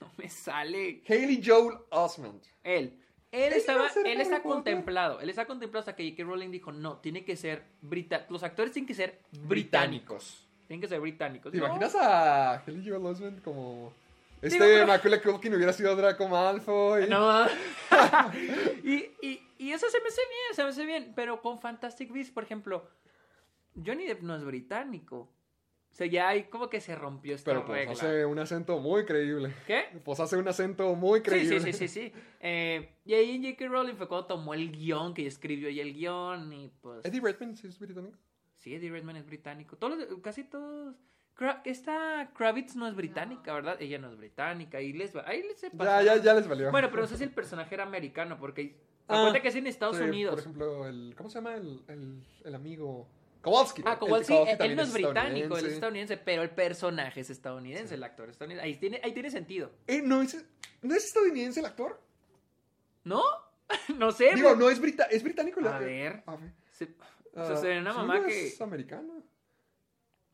No me sale. Haley Joel Osment. Él. Él Él estaba, él está Potter. contemplado. Él está contemplado hasta que J.K. Rowling dijo, no, tiene que ser británicos. Los actores tienen que ser británicos. Británicos. Tienen que ser británicos. ¿Te No, imaginas a Haley Joel Osment como... Este pero- Macaulay Culkin hubiera sido Draco Malfoy. No. y, y, y eso se me hace bien, se me hace bien. Pero con Fantastic Beasts, por ejemplo, Johnny Depp no es británico. O sea, ya hay como que se rompió esta Pero pues regla. hace un acento muy creíble. ¿Qué? Pues hace un acento muy Sí, creíble. sí, sí, sí, sí. Eh, y ahí J.K. Rowling fue cuando tomó el guion, que escribió y el guion, y pues... Eddie Redmayne sí es británico. Sí, Eddie Redmayne es británico. Todos, casi todos... Kra- esta Kravitz no es británica, ¿verdad? Ella no es británica. Ahí les va... Ahí les se Ya, pasaron. ya, ya les valió. Bueno, pero no sé si el personaje era americano, porque... Ah, que es en Estados Sí, Unidos. Por ejemplo, el, ¿cómo se llama el, el, el amigo? Kowalski. Ah, El Kowalski, Kowalski él, no es británico, él es estadounidense. pero el personaje es estadounidense, el actor es estadounidense. Ahí tiene, ahí tiene sentido. Eh, ¿no, es, ¿No es estadounidense el actor? ¿No? no sé. Digo, pero- no es, brita es británico el A actor. ver. A ver. Se- Ah, o sea, sería una mamá que... Es americano.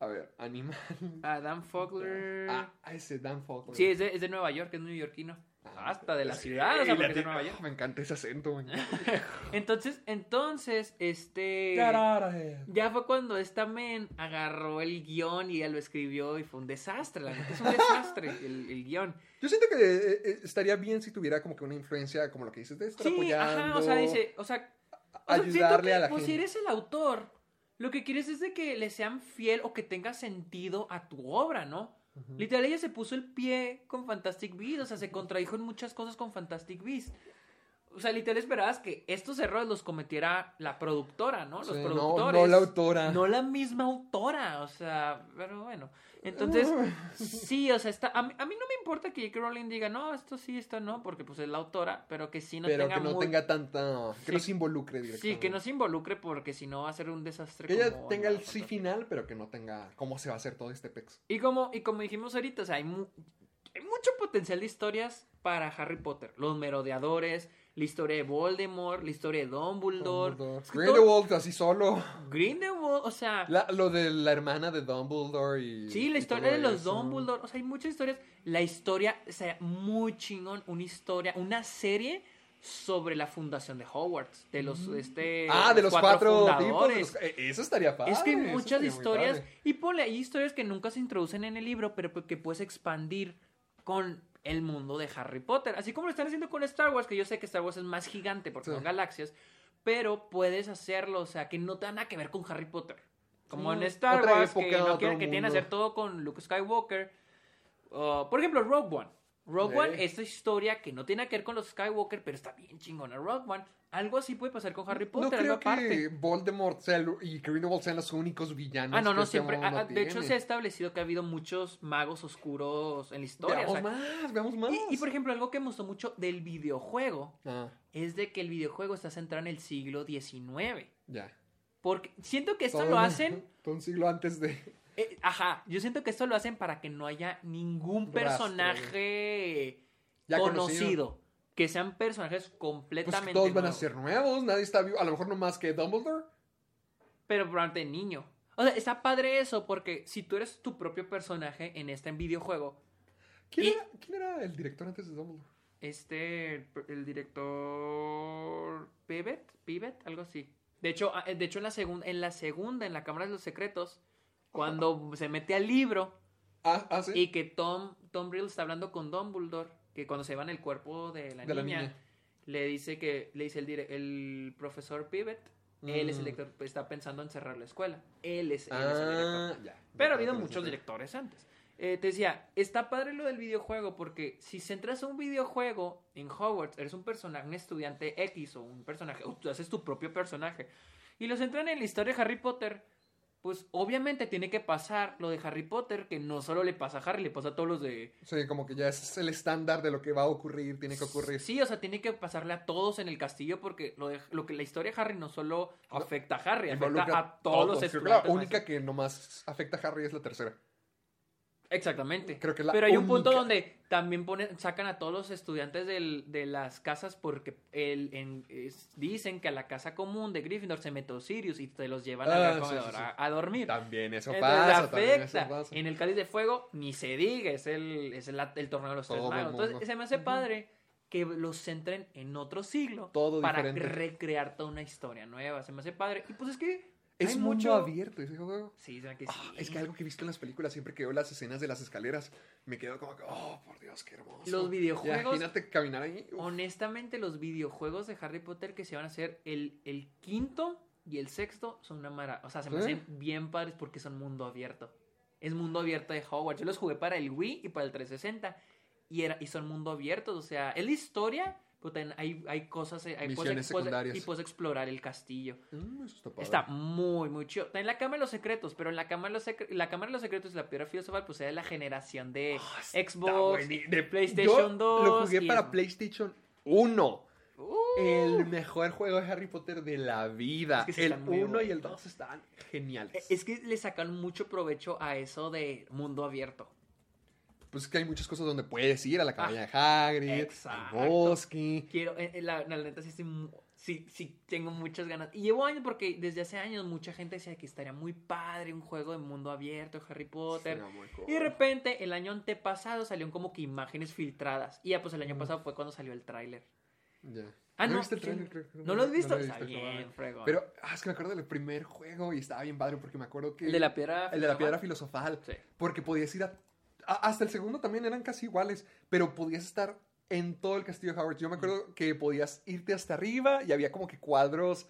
A ver, animal. Adam Fogler... Ah, ese Dan Fogler. Sí, es de, es de Nueva York, es neoyorquino. Ah, Hasta de la sí, ciudad, o sea, porque es de Nueva York. Ah, Me encanta ese acento. encanta. Entonces, entonces, este... Ya fue cuando esta men agarró el guion y ya lo escribió y fue un desastre, la neta es un desastre el, el guion. Yo siento que eh, eh, estaría bien si tuviera como que una influencia, como lo que dices, de estar Sí, apoyando. ajá, o sea, dice, o sea, o sea, ayudarle que, a la pues, si gente. eres el autor, lo que quieres es de que le sean fiel o que tenga sentido a tu obra, ¿no? Literal, ella se puso el pie con Fantastic Beasts, o sea, se contradijo en muchas cosas con Fantastic Beasts. O sea, literal esperabas que estos errores los cometiera la productora, ¿no? Los Sí, no, productores. no la autora. No la misma autora, o sea, pero bueno. Entonces, sí, o sea, está, a, mí, a mí no me importa que J.K. Rowling diga, no, esto sí, esto no, porque pues es la autora, pero que sí no pero tenga que no muy- tenga tanta. Que Sí. no se involucre directamente. Sí, que no se involucre porque si no va a ser un desastre. Que ella tenga en el sí final, pero que no tenga cómo se va a hacer todo este pex. Y como, y como dijimos ahorita, o sea, hay, mu- hay mucho potencial de historias para Harry Potter. Los merodeadores, la historia de Voldemort, la historia de Dumbledore. Dumbledore. Grindelwald así solo. Grindelwald, o sea... La- lo de la hermana de Dumbledore y. Sí, la y historia de los eso. Dumbledore. O sea, hay muchas historias. La historia, o sea, muy chingón. Una historia, una serie sobre la fundación de Hogwarts. De los, este... Ah, de los cuatro, tipos. de fundadores. los- eh, Eso estaría padre. Es que hay muchas historias. Y ponle, hay historias que nunca se introducen en el libro, pero que puedes expandir con el mundo de Harry Potter. Así como lo están haciendo con Star Wars, que yo sé que Star Wars es más gigante porque Sí. son galaxias, pero puedes hacerlo, o sea, que no tenga nada que ver con Harry Potter. Como Sí, en Star otra Wars, época, que, no quieren, que tienen que hacer todo con Luke Skywalker. Uh, por ejemplo, Rogue One. Rogue. One, esta historia que no tiene que ver con los Skywalker, pero está bien chingona. Rogue One, algo así puede pasar con Harry No Potter, algo creo aparte. que Voldemort y Grindelwald sean los únicos villanos. Ah, no, que no, este siempre. ah, ah, de hecho, se ha establecido que ha habido muchos magos oscuros en la historia. Veamos o sea, más, veamos más. y, y, por ejemplo, algo que me gustó mucho del videojuego Ah, es de que el videojuego está centrado en el siglo XIX. ya. Porque siento que esto Todo lo hacen. todo un siglo antes de. Eh, ajá, yo siento que esto lo hacen para que no haya ningún personaje Ya conocido. conocido. Que sean personajes Pues completamente. todos van a nuevos. ser nuevos, nadie está vivo. A lo mejor no más que Dumbledore. Pero probablemente niño. O sea, está padre eso porque si tú eres tu propio personaje en este videojuego, ¿Quién, Y- era, quién era el director antes de Dumbledore? Este, el, el director Pivet, Pivet, algo así. De hecho, ah, de hecho en la segunda, en la segunda, en la Cámara de los Secretos, cuando se mete al libro Ah, ah, sí. y que Tom, Tom Riddle está hablando con Dumbledore, que cuando se va en el cuerpo de la, De la niña, le dice que, le dice el, el profesor Pivet, él es el Mm. director, está pensando en cerrar la escuela. Él es, él es el director. Ah, ya. Pero ha habido muchos directores antes. Eh, te decía, está padre lo del videojuego porque si centras un videojuego en Hogwarts, eres un personaje, un estudiante X o un personaje, o tú haces tu propio personaje y lo centran en la historia de Harry Potter, pues obviamente tiene que pasar lo de Harry Potter, que no solo le pasa a Harry, le pasa a todos los de... Sí, como que ya es el estándar de lo que va a ocurrir, tiene que ocurrir. Sí, o sea, tiene que pasarle a todos en el castillo porque lo, de- lo que la historia de Harry no solo afecta a Harry, afecta a todos los Creo que estudiantes. La única que nomás afecta a Harry es la tercera. Exactamente. Creo que es la Pero hay un punto donde también ponen, sacan a todos los estudiantes del- de las casas porque el, en- es- dicen que a la casa común de Gryffindor se mete Sirius y te los llevan Ah, al sí, comedor sí, sí. a, a dormir. También eso Entonces pasa, también eso afecta. pasa. En el cáliz de fuego, ni se diga, es el, es el, el torneo de los tres Todo magos. Entonces, se me hace padre que los centren en otro siglo Todo para diferente. recrear toda una historia nueva. Se me hace padre. Y pues es que Es hay mucho abierto ese juego. Sí, que Ah, sí. es que algo que he visto en las películas, siempre que veo las escenas de las escaleras, me quedo como que, oh, por Dios, qué hermoso. Los videojuegos- Imagínate caminar ahí. uf. Honestamente, los videojuegos de Harry Potter que se van a hacer el, el quinto y el sexto son una mara. O sea, se me ¿Sí? hacen bien padres porque son mundo abierto. Es mundo abierto de Hogwarts. Yo los jugué para el Wii y para el 360. Y, era, y son mundo abiertos. O sea, es la historia, hay, hay cosas. eh, Hay Misiones secundarias. y puedes explorar el castillo. Mm, eso está padre. Está muy, muy chido. Está en la Cámara de los Secretos, pero en la Cámara de los, Secre- la cámara de los Secretos y la Piedra Filosofal, pues era la generación de Ah, Xbox, de PlayStation Yo 2. Lo jugué y- para PlayStation 1. Uh, El mejor juego de Harry Potter de la vida. Es que sí el están muy 1 y el buenos. 2 están geniales. Es que le sacan mucho provecho a eso de mundo abierto. Pues es que hay muchas cosas donde puedes ir a la cabaña Ah, de Hagrid, exacto. al bosque. Quiero, eh, eh, la, la neta sí, sí, sí tengo muchas ganas. Y llevo años porque desde hace años mucha gente decía que estaría muy padre un juego de mundo abierto, Harry Potter. Y de repente, el año antepasado salieron como que imágenes filtradas. Y ya pues el año pasado fue cuando salió el tráiler. Ya. Ah, no. viste el creo- ¿No lo has visto? he Está visto, bien, cabrón. fregón. Pero ah, es que me acuerdo del primer juego y estaba bien padre porque me acuerdo que... el de la piedra. El de la piedra filosofal. Sí. Porque podías ir a- Hasta el segundo también eran casi iguales, pero podías estar en todo el castillo de Howard. Yo me acuerdo que podías irte hasta arriba y había como que cuadros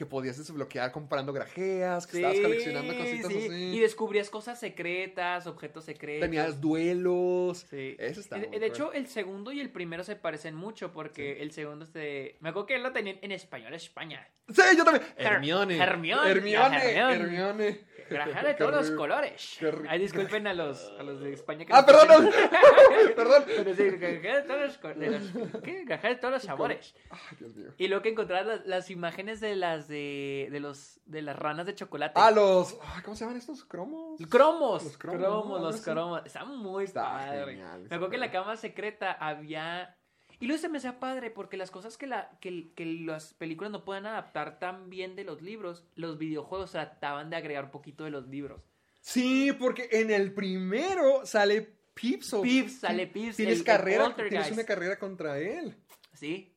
que podías desbloquear comprando grajeas, que estabas coleccionando cositas sí. así. Y descubrías cosas secretas, objetos secretos. Tenías duelos. Sí. Eso está de, muy de cool. hecho, el segundo y el primero se parecen mucho porque el segundo este... Me acuerdo que lo tenían en español España. Sí, yo también. Her- Hermione. Hermione, Hermione. Hermione. Granja de todos los colores. Ay, disculpen a los, a los de España que Ah, perdón. Perdón. Pero sí, granja de todos los, de los- ¿qué? De todos los sabores. Ay, Dios mío. Y luego que encontrás las, las imágenes de las de, de los de las ranas de chocolate. Ah, los. ay, ¿Cómo se llaman estos? ¿Cromos? Cromos, Los cromos, cromos, los cromos. Está muy Está padre. genial, Me acuerdo que en la cámara secreta había. Y luego se me hacía padre porque las cosas que, la, que, que las películas no pueden adaptar tan bien de los libros, los videojuegos trataban de agregar un poquito de los libros. Sí, porque en el primero sale Pips. o- Pips, sale Pips, Tienes el- carrera, tienes una carrera contra él. ¿Sí?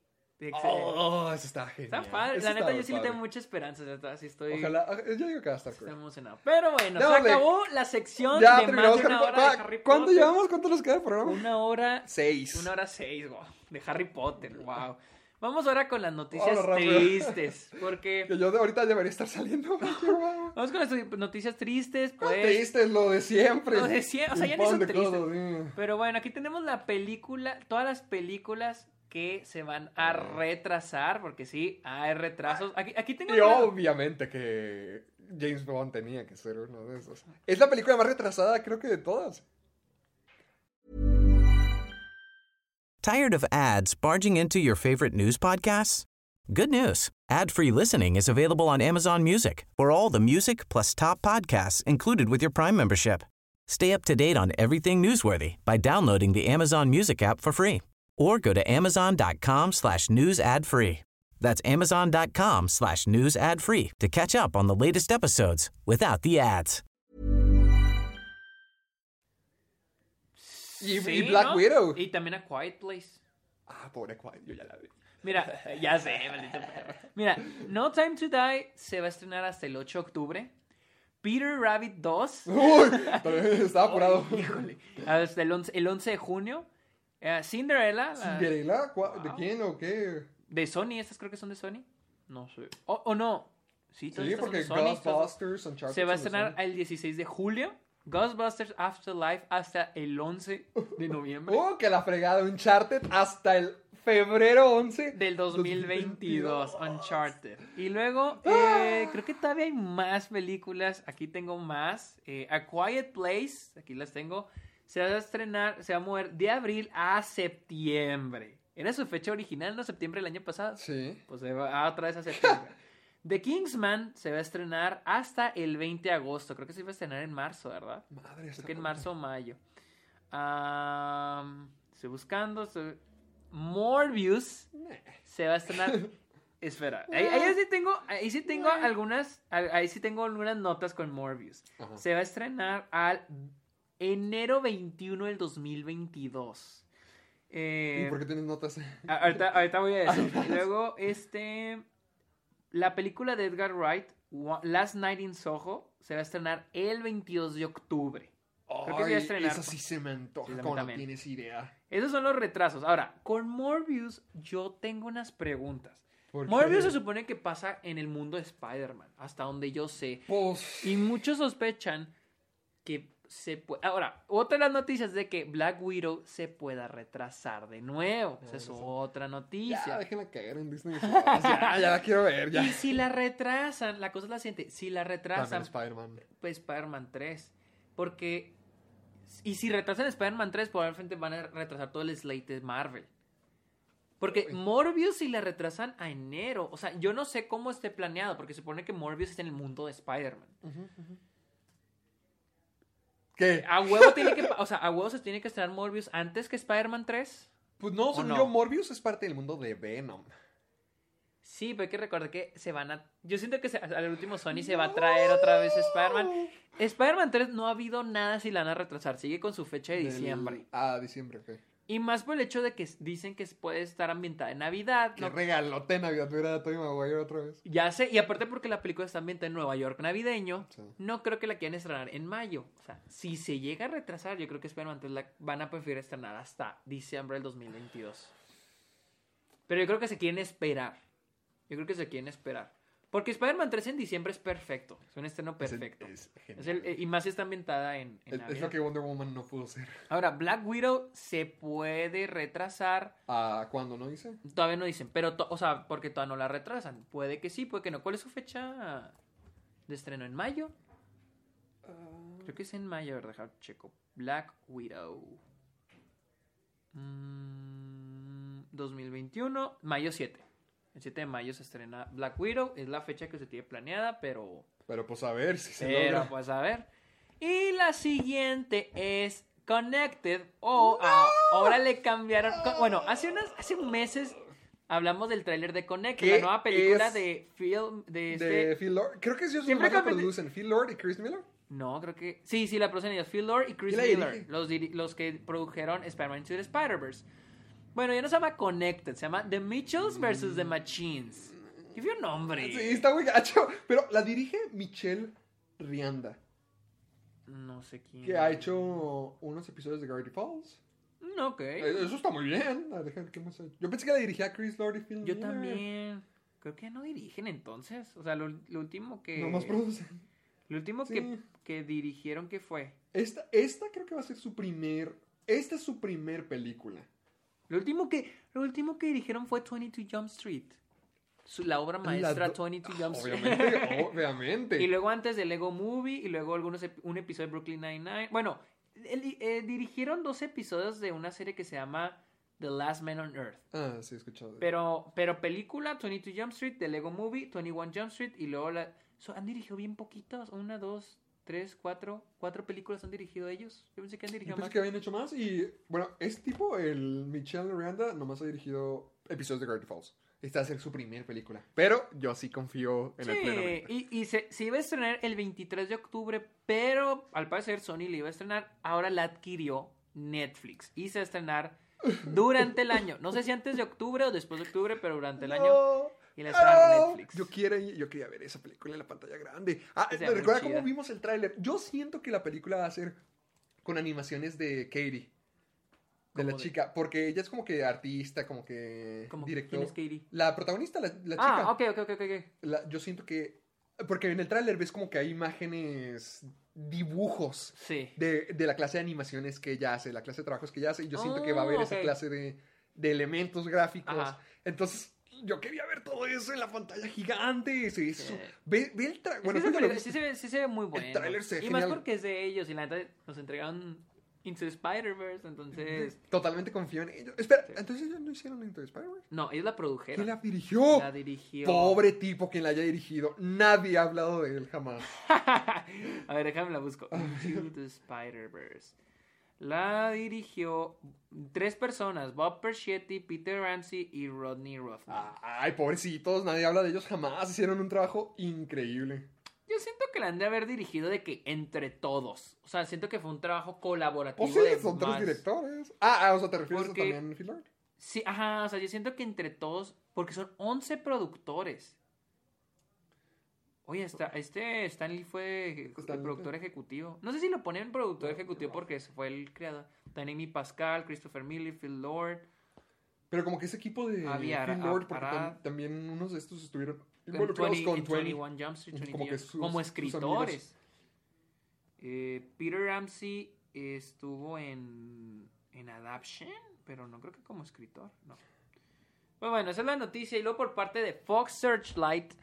Ex- Oh, eso está genial. Está padre. Eso La neta, yo sí le tengo mucha esperanza. Así estoy, Ojalá, ah, yo digo que va a estar estoy emocionado. Pero bueno, se acabó la sección Ya de más de una Harry hora Potter. de Harry ¿Cuánto Potter. llevamos? ¿Cuánto nos queda el programa? Una hora Seis. Una hora seis, wow, de Harry Potter, wow. Vamos ahora con las noticias tristes, porque Que yo de ahorita debería estar saliendo. Vamos con las noticias tristes, ¿Cuál pues. triste es lo de siempre. Lo de siempre, o sea, ya ni Un son de tristes. Pero bueno, aquí tenemos la película, todas las películas que se van a retrasar, porque sí, hay retrasos. Aquí, aquí tengo Y una- obviamente que James Bond tenía que ser uno de esos. Es la película más retrasada, creo que de todas. Tired of ads barging into your favorite news podcasts? Good news. Ad-free listening is available on Amazon Music for all the music plus top podcasts included with your Prime membership. Stay up to date on everything newsworthy by downloading the Amazon Music app for free or go to amazon.com slash news ad free. That's amazon.com slash news ad free to catch up on the latest episodes without the ads. Y, Sí, y Black ¿no? Widow. Y también a Quiet Place. Ah, pobre Quiet, yo ya la vi. Mira, ya sé, maldito perro. Mira, No Time to Die se va a estrenar hasta el 8 de octubre. Peter Rabbit 2 Uy, estaba apurado. Híjole. Hasta el 11, el 11 de junio. Eh, Cinderella. la- ¿Cinderella? ¿Cuál- ¿De quién o qué? de Sony. Estas creo que son de Sony. No sé. O o no. Sí, todas Sí, estas son porque de Sony. estas- Ghostbusters, Uncharted. Se va a estrenar el 16 de julio. Ghostbusters Afterlife hasta el 11 de noviembre Oh, que la fregada. Uncharted hasta el febrero 11 del 2022. 2022. Uncharted. Y luego, Ah. eh, creo que todavía hay más películas. Aquí tengo más. Eh, A Quiet Place. Aquí las tengo. Se va a estrenar, se va a mover de abril a septiembre. Era su fecha original, ¿no? Septiembre del año pasado. Sí. Pues se va a otra vez a septiembre. The Kingsman se va a estrenar hasta el 20 de agosto. Creo que se iba a estrenar en marzo, ¿verdad? Madre, Creo que en marzo o mayo. Am, estoy buscando. estoy- Morbius se va a estrenar. Espera, ahí, ahí sí tengo, ahí sí tengo algunas, ahí sí tengo algunas notas con Morbius. Ajá. Se va a estrenar al enero 21 del 2022. Eh, ¿Y por qué tienes notas? ahorita, ahorita voy a decir. Luego, este, la película de Edgar Wright, Last Night in Soho, se va a estrenar el 22 de octubre. Creo que se iba a estrenar. Esa sí se me antoja, Sí, como no tienes idea. Esos son los retrasos. Ahora, con Morbius yo tengo unas preguntas. ¿Por Morbius se supone que pasa en el mundo de Spider-Man, hasta donde yo sé. Pues, Y muchos sospechan que se puede... Ahora, otra de las noticias de que Black Widow se pueda retrasar de nuevo. Esa es otra ya, noticia. déjenla caer en Disney. Ya, ya la quiero ver, ya. Y si la retrasan, la cosa es la siguiente, si la retrasan, Spider-Man. pues Spider-Man 3. Porque... Y si retrasan Spider-Man 3, probablemente van a retrasar todo el slate de Marvel. Porque. Morbius si la retrasan a enero. O sea, yo no sé cómo esté planeado, porque se supone que Morbius está en el mundo de Spider-Man. ¿Qué? A huevo tiene que... O sea, a huevo se tiene que estrenar Morbius antes que Spider-Man 3. Pues no, según no? yo, Morbius es parte del mundo de Venom. Sí, pero hay que recordar que se van a... Yo siento que se- al último Sony se va a traer otra vez Spider-Man. Spider-Man 3 no ha habido nada si la van a retrasar. Sigue con su fecha de Del- diciembre. Ah, diciembre, ok. Y más por el hecho de que dicen que puede estar ambientada en Navidad. ¿no? regalote de Navidad tuviera a Tobey Maguire otra vez. Ya sé, y aparte porque la película está ambientada en Nueva York navideño, Sí. no creo que la quieran estrenar en mayo. O sea, si se llega a retrasar, yo creo que Spider-Man 3 la van a preferir estrenar hasta diciembre del 2022. Pero yo creo que se quieren esperar. Yo creo que se quieren esperar. Porque Spider-Man 3 en diciembre es perfecto. Es un estreno Es el- perfecto. Es, genial. Es el- eh, y más está ambientada en, en Es- lo que Wonder Woman no pudo hacer. Ahora, Black Widow se puede retrasar. ¿A cuándo no dice? Todavía no dicen, pero, to- o sea, porque todavía no la retrasan. Puede que sí, puede que no. ¿Cuál es su fecha de estreno? ¿En mayo? Creo que es en mayo, a ver, dejar checo. Black Widow. Mm, 2021, mayo 7. El 7 de mayo se estrena Black Widow. Es la fecha que se tiene planeada, pero Pero pues a ver si se pero logra. pues a ver. Y la siguiente es Connected. O a- ahora le cambiaron. Bueno, hace unas, hace meses hablamos del tráiler de Connected, ¿Qué la nueva película de film de este. De Phil Lord. Creo que ellos Siempre de- producen. Phil Lord y Chris Miller. No, creo que. Sí, sí, la producen ellos. Phil Lord y Chris ¿Quién la Miller. Los, los que produjeron Spider-Man Into the Spider-Verse. Bueno, ya no se llama Connected, se llama The Mitchells vs. The Machines. ¿Qué fue un nombre? Sí, está muy gacho. Pero la dirige Michelle Rianda. No sé quién. Que ha hecho unos episodios de Gravity Falls. Mm, ok. Eh, Eso está muy bien. ¿qué más? Yo pensé que la dirigía Chris Lord y Phil Yo Miller. también. Creo que no dirigen entonces. O sea, lo, lo último que. Nomás producen. Lo último Sí. que, que dirigieron, ¿qué fue? Esta, esta creo que va a ser su primer. Esta es su primer película. Lo último que, lo último que dirigieron fue 22 Jump Street. Su- la obra maestra La do- 22 Jump Street. Obviamente, obviamente. y luego antes de Lego Movie y luego algunos un episodio de Brooklyn Nine-Nine. Bueno, el- eh, dirigieron dos episodios de una serie que se llama The Last Man on Earth. Ah, sí, he escuchado. Pero, pero película, 22 Jump Street, The Lego Movie, 21 Jump Street y luego la... so, han dirigido bien poquitos, una, dos, tres, cuatro, cuatro películas han dirigido ellos. Yo pensé que han Yo dirigido pensé más. que habían hecho más y, bueno, este tipo, el Michelle Rianda, nomás ha dirigido episodios de Gravity Falls. Esta va a ser su primer película. Pero yo sí confío en el Sí, plenamente. y, y se, se iba a estrenar el 23 de octubre, pero al parecer Sony le iba a estrenar, ahora la adquirió Netflix y se va a estrenar durante el año. No sé si antes de octubre o después de octubre, pero durante el año. Y la estrenaron No. Netflix. Yo, quiero, yo quería ver esa película en la pantalla grande. Ah, ¿me recuerda cómo vimos el tráiler? Yo siento que la película va a ser con animaciones de Katie. De la ¿Cómo de? chica, porque ella es como que artista, como que Como, director. ¿Quién es Katie? La protagonista, la, la chica. Ah, ok, ok, ok, ok. ok. La- yo siento que. Porque en el tráiler ves como que hay imágenes, dibujos Sí. de, de la clase de animaciones que ella hace, la clase de trabajos que ella hace, y yo siento que va a haber Oh, esa ok. clase de, de elementos gráficos. Ajá. Entonces, yo quería ver todo eso en la pantalla gigante. Sí, eso. Sí. Ve, ve el tráiler. Es Bueno, sí, viste. se ve, sí se ve muy bueno. tráiler se ve y más porque es de ellos y la neta nos entregaron Into Spider-Verse, entonces... Totalmente confío en ellos. Espera, entonces ellos no hicieron Into Spider-Verse. No, ellos la produjeron. ¿Quién la dirigió? La dirigió... Pobre tipo quien la haya dirigido. Nadie ha hablado de él jamás. A ver, déjame la busco. Into Spider-Verse. La dirigió tres personas, Bob Persichetti, Peter Ramsey y Rodney Rothman. Ay, pobrecitos, nadie habla de ellos jamás. Hicieron un trabajo increíble. Yo siento que la han de haber dirigido de que entre todos. O sea, siento que fue un trabajo colaborativo. Pues sí, de son tres directores. Ah, ah, o sea, ¿te refieres Porque- a también Phil? Sí, ajá, o sea, yo siento que entre todos, porque son 11 productores. Oye, está, este Stanley fue Stanley productor ejecutivo. No sé si lo ponen productor ejecutivo porque fue el creador. Amy Pascal, Christopher Miller, Phil Lord. Pero como que ese equipo de Había Phil Ara- Lord, porque Arad. también unos de estos estuvieron involucrados 20 con en 20. 21 Jump Street, Como 22 que sus- como escritores. Eh, Peter Ramsey estuvo en, en Adaption, pero no creo que como escritor, no. Pues bueno, esa es la noticia. Y luego por parte de Fox Searchlight,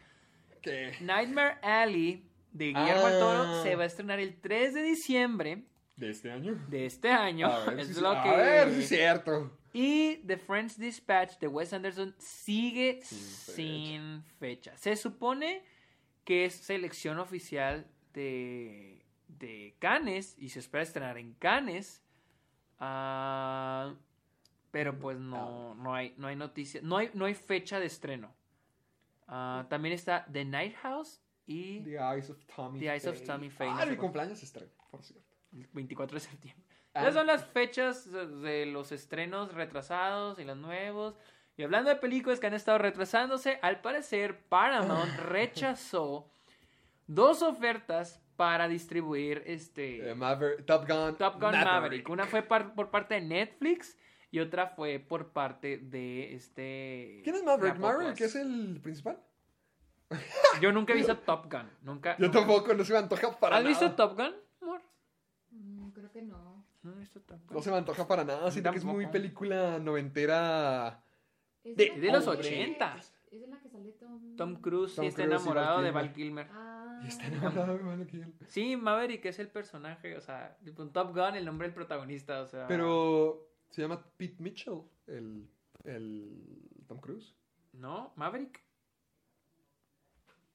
¿Qué? Nightmare Alley de Guillermo del Toro Ah. se va a estrenar el 3 de diciembre ¿De este año? de este año. A ver, es lo a que... ver si es cierto. Y The French Dispatch de Wes Anderson sigue Sin sin fecha. Se supone que es selección oficial de, de Cannes y se espera estrenar en Cannes. Ah, pero pues no, no hay, no hay noticia, no hay, no hay fecha de estreno. Ah, también está The Night House y The Eyes of Tommy The Eyes of Faye. Tommy Faye, Ah, no mi cumpleaños se estrena, por cierto. el 24 de septiembre. Ah. Esas son las fechas de los estrenos retrasados y los nuevos. Y hablando de películas que han estado retrasándose, al parecer Paramount rechazó dos ofertas para distribuir este Eh, Maver- Top Gun. Top Gun Maverick. Una fue par- por parte de Netflix y otra fue por parte de este. ¿Quién es de Maverick? ¿Maverick Plus. es el principal? Yo nunca he visto Top Gun. Nunca. Yo nunca. tampoco, no se me antoja para ¿Has nada. visto Top Gun, amor? Mm, creo que no. No he visto Top Gun. No se me antoja para nada. Siento que es muy película noventera. Es De- de que los 80. Es en la que sale Tom. Tom Cruise Tom sí está Cruise y enamorado de. Val Kilmer. Ah. Y está enamorado de Val Kilmer. Sí, Maverick es el personaje, o sea, Top Gun, el nombre del protagonista, o sea. Pero se llama Pete Mitchell, el, el Tom Cruise. ¿No? ¿Maverick?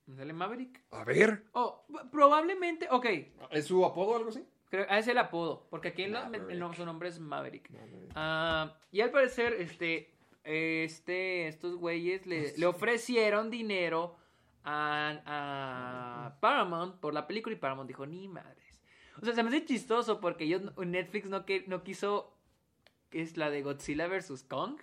¿Me sale Maverick? A ver. Oh, probablemente, ok, ¿Es su apodo o algo así? creo, ah, es el apodo, porque aquí en la- Maverick. su nombre es Maverick. Ah, y al parecer, este, este, estos güeyes le, le ofrecieron dinero a, a Paramount por la película y Paramount dijo, ni madres. O sea, se me hace chistoso porque ellos, Netflix no, que, no quiso, es la de Godzilla vs. Kong.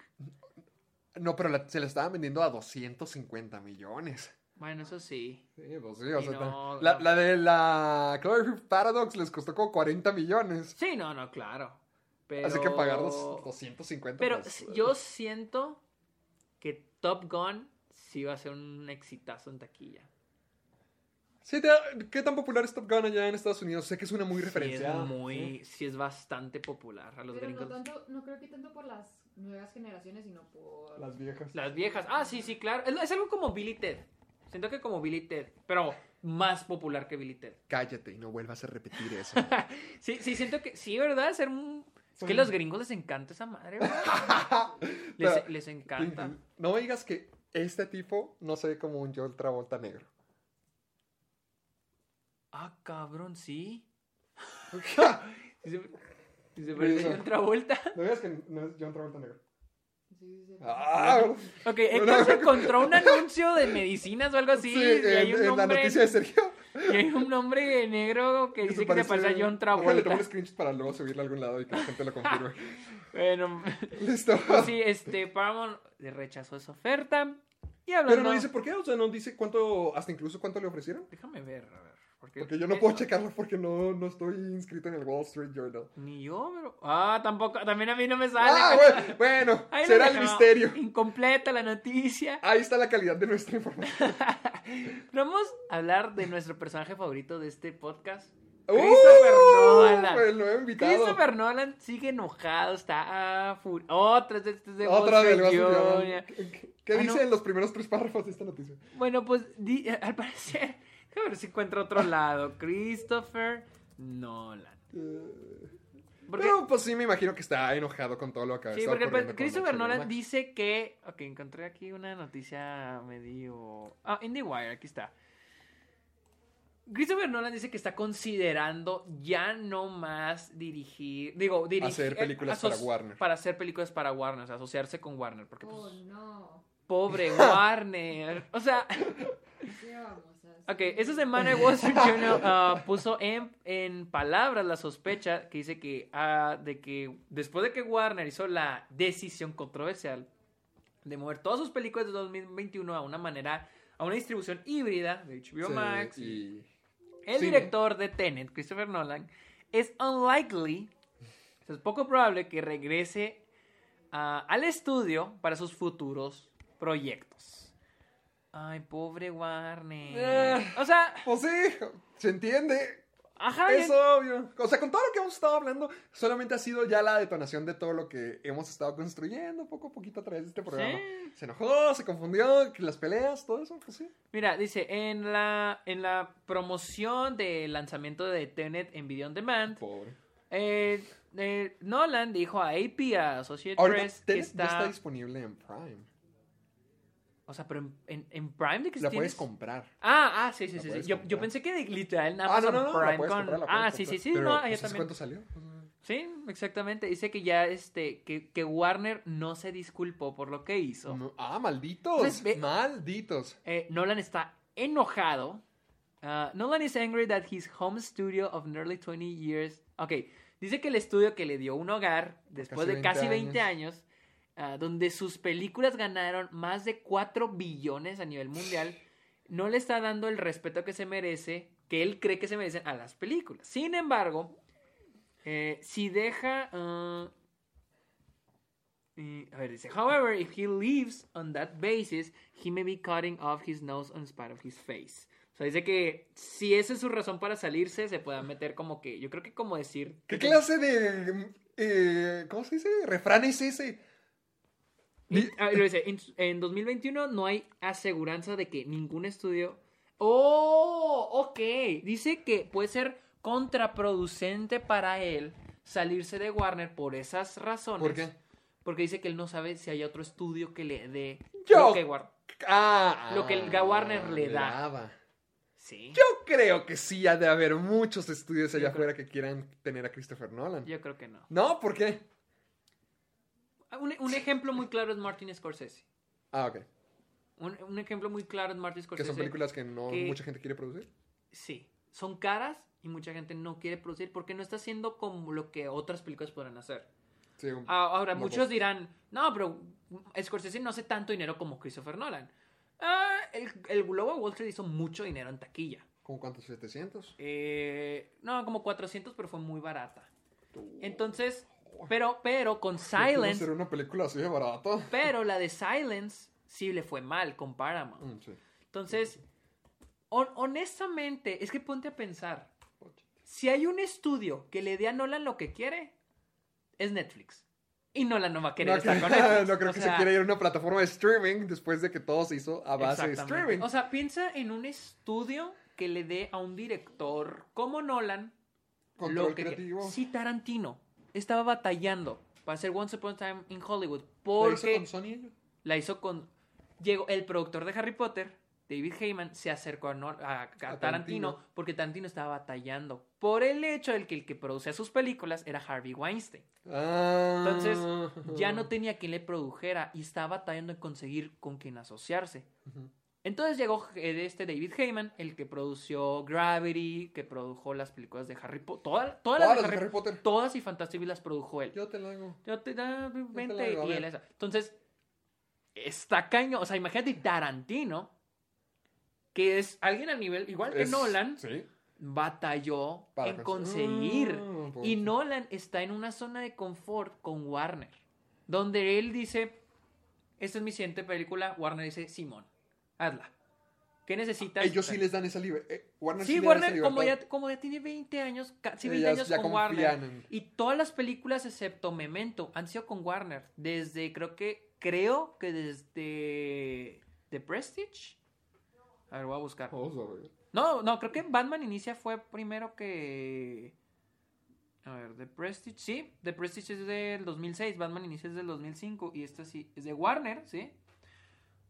No, pero la- se la estaban vendiendo a 250 millones. Bueno, eso sí. Sí, pues sí, o sea, no, la, no. la de la Cloverfield Paradox les costó como 40 millones. Sí, no, no, claro. Pero... Así que pagar los 250. Pero pues, yo siento que Top Gun sí va a ser un exitazo en taquilla. Sí, te- ¿Qué tan popular es Top Gun allá en Estados Unidos? Sé que muy Sí es muy, sí es bastante popular a los Pero gringos. no tanto, no creo que tanto por las nuevas generaciones, sino por... Las viejas. Las viejas. Ah, sí, sí, claro. Es, es algo como Billy Ted. Siento que como Billy Ted, pero más popular que Billy Ted. Cállate y no vuelvas a repetir eso. Sí, sí, siento que sí, ¿verdad? Ser un... Es que a los gringos les encanta esa madre. Les, les encanta. No me digas que este tipo no se ve como un Joel Travolta negro. Ah, cabrón, sí. Sí se, parece a John Travolta. No digas que no es John Travolta negro. Sí, sí, sí. Ah, Ok, Héctor se encontró un anuncio de medicinas o algo así. sí, y, hay en, un en la noticia de Sergio. y hay un hombre negro que dice que se parece a John Ojalá le Travolta. tomo un screenshot para luego subirlo a algún lado y que la gente lo confirme. Bueno, Listo. pues sí, este, Paramount le rechazó esa oferta. Y hablando... Pero no dice por qué, o sea, no dice cuánto, hasta incluso cuánto le ofrecieron. Déjame ver, a ver. Porque, Porque yo no puedo checarlo porque no, no estoy inscrito en el Wall Street Journal. Ni yo, pero... Ah, tampoco, también a mí no me sale. Ah, bueno, bueno Ahí lo será el misterio. Incompleta la noticia. Ahí está la calidad de nuestra información. Vamos a hablar de nuestro personaje favorito de este podcast. ¡Uh! Christopher Nolan. El nuevo invitado. Christopher Nolan sigue enojado, está fur- Otra de, de, de Otra. Journal. ¿Qué, qué Ah, dice no. en los primeros tres párrafos de esta noticia? Bueno, pues di- al parecer, déjame ver si encuentro otro lado. Christopher Nolan. Eh, porque, Pero pues sí me imagino que está enojado con todo lo que sí, porque con Christopher Nolan dice que... Ok, encontré aquí una noticia medio... Ah, IndieWire, aquí está. Christopher Nolan dice que está considerando ya no más dirigir, digo, dirigir Hacer películas para Warner. Para hacer películas para Warner, o sea, asociarse con Warner, porque pues, Oh, no. Pobre Warner. O sea, ¿Qué vamos a ok, esta semana el Wall Street Journal ah, puso en, en palabras la sospecha que dice que, ah, de que después de que Warner hizo la decisión controversial de mover todas sus películas de 2021 a una manera, a una distribución híbrida de HBO Sí, Max y el director de Tenet, Christopher Nolan, es unlikely, o sea, es poco probable que regrese ah, al estudio para sus futuros proyectos. Ay, pobre Warner. Eh. O sea, Pues sí, se entiende. ajá. Es ya- obvio. O sea, con todo lo que hemos estado hablando, solamente ha sido ya la detonación de todo lo que hemos estado construyendo poco a poquito a través de este programa. Sí. Se enojó, se confundió, las peleas, todo eso, pues sí. Mira, dice, en la, en la promoción del lanzamiento de Tenet en Video On Demand, Pobre. eh, eh, Nolan dijo a AP, a Associated Press, que está... ya está disponible en Prime. O sea, pero en, en, en Prime de que La tienes- puedes comprar. Ah, ah, sí, sí, La sí. Yo, pensé que de- literal en Ah, no, no, Prime con... comprar, ah, sí, sí, sí, Pero, no, pues, yo ¿hace también. cuánto salió? Sí, exactamente. Dice que ya, este, que, que Warner no se disculpó por lo que hizo. No- Ah, malditos. Entonces, ve- Malditos. Eh, Nolan está enojado. Uh, Nolan is angry that his home studio of nearly 20 years... Ok, dice que el estudio que le dio un hogar después casi de casi 20 20 años, ah, donde sus películas ganaron más de 4 billones a nivel mundial, no le está dando el respeto que se merece, que él cree que se merecen a las películas. Sin embargo, eh, si deja... ah, a ver, dice, however, if he leaves on that basis, he may be cutting off his nose on spite of his face. O sea, dice que si esa es su razón para salirse, se pueda meter como que, yo creo que como decir... ¿Qué clase de. eh, ¿Cómo se dice? ¿Refrán es ese? Y- a ver, dice, en, en 2021 no hay aseguranza de que ningún estudio... Oh, ok. Dice que puede ser contraproducente para él salirse de Warner por esas razones. ¿Por qué? Porque dice que él no sabe si hay otro estudio que le dé Yo- lo que War- Ah, Lo que el Warner le da. Sí. Yo creo que sí ha de haber muchos estudios allá creo- afuera que quieran tener a Christopher Nolan. Yo creo que no. No, ¿por qué? Un, un ejemplo muy claro es Martin Scorsese. Ah, ok. Un, un ejemplo muy claro es Martin Que Scorsese. son películas que no que- mucha gente quiere producir. Sí. Son caras y mucha gente no quiere producir porque no está haciendo como lo que otras películas podrán hacer. Sí, un- Ah, Ahora, muchos dirán, no, pero Scorsese no hace tanto dinero como Christopher Nolan. Ah, el, el Globo Wall Street hizo mucho dinero en taquilla. ¿Cómo cuántos? ¿700? Eh, no, como 400, pero fue muy barata. Entonces, pero, pero con Silence, hacer una película así de barata. pero la de Silence sí le fue mal con Paramount. Mm, sí. Entonces, hon- honestamente, es que ponte a pensar. Si hay un estudio que le dé a Nolan lo que quiere, es Netflix. Y Nolan no va a querer No, estar que- con Netflix. no creo O que sea, se quiera ir a una plataforma de streaming después de que todo se hizo a base de streaming. O sea, piensa en un estudio que le dé a un director como Nolan Control lo que creativo. Sí, Tarantino estaba batallando para hacer Once Upon a Time in Hollywood ¿La hizo porque con Sony la hizo con llegó el productor de Harry Potter David Heyman se acercó a, Nor- a- a Tarantino, Tarantino. porque Tarantino estaba batallando por el hecho de que el que producía sus películas era Harvey Weinstein. Ah. Entonces, ya no tenía quien le produjera y estaba batallando en conseguir con quien asociarse. Entonces llegó eh, este David Heyman, el que produció Gravity, que produjo las películas de Harry Potter, todas, todas las Todas de las de Harry, Harry Potter. todas y Fantastic las produjo él. Yo te lo hago. Yo te da la 20 digo, a y él esa. Entonces, está caño. O sea, imagínate Tarantino, que es alguien al nivel, igual que Es- Nolan, Sí. batalló Para en cons- conseguir. Ah, pues Y. Nolan está en una zona de confort con Warner, donde él dice, esta es mi siguiente película, Warner dice, Simón, hazla. ¿Qué necesitas? Ellos sí les dan esa libertad. Warner Sí, sí, Warner, como ya, como ya tiene 20 años, casi Sí, 20 ya- años con Warner. en- Y todas las películas, excepto Memento, han sido con Warner. Desde, creo que, creo que desde The Prestige. A ver, voy a buscar. Vamos a ver. No, no, creo que Batman Inicia fue primero que... A ver, The Prestige, sí, The Prestige es del 2006, Batman Inicia es del 2005 y esta sí es de Warner, ¿sí?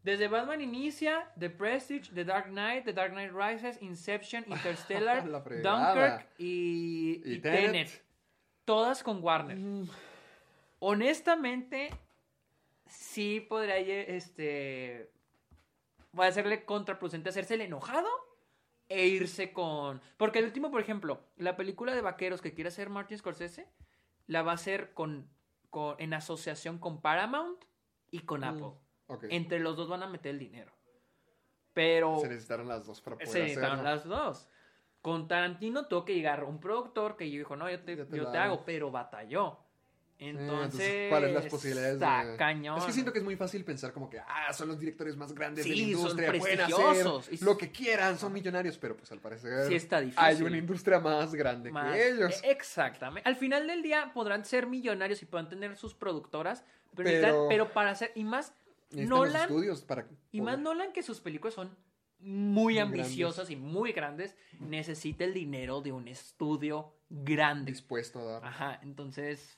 Desde Batman Inicia, The Prestige, The Dark Knight, The Dark Knight Rises, Inception, Interstellar. Dunkirk y, Y y Tenet. Tenet. Todas con Warner. Mm, Honestamente, sí podría, este, va a serle contraproducente hacerse el enojado e irse con... Porque el último, por ejemplo, la película de vaqueros que quiere hacer Martin Scorsese, la va a hacer con, con- en asociación con Paramount y con Mm, Apple. Entre los dos van a meter el dinero. Pero Se necesitaron las dos para poder se necesitaron hacerlo. las dos. Con Tarantino tuvo que llegar un productor que dijo, no, yo te, Ya te yo la te hago. pero batalló. Entonces, entonces, ¿cuáles las posibilidades está de- cañón. Es que siento que es muy fácil pensar como que, ah, son los directores más grandes de la Sí, son industria, pueden hacer Y- lo que quieran, son millonarios, pero pues al parecer Sí está difícil. hay una industria más grande Más- que ellos. Exactamente. Al final del día podrán ser millonarios y podrán tener sus productoras, pero, pero para hacer, y más Los Nolan, estudios para y más Nolan que sus películas son muy, Muy ambiciosas y muy grandes, necesita el dinero de un estudio grande. dispuesto a dar. Ajá, entonces,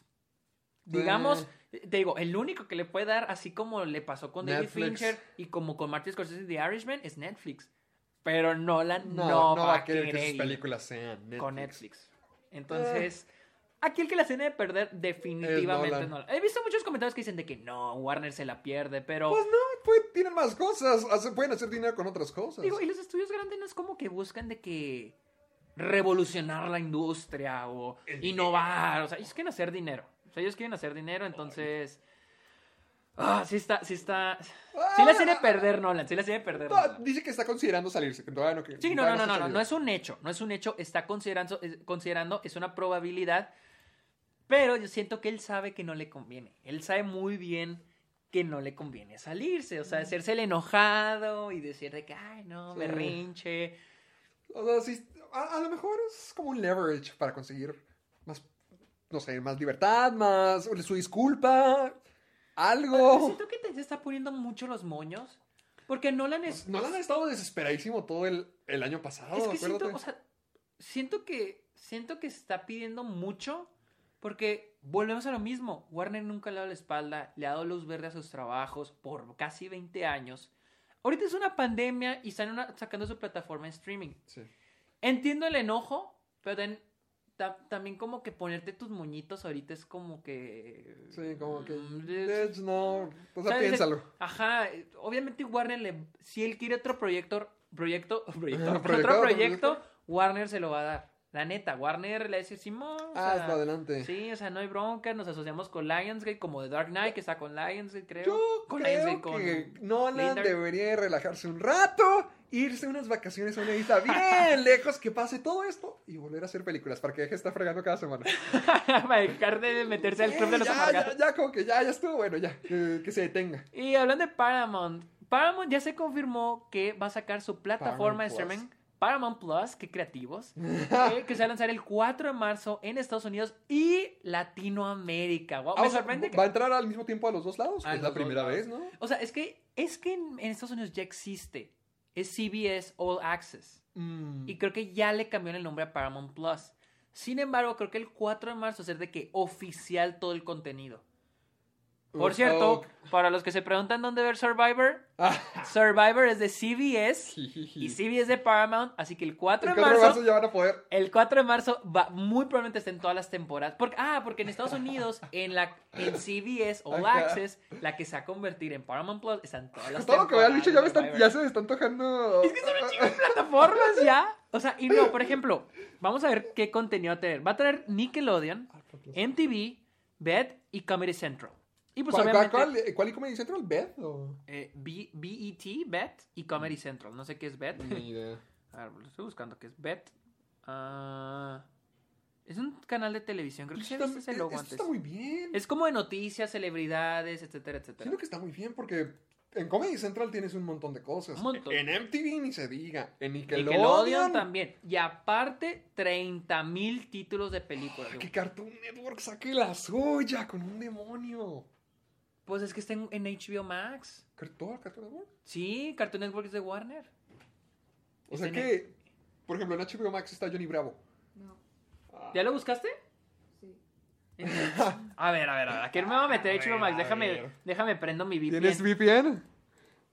digamos, Eh. te digo, el único que le puede dar, así como le pasó con David. Fincher y como con Martin Scorsese de The Irishman, es Netflix. Pero Nolan no, No, no va a querer que sus películas sean Netflix. con Netflix. Entonces, aquí el que la tiene de perder definitivamente. Nolan. He visto muchos comentarios que dicen de que no, Warner se la pierde, pero... Pues no, pues, tienen más cosas, pueden hacer dinero con otras cosas. Digo, y los estudios grandes no es como que buscan de que revolucionar la industria o innovar. O sea, ellos quieren hacer dinero. O sea, ellos quieren hacer dinero, entonces. Ah, sí está, sí está. Sí la tiene perder Nolan, sí la tiene perder Nolan. dice que está considerando salirse. que todavía no, que Sí, no, no, no, no, no, no es un hecho, no es un hecho, está considerando, considerando, es una probabilidad, pero yo siento que él sabe que no le conviene, él sabe muy bien que no le conviene salirse, o sea, hacerse el enojado y decir de que, ay, no, Sí. berrinche, O sea, sí, a, a lo mejor es como un leverage para conseguir más, no sé, más libertad, más su disculpa, algo. siento que te se está poniendo mucho los moños, porque Nolan es... No han estado desesperadísimo todo el, el año pasado, Es que siento, o sea, siento que siento que está pidiendo mucho porque volvemos a lo mismo. Warner nunca le ha dado la espalda, le ha dado luz verde a sus trabajos por casi 20 años. Ahorita es una pandemia y están una- sacando su plataforma en streaming. Sí. Entiendo el enojo, pero ten- ta- también como que ponerte tus moñitos ahorita es como que... Sí, como que. Mm, es- "Bitch, no. O sea, piénsalo. Ajá, obviamente Warner le, si él quiere otro proyecto, proyecto, proyecto, otro proyecto, Warner se lo va a dar. La neta, Warner le decir, Simón, o Ah, sea, adelante. sí, o sea, no hay bronca, nos asociamos con Lionsgate, como The Dark Knight, que está con Lionsgate, creo. Yo con creo Lionsgate, con que Nolan debería de relajarse un rato, irse unas vacaciones a una isla bien lejos, que pase todo esto y volver a hacer películas para que deje de estar fregando cada semana. Para dejar de meterse al club de los ya, ya, ya, como que ya, ya estuvo bueno, ya, que, que se detenga. Y hablando de Paramount, Paramount ya se confirmó que va a sacar su plataforma de Paramount streaming Paramount Plus, qué creativos, eh, que se va a lanzar el 4 de marzo en Estados Unidos y Latinoamérica. Wow, Ah, me o sea, sorprende que... ¿Va a entrar al mismo tiempo a los dos lados? A es la primera lados. vez, ¿no? O sea, es que, es que en, en Estados Unidos ya existe. Es CBS All Access. Mm. Y creo que ya le cambió el nombre a Paramount Plus. Sin embargo, creo que el 4 de marzo va a ser de que oficial todo el contenido. Por Uf, cierto, oh. para los que se preguntan dónde ver Survivor, Ah, Survivor es de CBS y. CBS de Paramount, así que el 4 El de 4 de marzo, marzo ya van a poder. el 4 de marzo va muy probablemente esté en todas las temporadas. Porque, ah, porque en Estados Unidos, en la en CBS All Ajá. Access, la que se va a convertir en Paramount Plus están todas las Todo lo que me han dicho ya, me temporadas están, de ya se me está antojando. Es que son un chingo de plataformas ya. O sea, y no, por ejemplo, vamos a ver qué contenido va a tener. Va a tener Nickelodeon, MTV, BET y Comedy Central. Y pues ¿Cuál, obviamente cuál, cuál, cuál y Comedy Central? ¿Beth? O... eh, B- BET, BET y Comedy Central. No sé qué es BET. Ni idea. A ver, lo estoy buscando qué es BET. Ah, es un canal de televisión, creo que Está- visto ese logo esto antes. está muy bien. Es como de noticias, celebridades, etcétera, etcétera. Siento que está muy bien porque en Comedy Central tienes un montón de cosas. Montón. En MTV ni se diga. En Nickelodeon. Nickelodeon también. Y aparte, 30 mil títulos de películas. Ah, Que Cartoon Network saque la suya con un demonio. Pues es que está en, en HBO Max. ¿Todo Cartoon Network? Sí, Cartoon Network es de Warner. O sea Está que, por ejemplo, en HBO Max está Johnny Bravo. No. ¿Ya lo buscaste? A ver, a ver, a ver. ¿A qué me voy a meter HBO Max? Déjame, déjame prendo mi ¿Tienes VPN. VPN?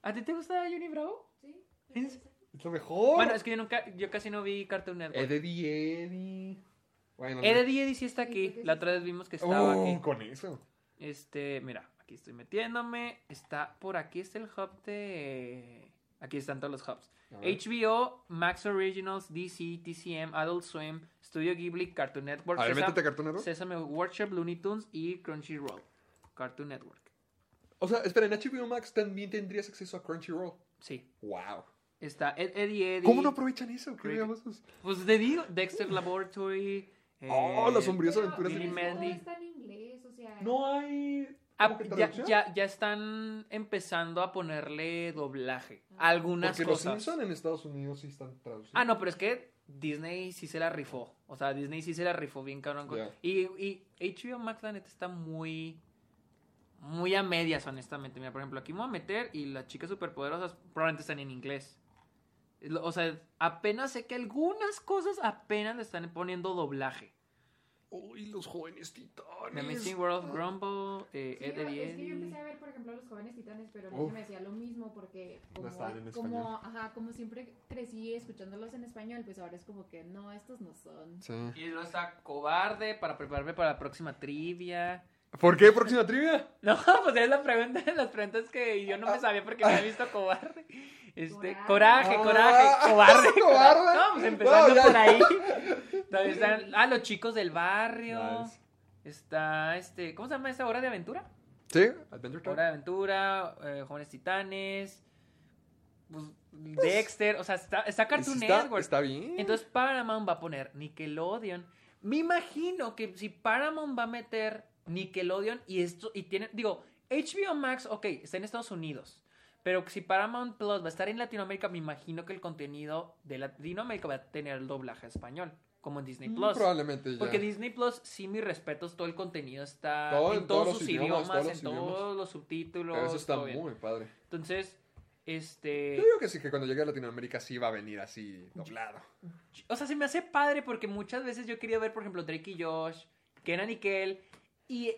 ¿A ti te gusta Johnny Bravo? Sí. ¿En- Es lo mejor. Bueno, es que yo nunca, yo casi no vi Cartoon Network. Eddie Eddie. Bueno, Eddie Eddie sí está Sí, aquí. La sí. otra vez vimos que estaba Oh, aquí. con eso. Este, mira, aquí estoy metiéndome. Está por aquí está el hub de. Aquí están todos los hubs. HBO, Max Originals, DC, TCM, Adult Swim, Studio Ghibli, Cartoon Network, A ver, Sesam- métete a Cartoon Network. Sesame Workshop, Looney Tunes y Crunchyroll. Cartoon Network. O sea, espera, en HBO Max también tendrías acceso a Crunchyroll. Sí. Wow. Está Ed- Eddie Eddie. ¿Cómo no aprovechan eso? ¿Qué? Pues te digo, Dexter Laboratory. Oh, eh, las sombrías Pero aventuras de Mandy. todo está en inglés, o sea. No hay. Ah, ¿cómo que ya, traducción? ya, ya están empezando a ponerle doblaje. a Algunas Porque los cosas. Simpson en Estados Unidos sí están traducidos. Ah, no, pero es que Disney sí se la rifó. O sea, Disney sí se la rifó bien cabrón. con-. Y, y HBO Max, la neta, está muy... Muy a medias, honestamente. Mira, por ejemplo, aquí me voy a meter y las chicas superpoderosas probablemente están en inglés. O sea, apenas sé que algunas cosas apenas le están poniendo doblaje. Uy, los jóvenes titanes. The Amazing World of Grumble, eh, Sí, Ed, no, Eddie, es que yo empecé a ver, por ejemplo, Los Jóvenes Titanes, pero no se me hacía lo mismo porque como, en como, ajá, como siempre crecí escuchándolos en español, pues ahora es como que no, estos no son. Sí. Y luego está Cobarde para prepararme para la próxima trivia. ¿Por qué próxima trivia? No, pues es la pregunta, las preguntas que yo no me sabía porque no había visto cobarde. Este, coraje, Coraje. coraje, Ah, cobarde. cobarde. No, pues empezando No, por ahí. También están, ah, los chicos del barrio. Nice. Está, este, ¿cómo se llama esta hora de aventura? Sí, Adventure Time. Hora de aventura, eh, Jóvenes Titanes, pues, Dexter, o sea, está, está Cartoon está, Network. está bien. Entonces Paramount va a poner Nickelodeon. Me imagino que si Paramount va a meter Nickelodeon y esto, y tiene, digo, HBO Max, ok, está en Estados Unidos. Pero si Paramount Plus va a estar en Latinoamérica, me imagino que el contenido de Latinoamérica va a tener el doblaje a español, como en Disney Mm, Plus. Probablemente ya. Porque Disney Plus, sí, mis respetos, todo el contenido está Todo- en en todos, todos sus idiomas, todos en idiomas. todos los subtítulos. Eso está bien. muy padre. Entonces, este... Yo digo que sí, que cuando llegue a Latinoamérica sí va a venir así doblado. O sea, se me hace padre porque muchas veces yo quería ver, por ejemplo, Drake y Josh, Kenan y Kel, y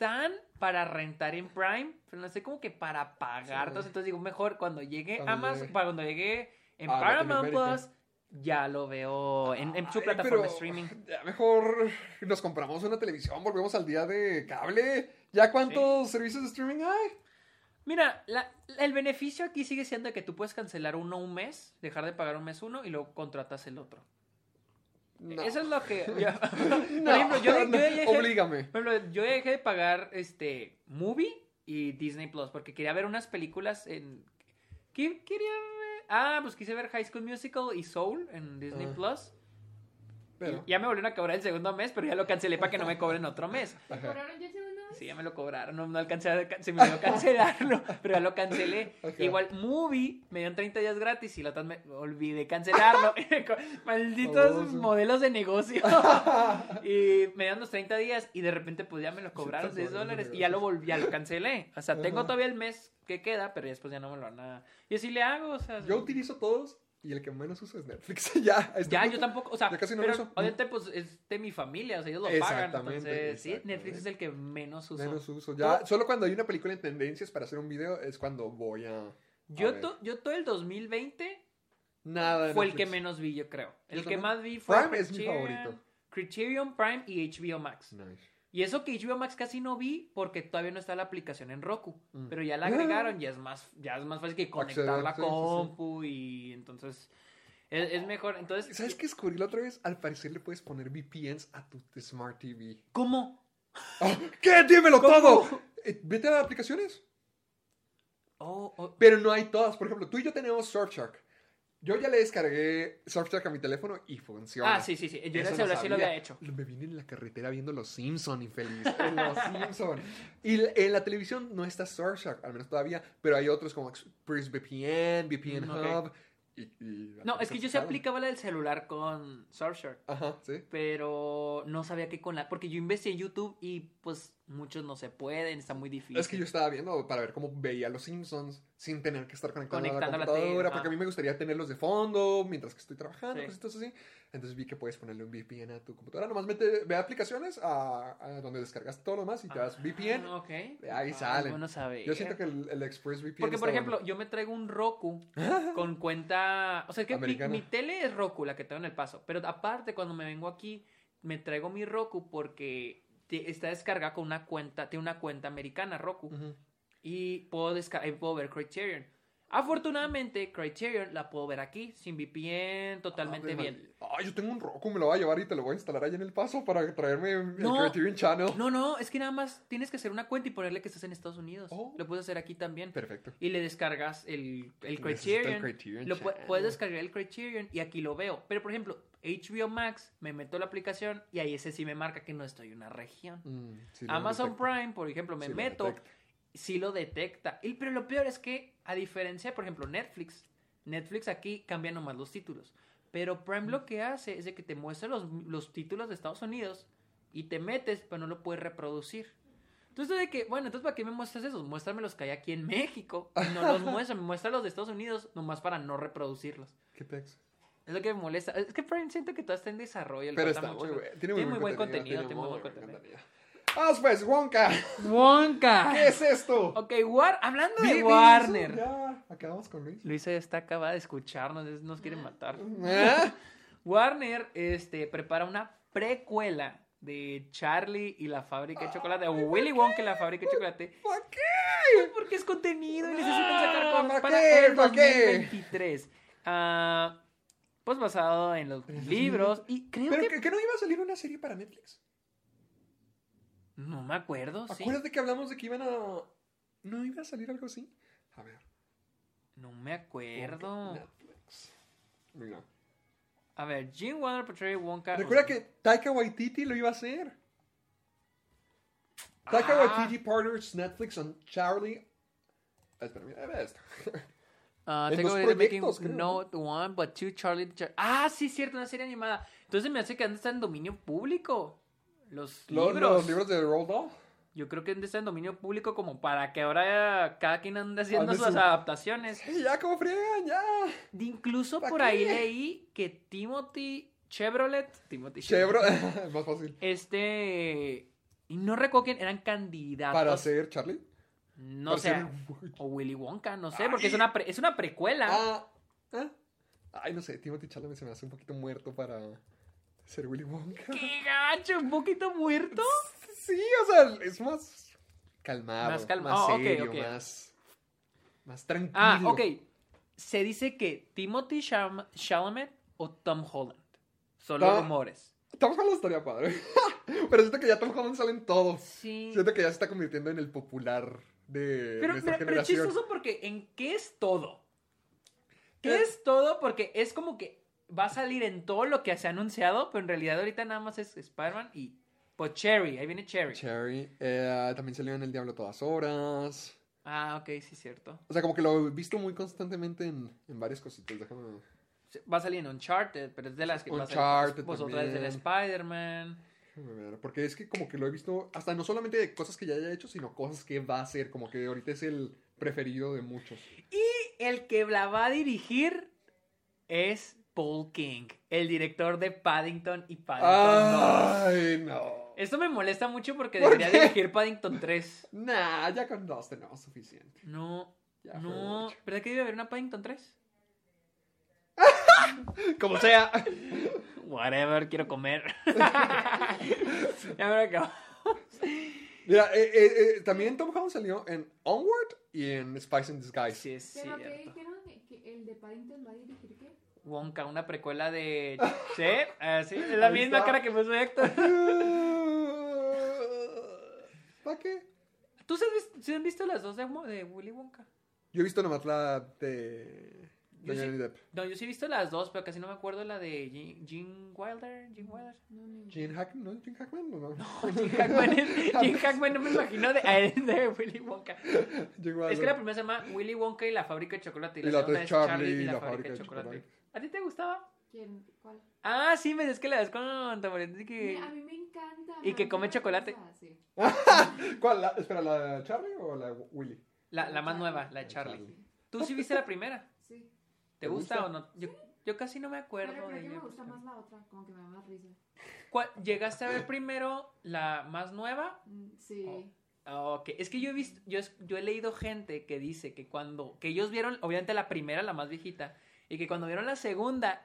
están para rentar en Prime, pero no sé como que para pagar. Sí. Entonces, digo, mejor cuando llegue Cuando Amazon, llegue. para cuando llegue en A Paramount. Plus, ya lo veo en, en su Ay, plataforma de streaming. Ya mejor nos compramos una televisión, volvemos al día de cable. ¿Ya cuántos servicios de streaming hay? Mira, la- el beneficio aquí sigue siendo que tú puedes cancelar uno un mes, dejar de pagar un mes uno y luego contratas el otro. No. Eso es lo que... yo- por ejemplo, yo, yo dejé- Oblígame. Por ejemplo, yo dejé de pagar este Movie y Disney Plus porque quería ver unas películas en. ¿Qué quería ver? Ah, pues quise ver High School Musical y Soul en Disney Ah. Plus. Pero, Y ya me volvieron a cobrar el segundo mes, pero ya lo cancelé para que no me cobren otro mes. ¿Te cobraron ya el? Sí, ya me lo cobraron, no, no alcancé a, se me olvidó cancelarlo, pero ya lo cancelé. Igual, Movie me dieron 30 días gratis y la otra me olvidé cancelarlo. Malditos Famoso. modelos de negocio. y me dieron los 30 días y de repente pues ya me lo cobraron Sí, 6 modelos de dólares y ya lo volví, ya lo cancelé. O sea, tengo todavía el mes que queda, pero después ya no me lo van a... Y así le hago, o sea... yo utilizo todos y el que menos uso es Netflix. ya, este Ya, punto, yo tampoco, o sea, casi no pero uso. obviamente pues es de mi familia, o sea, ellos lo pagan, Exactamente, entonces sí, exactamente. Netflix es el que menos uso. Menos uso. Ya, solo cuando hay una película en tendencias para hacer un video es cuando voy a. Yo, to- yo todo el 2020 Nada. de fue el que menos vi, yo creo. El Yo que también. más vi fue Prime es mi favorito. Criterion Prime y HBO Max. Nice. Y eso que HBO Max casi no vi porque todavía no está la aplicación en Roku. Mm. Pero ya la agregaron y es más, ya es más fácil que conectar Acceder, la sí, sí, sí. compu y entonces es, es mejor. Entonces, ¿Sabes qué descubrí la otra vez? Al parecer le puedes poner VPNs a tu Smart TV. ¿Cómo? ¡Ah! ¿Qué? ¡Dímelo ¿Cómo? todo! Eh, vete a las aplicaciones. Oh, oh, Pero no hay todas. Por ejemplo, tú y yo tenemos Surfshark. Yo ya le descargué Surfshark a mi teléfono y funciona. Ah, sí, sí, sí. Yo en el celular sí lo había hecho. Me vine en la carretera viendo Los Simpson, infeliz. En Los Simpson. Y en la televisión no está Surfshark, al menos todavía, pero hay otros como ExpressVPN, VPN Mm, ok. Hub. Y, No, es que yo jalan. aplicaba la del celular con Surfshark. Ajá, sí. Pero no sabía que con la. Porque yo investigué en YouTube y pues muchos no se pueden, está muy difícil. Es que yo estaba viendo para ver cómo veía los Simpsons sin tener que estar conectado a la Conectando a la computadora, porque a mí me gustaría tenerlos de fondo mientras que estoy trabajando, Sí. cositas así. Entonces vi que puedes ponerle un VPN a tu computadora. Nomás mete, ve aplicaciones a, a donde descargas todo lo más y te das VPN. Ah, ok. Ahí Ah, salen. bueno saber. Yo siento que el, el Express VPN Porque, por ejemplo, bueno. yo me traigo un Roku con cuenta. O sea, es que mi, tele es Roku, la que tengo en el paso. Pero aparte, cuando me vengo aquí, me traigo mi Roku porque está descargada con una cuenta. Tiene una cuenta americana, Roku. Y puedo, desca- ahí puedo ver Criterion. Afortunadamente, Criterion la puedo ver aquí, sin VPN, totalmente Ah, bien. Ah, yo tengo un Roku, me lo voy a llevar y te lo voy a instalar ahí en el paso para traerme el No. Criterion Channel. No, no, es que nada más tienes que hacer una cuenta y ponerle que estás en Estados Unidos. Oh. Lo puedes hacer aquí también. Perfecto. Y le descargas el, el Criterion. Lo puedes descargar el Criterion y aquí lo veo. Pero, por ejemplo, HBO Max, me meto la aplicación y ahí ese sí me marca que no estoy en una región. Mm, sí lo Amazon. Prime, por ejemplo, me Sí lo meto, detecta. sí lo detecta. Y, pero lo peor es que, a diferencia, por ejemplo, Netflix, Netflix aquí cambia nomás los títulos. Pero Prime Mm. lo que hace es de que te muestra los, los títulos de Estados Unidos y te metes, pero no lo puedes reproducir. Entonces, de que, bueno, entonces, ¿para qué me muestras esos? Muéstrame los que hay aquí en México. Y no los muestra, me muestra los de Estados Unidos nomás para no reproducirlos. ¿Qué pex? Es lo que me molesta. Es que Prime siento que todo está en desarrollo. le Pero está mucho. muy bueno. Tiene muy, buen contenido. tiene muy buen contenido. Vamos pues, Wonka. Wonka. ¿Qué es esto? Ok, War hablando de Warner. Ya, acabamos con Luis. Luisa está acaba de escucharnos, es- nos quiere matar. ¿Eh? Warner este, prepara una precuela de Charlie y la fábrica de chocolate, o Willy Wonka y la fábrica de chocolate, ¿Por qué? porque es contenido y necesitan sacar Ah, cosas ¿para para qué? el ¿para qué? 2023. Ah, pues basado en los libros y creo ¿Pero que... no iba a salir una serie para Netflix? No me acuerdo, sí. Acuérdate que hablamos de que iban a... ¿No iba a salir algo así? A ver. No me acuerdo. Netflix. Mira. A ver, Jim Warner portray Wonka. Recuerda que Taika Waititi lo iba a hacer. Taika Ah. Waititi partners Netflix on Charlie. Ah, Espera, mira, esto. Ah, En tengo making proyectos, creo, no one but two Charlie. Char- ah, sí, cierto, una serie animada. Entonces me hace que han de estar en dominio público. Los Los, libros. los libros de Roald Dahl. Yo creo que han de estar en dominio público como para que ahora cada quien ande haciendo Ande sus su- adaptaciones. Sí, ya como friegan, ya. De incluso ¿Pa' por ahí leí que Timothy Chevrolet, Timothy Chevrolet. Más fácil. este y no recuerdo quién eran candidatos. Para ser Charlie. No sé, o Willy Wonka, no sé, porque es una pre- es una precuela. Ah, ah. Ay, no sé, Timothy Chalamet se me hace un poquito muerto para ser Willy Wonka. ¡Qué gacho! ¿Un poquito muerto? Sí, o sea, es más calmado. Más Más calma- Más ah, ok, serio, más... Más tranquilo. Ah, ok. Se dice que Timothy Chalamet o Tom Holland. Solo Ah. rumores. Tom Holland estaría padre. Pero siento que ya Tom Holland sale en todo. Sí. Siento que ya se está convirtiendo en el popular de Pero, nuestra pero, pero generación. chistoso porque ¿en qué es todo? ¿Qué Eh. es todo? Porque es como que va a salir en todo lo que se ha anunciado, pero en realidad ahorita nada más es Spider-Man y pues Cherry, ahí viene Cherry. Cherry. eh, también salió en El Diablo a todas horas. Ah, ok, sí, cierto. O sea, como que lo he visto muy constantemente en, en varias cositas. Déjame. Va a salir en Uncharted, pero es de las que va a salir. Uncharted Pues otra vez del también. Spider-Man. Porque es que como que lo he visto hasta no solamente de cosas que ya haya hecho, sino cosas que va a hacer. Como que ahorita es el preferido de muchos. El que la va a dirigir es Paul King, el director de Paddington y Paddington 2. Ay, no. Esto me molesta mucho porque ¿Por debería qué? dirigir Paddington 3. Nah, ya con dos tenemos suficiente. No, Ya no. ¿Verdad que debe haber una Paddington 3? Como sea. Whatever, quiero comer. ya me lo acabo. Mira, eh, eh, eh, también Tom Holland salió en Onward y en Spice in Disguise. Sí, es Pero que cierto. dijeron que el de Paddington va a dirigir qué? Wonka, una precuela de... ¿Sí? Ah, sí, es la Ahí misma está. cara que puso Héctor. ¿Para qué? ¿Tú sí has, visto, has visto las dos de, de Willy Wonka? Yo he visto nomás la de, Yo de sí. Depp. No, yo sí he visto las dos, pero casi no me acuerdo la de Gene, Gene Wilder. Gene Wilder. No, Gene Hackman, ¿no? Gene Hackman, ¿o no? Gene Hackman, es- Gene Hackman no me imagino de, de Willy Wonka. Es que la primera se llama Willy Wonka y la fábrica de chocolate. Y la, Y la otra es es Charlie y la, fábrica, de chocolate. chocolate. ¿A ti te gustaba? ¿Quién? ¿Cuál? Ah, sí, me dices que la ves con tamarindo que... A mí me encanta. y que me come chocolate. sí. ¿Cuál? La- espera, ¿la Charlie o la Willy? La, la más nueva, la de Charlie. ¿Tú sí viste la primera? Sí. ¿Te ¿Te gusta, gusta? o no? Yo, yo casi no me acuerdo Pero creo de que me ella. gusta más la otra, como que me da más risa. ¿Cuál- ¿Llegaste a ver primero la más nueva? Mm, Sí. Ah, Ok, es que yo he visto, yo, es- yo he leído gente que dice que cuando, que ellos vieron, obviamente la primera, la más viejita, y que cuando vieron la segunda,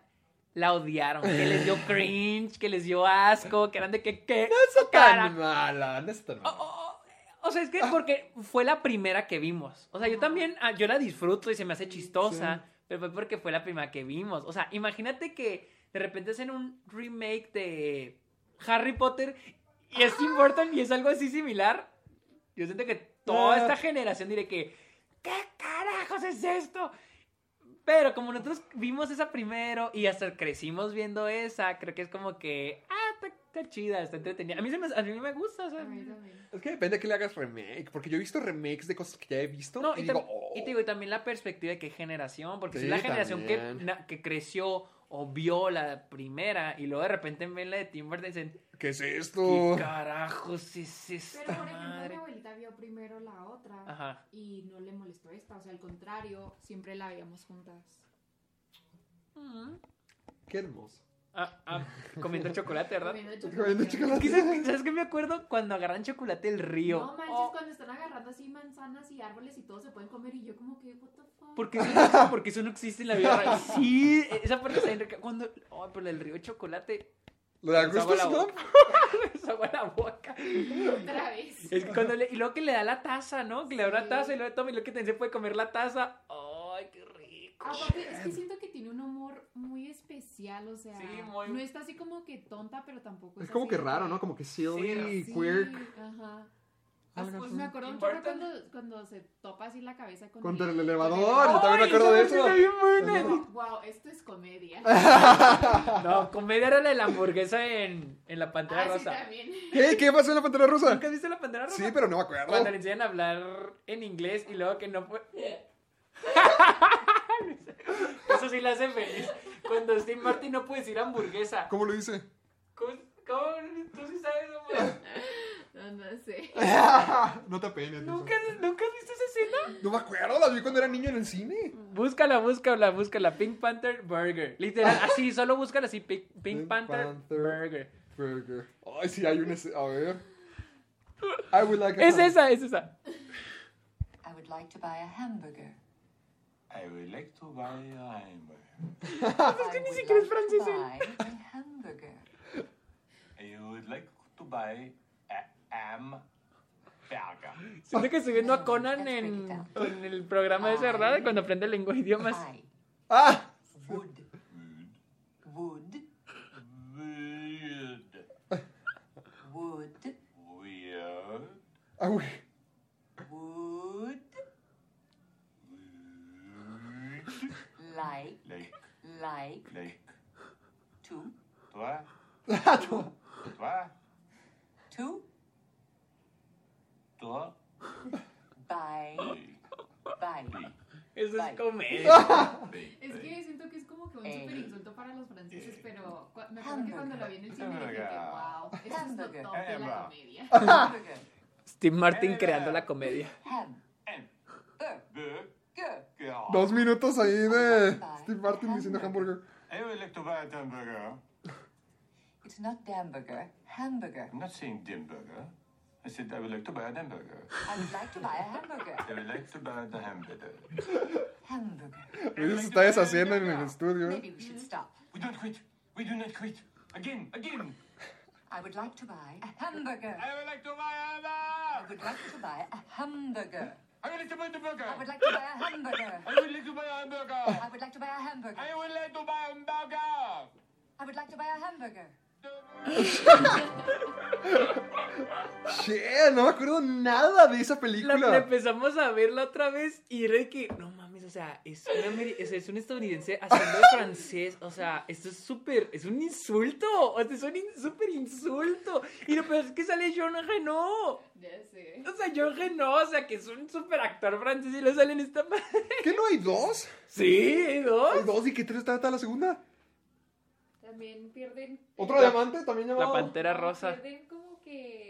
la odiaron, que les dio cringe, que les dio asco, que eran de que, ¿qué? cara? Tan mala, no está tan O, mala. o- o sea, es que porque fue la primera que vimos. O sea, yo también, ah, yo la disfruto y se me hace chistosa, pero fue porque fue la primera que vimos. O sea, imagínate que de repente hacen un remake de Harry Potter y es Tim Burton y es algo así similar. Yo siento que toda Ah. esta generación diré que, ¿qué carajos es esto? Pero como nosotros vimos esa primero y hasta crecimos viendo esa, creo que es como que, ah, está, chida, está entretenida. A mí, se me, a mí me gusta, o sea, A mí también. Es que depende de que le hagas remake, porque yo he visto remakes de cosas que ya he visto No, y, y, digo, oh. y te digo, y también la perspectiva de qué generación, porque si Sí, es la generación que, na- que creció o vio la primera y luego de repente ven la de Tim Burton dicen, ¿qué es ¿qué esto? carajos es Pero esta por ejemplo, mi abuelita vio primero la otra Ajá. y no le molestó esta. O sea, al contrario, siempre la veíamos juntas. Mm. Qué hermoso. Ah, ah, comiendo chocolate, ¿verdad? Comiendo Comiendo chocolate. chocolate. ¿Qué ¿Sabes, ¿Sabes qué me acuerdo? Cuando agarran chocolate del río. No manches, Oh, cuando están agarrando así manzanas y árboles y todo se pueden comer y yo como que, what the fuck. porque eso, no, porque eso no existe en la vida real. Sí, esa parte está bien rica. Cuando, oh, pero el río de chocolate, ¿Lo de no? boca. me salgo la boca. Otra vez. Es que cuando le, y luego que le da la taza, ¿no? Que le da una Sí. taza y luego toma y luego que también se puede comer la taza. ¡Ay, qué rico! Aparte, es que siento que tiene un humor muy especial, o sea, Sí, muy- no está así como que tonta, pero tampoco Es es como así que raro, ¿no? Como que silly, Sí, quirk. Ajá. Pues me acuerdo Burton. cuando, cuando se topa así la cabeza con Contra el elevador, yo también me ¡Ay, acuerdo de eso. parte está bien buena! Como, wow, esto es comedia. No, comedia era la de la hamburguesa en, en la Pantera Ah, sí, Rosa. también. ¿Qué? ¿Qué pasó en la Pantera Rosa? ¿Nunca has visto la Pantera Rosa? Sí, pero no me acuerdo. Cuando le enseñan a hablar en inglés y luego que no puede... Eso sí la hace feliz. Cuando Steve Martin no puede decir hamburguesa. ¿Cómo lo dice? ¿Cómo? cómo- ¿Tú sí sabes, amor? No, no sé. no te apenes. ¿Nunca, ¿Nunca has visto esa escena? No me acuerdo, la vi cuando era niño en el cine. Búscala, búscala, búscala. Pink Panther Burger. Literal, así, solo búscala así. Pink, Pink Pink Panther, Panther. Burger. Burger. Ay, sí, hay una. A ver. I would like a Es esa, es esa. I would like to buy a hamburger. I would like to buy a hamburger. Es que ni siquiera es francés, To él. buy a hamburger. I would like to buy a hamburger. Siento que estoy viendo a Conan en, en el programa ese, ¿verdad? Cuando aprende lengua de idiomas. I Ah, would would Weird. would Weird. ah, uy. would Weird. like Like, like like, to toi, toi, to. Toi, buy like, buy like, Eso es Bye. comedia. like, Es que siento que es como que un Eh. super insulto para los franceses, pero cu- me acuerdo que cuando la vi en el cine dije que wow, esto es lo top de la Hamburger. comedia. Steve Martin creando la comedia. ham and burger burger. Dos minutos ahí de Steve Martin diciendo hamburger. I would like to buy a hamburger. It's not hamburger hamburger I'm not saying hamburger. I said I would like to buy a hamburger. I would like to buy a hamburger I would like to buy the hamburger. hamburger se está deshaciendo en el estudio. maybe we should stop We don't quit. We do not quit. Again, again. I would like to buy a hamburger I would like to buy a I hamburger. would like to buy a hamburger I would like to buy the burger. I would like to buy a hamburger I would like to buy a hamburger. I would like to buy a hamburger I would like to buy a hamburger. I would like to buy a hamburger Che, no me acuerdo nada de esa La, la película. empezamos a verla otra vez y era de que, no mames, o sea, es, una es, es un estadounidense haciendo de francés, o sea, esto es súper, es un insulto, o sea, es un in- súper insulto. Y lo peor es que sale Jean Reno. Ya sé. O sea, Jean Reno, o sea, que es un súper actor francés y le sale en esta madre. ¿Qué no hay dos? Sí, ¿no? Hay dos y que tres trata la segunda. También pierden. Otro diamante también La llamado. pantera no, rosa. Pierden como que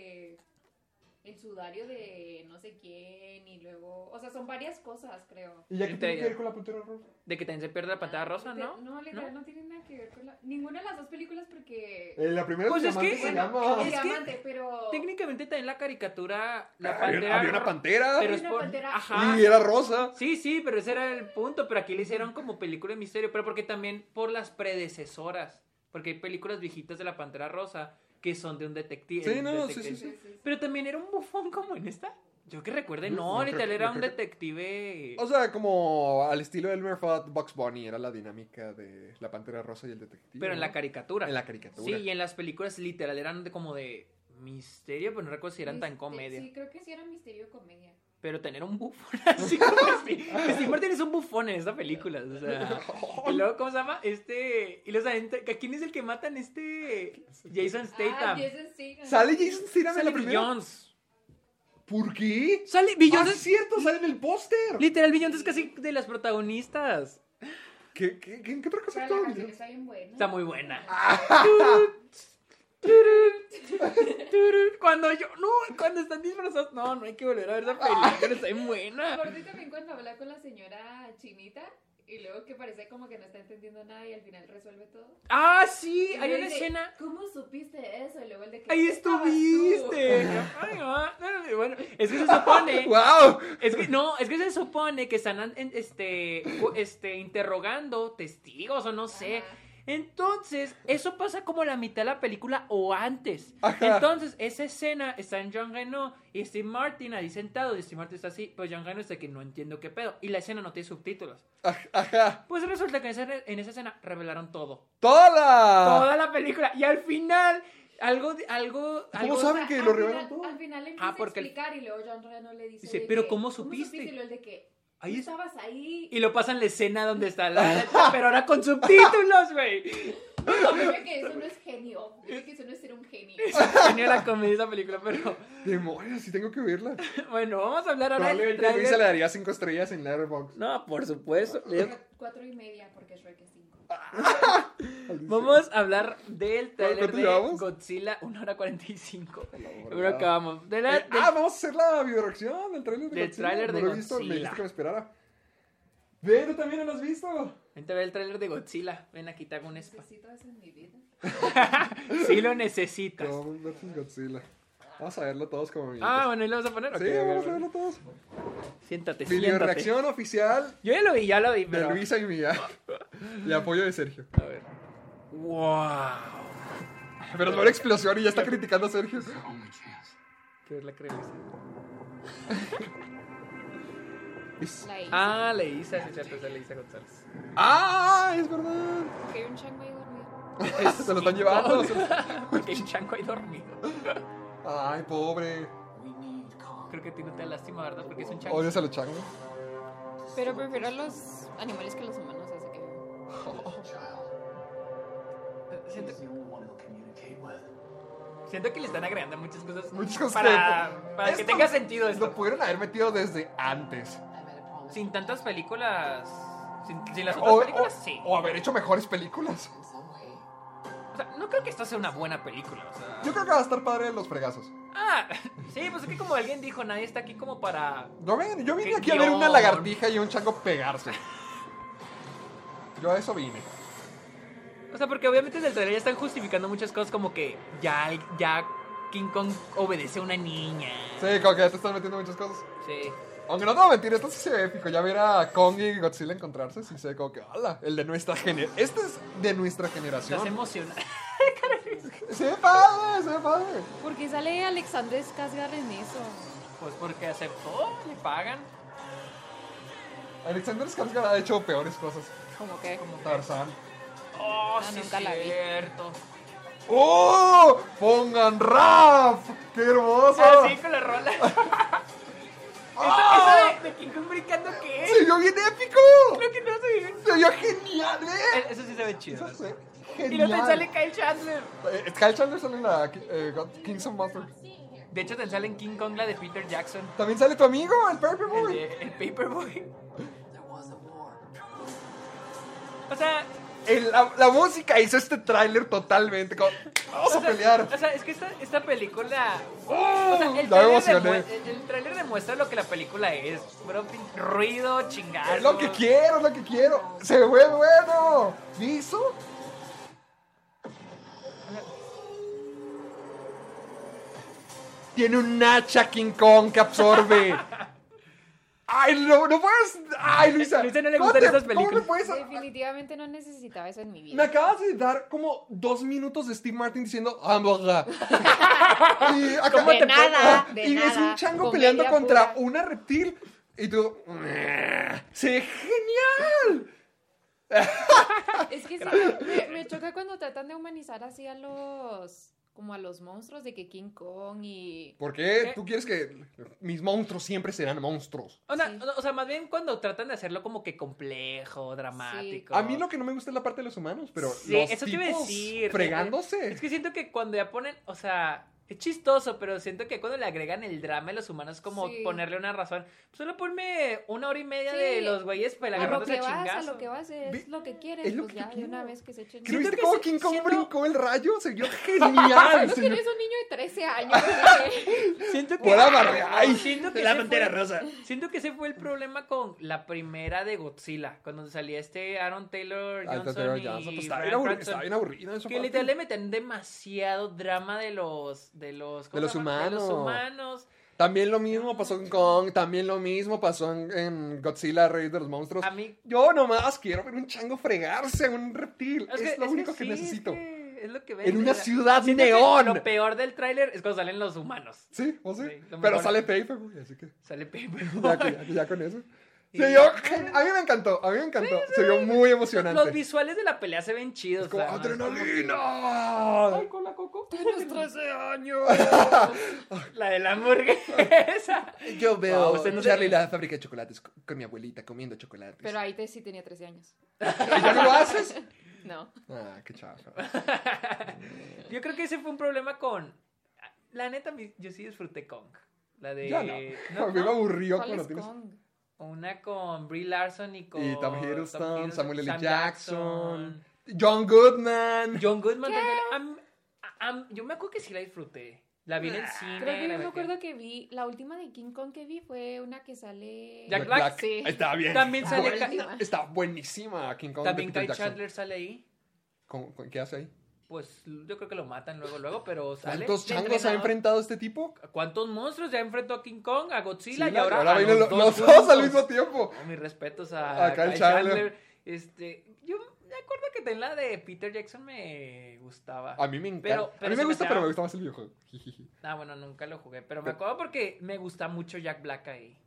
el sudario de no sé quién y luego. O sea, son varias cosas, creo. ¿Y ya que tiene que ver con la pantera rosa? De que también se pierde la Ah, rosa, literal- ¿no? No, literal, no, tiene nada que ver con la. Ninguna de las dos películas porque. Eh, la primera Pues el es que- diamante se bueno, llama. es que diamante, pero. Técnicamente también la caricatura, la Había- pantera. había una pantera. Pero es una por- pantera. Ajá. Y era rosa. Sí, sí, pero ese era el punto. Pero aquí le hicieron como película de misterio. Pero porque también por las predecesoras. Porque hay películas viejitas de la Pantera Rosa que son de un detective. Sí, no, sí, detective. sí, Sí, sí, sí. Pero también era un bufón como en esta. Yo que recuerde, no, no literal era un detective. O sea, como al estilo de Elmer Fudd, Bugs Bunny, era la dinámica de la pantera rosa y el detective. pero en la caricatura. En la caricatura. Sí, y en las películas literal eran de como de misterio, pero no recuerdo si eran tan comedia. Sí, creo que sí era misterio comedia. Pero tener un bufón así como Steve, Steve Martin es un bufón en esta película. O sea, y luego, ¿cómo se llama? Este. Y los agentes- ¿a ¿Quién es el que matan? Este. Jason Ah, Statham. Jason Statham. ¿Sale Jason Statham en la primera? Jones. ¿Por qué? Sale Bill Ah, es cierto, sale en el póster. Literal, Bill Jones es casi de las protagonistas. ¿Qué, qué, qué, qué otra cosa Jones? está bien buena. Está muy buena. Cuando yo. No, cuando están disfrazados. No, no hay que volver a ver esa película. Está bien buena. Gordo y también cuando habla con la señora chinita y luego que parece como que no está entendiendo nada y al final resuelve todo. Ah, sí, Y hay una dice, escena. ¿Cómo supiste eso? Y luego el de que Ahí estuviste. Ay, ah, no, bueno, es que se supone. ¡Wow! Es que no, es que se supone que están en- este, este, interrogando testigos o no sé. Ajá. Entonces, eso pasa como la mitad de la película o antes. Ajá. Entonces, esa escena está en Jean Reno y Steve Martin ahí sentado y Steve Martin está así, pues Jean Reno está que no entiendo qué pedo. Y la escena no tiene subtítulos. Aj- Ajá. Pues resulta que en esa, en esa escena revelaron todo. ¡Toda la! Toda la película. Y al final, algo, de- algo, ¿Cómo algo saben O sea, que lo revelan todo? Al final le empieza Ah, porque a el- explicar y luego John Reno le dice. Dice, de "¿Pero que, cómo supiste?" Y luego el de que. Ahí es- estabas ahí. Y lo pasan la escena donde está la... Pero ahora con subtítulos, güey. Obvio que eso no es genio. Dime que eso no es ser un genio. Tenía la comedia esa película, pero... Demonios, sí tengo que verla. Bueno, vamos a hablar ahora Probablemente. Luisa le daría cinco estrellas en Letterboxd. No, por supuesto. Cuatro y media porque Shrek es. Vamos a hablar del tráiler ¿Cuánto de llevamos? Godzilla 1 hora 45. verdad. Pero acabamos. De la- Eh, del- ah, vamos a hacer la videoreacción del trailer de Del Godzilla. tráiler de no lo he visto, me Godzilla. dijiste que me esperara. Ve, tú también no lo has visto. Vente a ver el tráiler de Godzilla. Ven aquí, te hago un spa. Necesito eso en mi vida. Sí lo necesitas. Kong vs Godzilla. Vamos a verlo todos como amigos. Ah, bueno, ¿y lo vas a poner? Sí, ok, vamos a verlo todos. Siéntate, siéntate. Videoreacción oficial Yo ya lo vi, ya lo vi, de pero... Luisa y mía. Y apoyo de Sergio. A ver. ¡Wow! Pero es una explosión y ya está criticando a Sergio. ¿Qué es la creencia? Es- La hice. Ah, Leisa, sí, es cierto, es de Leisa González. Ah, es verdad. Que hay un chango ahí dormido. Se lo están llevando. Porque hay un chanco ahí dormido. Ay, pobre. Creo que a ti no te da lástima, ¿verdad? Porque es un chanco. Odias a los changos. Pero prefiero a los animales que a los humanos, así que. Siento, siento que le están agregando muchas cosas. Muchas cosas para, que- para que Esto tenga sentido esto. Lo pudieron haber metido desde antes. Sin tantas películas. Sin, sin las O, otras películas, o- sí. o haber hecho mejores películas. O sea, no creo que esta sea una buena película. O sea. Yo creo que va a estar padre los fregazos. Ah, sí, pues es que como alguien dijo, nadie está aquí como para. Yo, ven- yo vine ¡Qué aquí a ver una lagartija y un chango pegarse. Yo a eso vine. O sea, porque obviamente desde el trailer ya están justificando muchas cosas como que ya, ya King Kong obedece a una niña. Sí, como que ya te están metiendo muchas cosas. Sí. Aunque no te voy a mentir, esto sí se ve épico. Ya ver a Kong y Godzilla encontrarse, sí se ve como que, ¡hala! El de nuestra generación. Este es de nuestra Estás generación. emocionado. Se ve padre, se ve padre. ¿Por qué sale Alexander Skarsgård en eso? Pues porque aceptó, le pagan. Alexander Skarsgård ha hecho peores cosas. Como que. Como Tarzán. Oh, Ah, sí, nunca la vi. cierto. ¡Oh! ¡Pongan rap! ¡Qué hermoso! Así con la rola. ¡Ah! Eso de, de King Kong brincando, ¿qué? ¡Se vio bien épico! Creo que no sé. ¡Se vio genial, eh! Eso sí se ve chido. Eso se ve Y genial. luego te sale Kyle Chandler. Eh, Kyle Chandler sale en la eh, Kings of Monsters. De hecho, te sale en King Kong la de Peter Jackson. También sale tu amigo, el El, Paperboy. de, el Paperboy. O sea, el- la, la música hizo este tráiler totalmente. como, vamos a pelear. O sea, es que esta, esta película. ¡Oh! O sea, el demue- el- el tráiler demuestra lo que la película es. Bro, ruido, chingado. Es lo que quiero, es lo que quiero. Se ve bueno. ¿Viso? Tiene un hacha King Kong que absorbe. Ay, no, no puedes. Ay, Luisa. Luisa no le ¿cómo gustan te- esas ¿Cómo películas. le puedes Definitivamente no necesitaba eso en mi Me vida. acabas de dar como dos minutos de Steve Martin diciendo hamburger. y acá De nada, de y es un nada. chango Comedia peleando contra pura. una reptil. Y tú. ¡Se ve genial! Es que sí, me, me choca cuando tratan de humanizar así a los. Como a los monstruos de que King Kong y. ¿Por qué tú quieres que mis monstruos siempre serán monstruos? O sea, Sí. o sea, más bien cuando tratan de hacerlo como que complejo, dramático. A mí lo que no me gusta es la parte de los humanos, pero Sí, los eso te iba a tipos decir. fregándose. Es que siento que cuando ya ponen, o sea, es chistoso, pero siento que cuando le agregan el drama a los humanos, como Sí. ponerle una razón. Solo ponme una hora y media Sí. de los güeyes A lo a vas, a chingazo. lo que vas es Ve- lo que quieres, es lo pues que ya de una vez que se echen. ¿Qué Siento viste que cómo King Kong siento- brincó el rayo? Se vio ¿No genial. se tienes un niño de 13 años? Siento que. Ay, siento que la ese pantera fue- rosa. Siento que ese fue el problema con la primera de Godzilla, cuando salía este Aaron Taylor Ah, Johnson, Taylor y Johnson, pues, estaba Bryan bien aburrido, que literal le meten demasiado drama de los de los ¿cómo De los de humanos. humanos. También lo mismo pasó con Kong, también lo mismo pasó en, en Godzilla, Rey de los Monstruos. A mí Yo nomás quiero ver un chango fregarse a un reptil. Es, que- lo es único que, sí, necesito. Es, que es lo que En una ciudad neón. Lo peor del tráiler es cuando salen los humanos. Sí, ¿o sí? Pero sale Paper, güey, así que Sale Paper. ya, que- ya- ya con eso. Se vio a mí me encantó, a mí me encantó. Se vio muy emocionante. Los visuales de la pelea se ven chidos. Es como, o sea, no es como que- ¡Adrenalina! Ay, con la coco. Tienes 13 años. La de la hamburguesa. Yo veo Wow, usted no Charlie la fábrica de chocolates con, con mi abuelita comiendo chocolates. Pero ahí te sí tenía 13 años. ¿Y ¿Ya no lo haces? No. Ah, qué chafa. Yo creo que ese fue un problema con. La neta, yo sí disfruté Kong. La de. Ya no. ¿No? a mí me ¿No? aburrió ¿Cuál cuando es tienes... Kong? Una con Brie Larson y con. Y Tom Hiddleston, Samuel L. Sam Jackson, John Goodman. John Goodman también. Am- am- yo me acuerdo que sí la disfruté. La vi en el cine. Creo que yo me acuerdo que vi, la última de King Kong que vi fue una que sale... Jack Black. Sí. Está bien. También sale. Ah, buenísima. Está buenísima King Kong. de también Kai. Chandler sale ahí. ¿Cómo- cómo- ¿Qué hace ahí? Pues yo creo que lo matan luego, luego, pero sale. ¿Cuántos changos ha enfrentado este tipo? ¿Cuántos monstruos ya enfrentó a King Kong, a Godzilla Sí, y ahora, ahora a los los, dos al mismo tiempo. Oh, mis respetos a, A Kyle Chandler. Chandler. Este, yo me acuerdo que la de Peter Jackson me gustaba. A mí me encanta. Pero- a mí me gusta, pero me gusta más el videojuego. Ah, bueno, nunca lo jugué, pero me acuerdo porque me gusta mucho Jack Black ahí.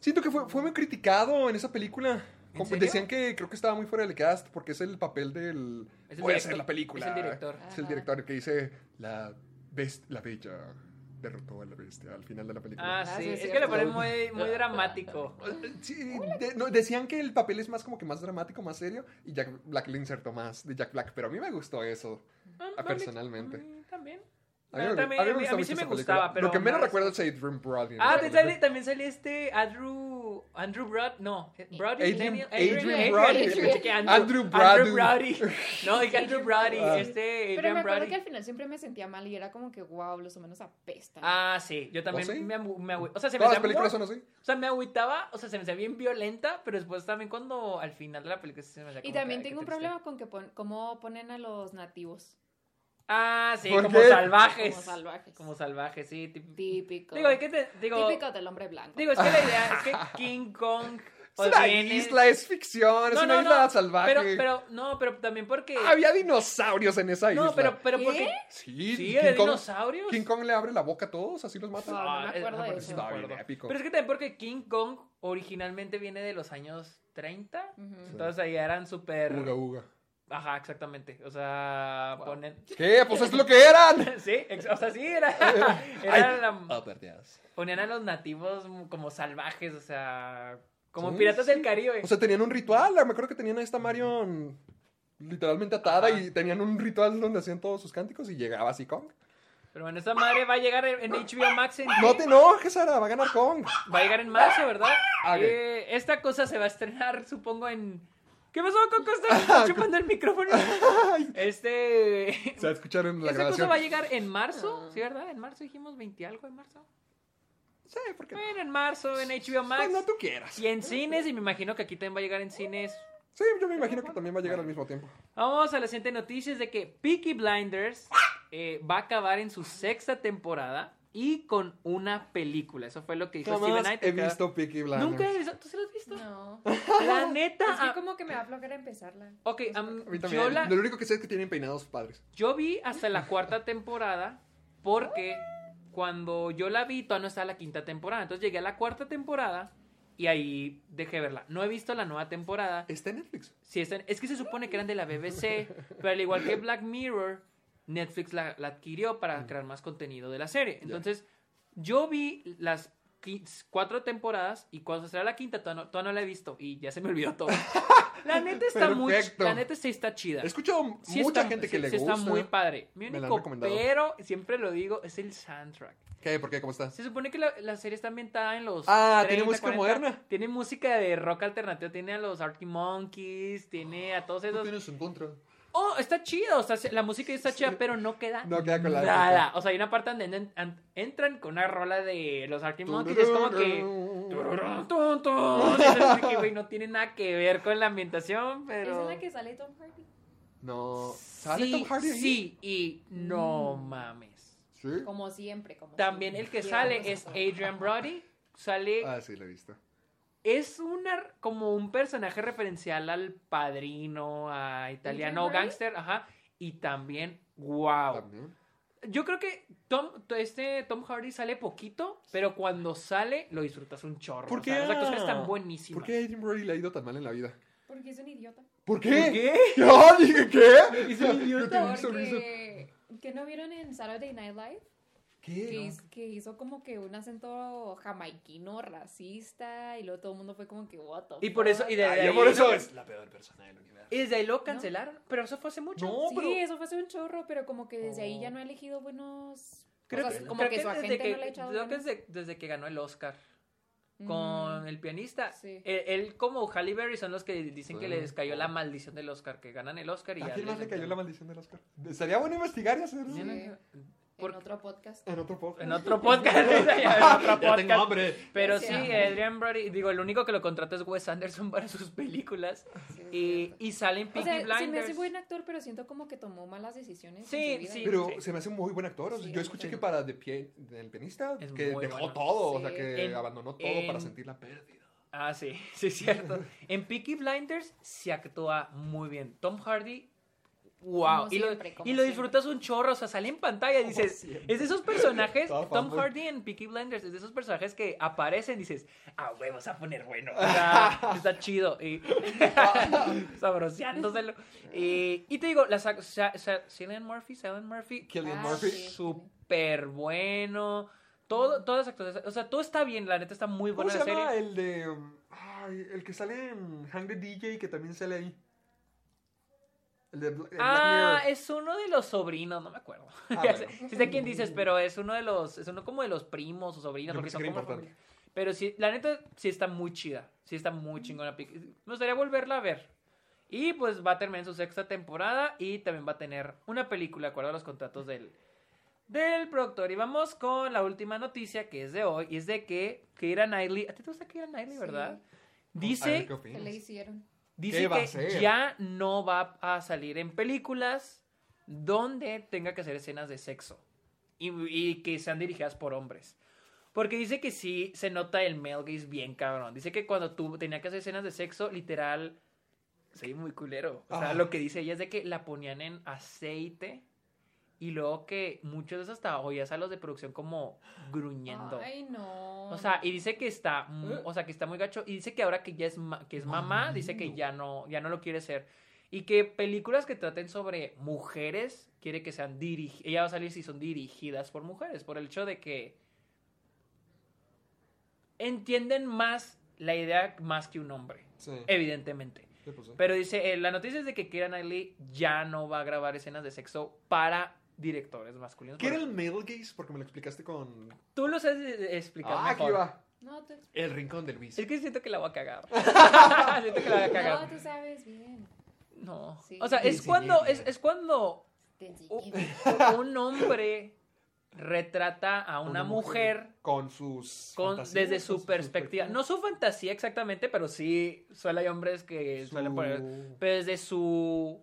Siento que fue, fue muy criticado en esa película. ¿En Como decían que creo que estaba muy fuera del cast porque es el papel del... Es el Voy a director- hacer la película. es el director. Es el Ajá. director que dice la, best, la bella derrotó a la bestia al final de la película. Ah, Ah, sí, sí, es es que lo ponen muy, muy dramático. Sí, de- no, decían que el papel es más como que más dramático, más serio, y Jack Black le insertó más de Jack Black, pero a mí me gustó eso, Ah, ah, a mí- personalmente. mm, También. A mí, Ah, me- también, a mí a mí- a mí sí me película. gustaba, pero Lo que menos recuerdo es Adrian Brody. Ah, también película. sale, también sale este Andrew. Andrew Brod. No, Brody. Adrian- Daniel- Adrian Brody. Andrew Andrew, Brody. Andrew Brody. No, dije Andrew Brody. Ah. Este Pero Adrian me acuerdo Brody. que al final siempre me sentía mal y era como que, wow, los humanos apestan. Ah, sí, yo también ¿Oh, sí? me, me O sea, se me Todas las hacía películas muy- son así. O sea, me agüitaba, o sea, se me hacía bien violenta, pero después también cuando al final de la película se me hacía y que, también tengo un triste. problema con que pon, cómo ponen a los nativos. Ah, sí, ¿Por como qué? salvajes. Como salvajes. Como salvajes, sí. Típico. Digo, que te- digo, Típico del hombre blanco. digo, es que la idea es que King Kong Es una viene- isla, es ficción, es No, una no, isla no, salvaje. Pero, pero, no, pero también porque. Había dinosaurios en esa isla. no, pero, pero ¿Qué? porque. Sí, Sí, King ¿de Kong- dinosaurios? King Kong le abre la boca a todos, así los mata. No, no me Ah, acuerdo de eso. épico. Pero es que también porque King Kong originalmente viene de los años 30. Ujú. Entonces ahí eran súper. Uga, uga. Ajá, exactamente. O sea, ponen. ¿Qué? Pues es lo que eran. Sí, o sea, sí, era. era Ay, la- oh, ponían a los nativos como salvajes, o sea. Como Sí, piratas sí. del Caribe. O sea, tenían un ritual. Me acuerdo que tenían a esta Marion literalmente atada Ajá. y tenían un ritual donde hacían todos sus cánticos y llegaba así Kong. Pero bueno, esta madre va a llegar en HBO Max en. No te enojes, Sara, va a ganar Kong. Va a llegar en marzo, ¿verdad? Ah. Eh, esta cosa se va a estrenar, supongo, en. ¿Qué pasó, Coco? Estás chupando el micrófono. Este. Se va a escuchar en la Esta cosa grabación. va a llegar en marzo, ¿sí, verdad? En marzo dijimos 20 algo en marzo. Sí, porque Bueno, en marzo en HBO Max. Cuando tú quieras. Y en cines, y me imagino que aquí también va a llegar en cines. Sí, yo me imagino que también va a llegar al mismo tiempo. Vamos a la siguiente noticia, es de que Peaky Blinders eh, va a acabar en su sexta temporada y con una película. Eso fue lo que dijo Steven Knight. he visto Peaky Blinders. Nunca he visto. ¿Tú sí lo has visto? No. La neta. Es que ah, como que me va a flojera empezarla. Ok. A mí también. yo, la- Lo único que sé es que tienen peinados padres. yo vi hasta la cuarta temporada porque cuando yo la vi todavía no estaba la quinta temporada. Entonces llegué a la cuarta temporada y ahí dejé verla. No he visto la nueva temporada. Está en Netflix. Sí, están- es que se supone que eran de la BBC, pero al igual que Black Mirror, Netflix la, la adquirió para crear más contenido de la serie. Entonces, yo vi las cuatro temporadas y cuando se será la quinta todavía no, todavía no la he visto y ya se me olvidó todo. La neta está muy, la neta sí está chida. He escuchado Sí mucha está- gente que le sí gusta. está muy padre. Mi único pero, siempre lo digo, es el soundtrack. ¿Qué? ¿Por qué? ¿Cómo está? Se supone que la, la serie está ambientada en los. Ah, ¿tiene música moderna? Tiene música de rock alternativo. Tiene a los Arctic Monkeys. Tiene a todos ¿Qué esos. tienes en contra? Oh, está chido. O sea, se- la música está chida, pero no queda. No queda con la Nada. época. O sea, hay una parte donde en- en- entran con una rola de los Arctic Monkeys. Es como que. güey, no tiene nada que ver con la ambientación, pero. ¿Es en la que sale Tom Hardy? No. ¿Sale Sí, Tom Hardy ahí? sí, y no mames. ¿Sí? Como siempre, como También el que sale es. Adrian Brody. Sale. Ah, sí, lo he visto. Es una como un personaje referencial al padrino, a italiano gangster, ajá. Y también, wow. También. Yo creo que Tom, este Tom Hardy sale poquito, pero cuando sale lo disfrutas un chorro. ¿Por o sea, qué? las actuaciones ah? están buenísimas. ¿Por qué a Adrien Brody le ha ido tan mal en la vida? Porque es un idiota. ¿Por qué? ¿Por qué? Yo dije, ¿qué? Es un idiota. Porque... ¿Que no vieron en Saturday Night Live? ¿Qué? Que, No. hiz- que hizo como que un acento jamaiquino racista y luego todo el mundo fue como que, what the Y por eso, fuck?" y de, Ah, de yo ahí, por eso ¿no? es la peor persona del universo. y desde ahí lo cancelaron, pero eso fue hace mucho. No, Sí, pero... eso fue hace un chorro, pero como que desde ahí ya no ha elegido buenos... Creo que, como creo que, su desde agente que- no le ha echado creo que ganas. desde, desde que ganó el Oscar. Mm. con el pianista. Sí. Él, él como Halle Berry son los que dicen que les cayó la maldición del Oscar, que ganan el Oscar y ¿A ya quién más les le cayó la maldición del Oscar? Estaría bueno investigar y hacerlo. Sí. Por- En otro podcast. En otro podcast. En otro podcast. en otro Ya tengo podcast. hambre. Pero Sí. sí, Adrian Brody, digo, el único que lo contrata es Wes Anderson para sus películas. Sí, Y, y salen O Peaky sea, se me Blinders. hace buen actor, pero siento como que tomó malas decisiones. Sí, en su vida. sí. Pero se me hace un muy buen actor. o sea, Sí, yo escuché que para The Pie- el pianista, Es que dejó bueno. todo, o sea, que En- abandonó todo en- para sentir la pérdida. Ah, sí, sí, es cierto. En Peaky Blinders se actúa muy bien. Tom Hardy, wow. Como y lo, siempre, como y lo siempre. disfrutas un chorro, o sea, sale en pantalla y dices, siempre. es de esos personajes, Tom. Hardy en Peaky Blinders, es de esos personajes que aparecen y dices, ah, güey, vas a poner bueno. Está chido. Y sabroseándoselo. Y, y te digo, la Sa- Sa- Cillian Murphy, Cillian Murphy, Killian Ah, Murphy. sí. súper bueno. Todo, todas las actuaciones, o sea, todo está bien, la neta está muy ¿Cómo buena se la llama serie. el de. um, ay, el que sale en Hang the DJ que también sale ahí? El de Bla- el Black Ah, Mirror. es uno de los sobrinos, no me acuerdo. Ah, bueno. sí sé quién dices, pero es uno de los, es uno como de los primos o sobrinos, Yo porque son como familia. Pero sí, la neta sí está muy chida, sí está muy chingona. Me gustaría volverla a ver. Y pues va a terminar su sexta temporada y también va a tener una película, de acuerdo a los contratos del, del productor. Y vamos con la última noticia que es de hoy, y es de que Keira Knightley, ¿a ti te gusta Keira Knightley, Sí. verdad? Dice ¿qué le hicieron? Dice ¿Qué va a que ya no va a salir en películas donde tenga que hacer escenas de sexo y, y que sean dirigidas por hombres. Porque dice que sí se nota el male gaze bien cabrón. Dice que cuando tú tenía que hacer escenas de sexo, literal, soy muy culero. O sea, Ah. lo que dice ella es de que la ponían en aceite y luego que muchos de esos hasta oías a los de producción como gruñendo. Ay, no. O sea, y dice que está, mu- o sea, que está muy gacho y dice que ahora que ya es ma- que es mamá, dice que ya no ya no lo quiere ser y que películas que traten sobre mujeres quiere que sean dirigidas, ella va a salir si son dirigidas por mujeres, por el hecho de que entienden más la idea más que un hombre, Sí. evidentemente. Sí, pues sí. Pero dice, eh, la noticia es de que Keira Knightley ya no va a grabar escenas de sexo para directores masculinos. ¿Qué era el male gaze? Porque me lo explicaste con. Tú lo sabes explicar Ah, aquí va. No, tú, El rincón de Luis. Es que siento que la voy a cagar. siento que la voy a cagar. no, tú sabes bien. No. Sí. O sea, es cuando, es, es cuando un hombre retrata a una, mujer, con sus con, desde su perspectiva. No su fantasía exactamente, pero sí suele hay hombres que Su- suelen poner. Pero desde su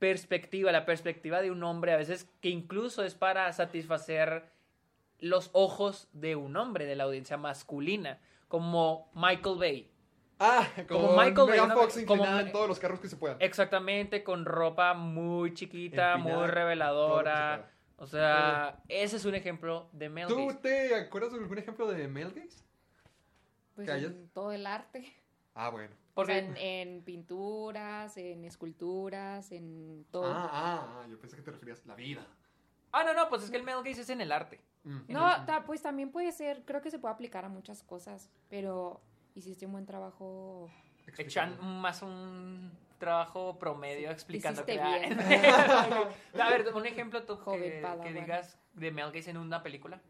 perspectiva, la perspectiva de un hombre, a veces que incluso es para satisfacer los ojos de un hombre, de la audiencia masculina, como Michael Bay. Ah, Como como Michael Bay, Megan ¿no? Fox Como en todos los carros que se puedan. Exactamente, con ropa muy chiquita, Empinada, muy reveladora. O sea, ese es un ejemplo de male ¿Tú gaze. te acuerdas de algún ejemplo de male gaze? Pues en todo el arte. Ah, bueno. O sea, Porque en, en pinturas, en esculturas, en todo. Ah, ah, ah, yo pensé que te referías a la vida. Ah, no, no, pues es que el male gaze es en el arte. Mm. No, ta- pues también puede ser, creo que se puede aplicar a muchas cosas, pero hiciste un buen trabajo. Echan más un trabajo promedio explicando que bien. A ver, un ejemplo tú Joven que, digas de male gaze en una película.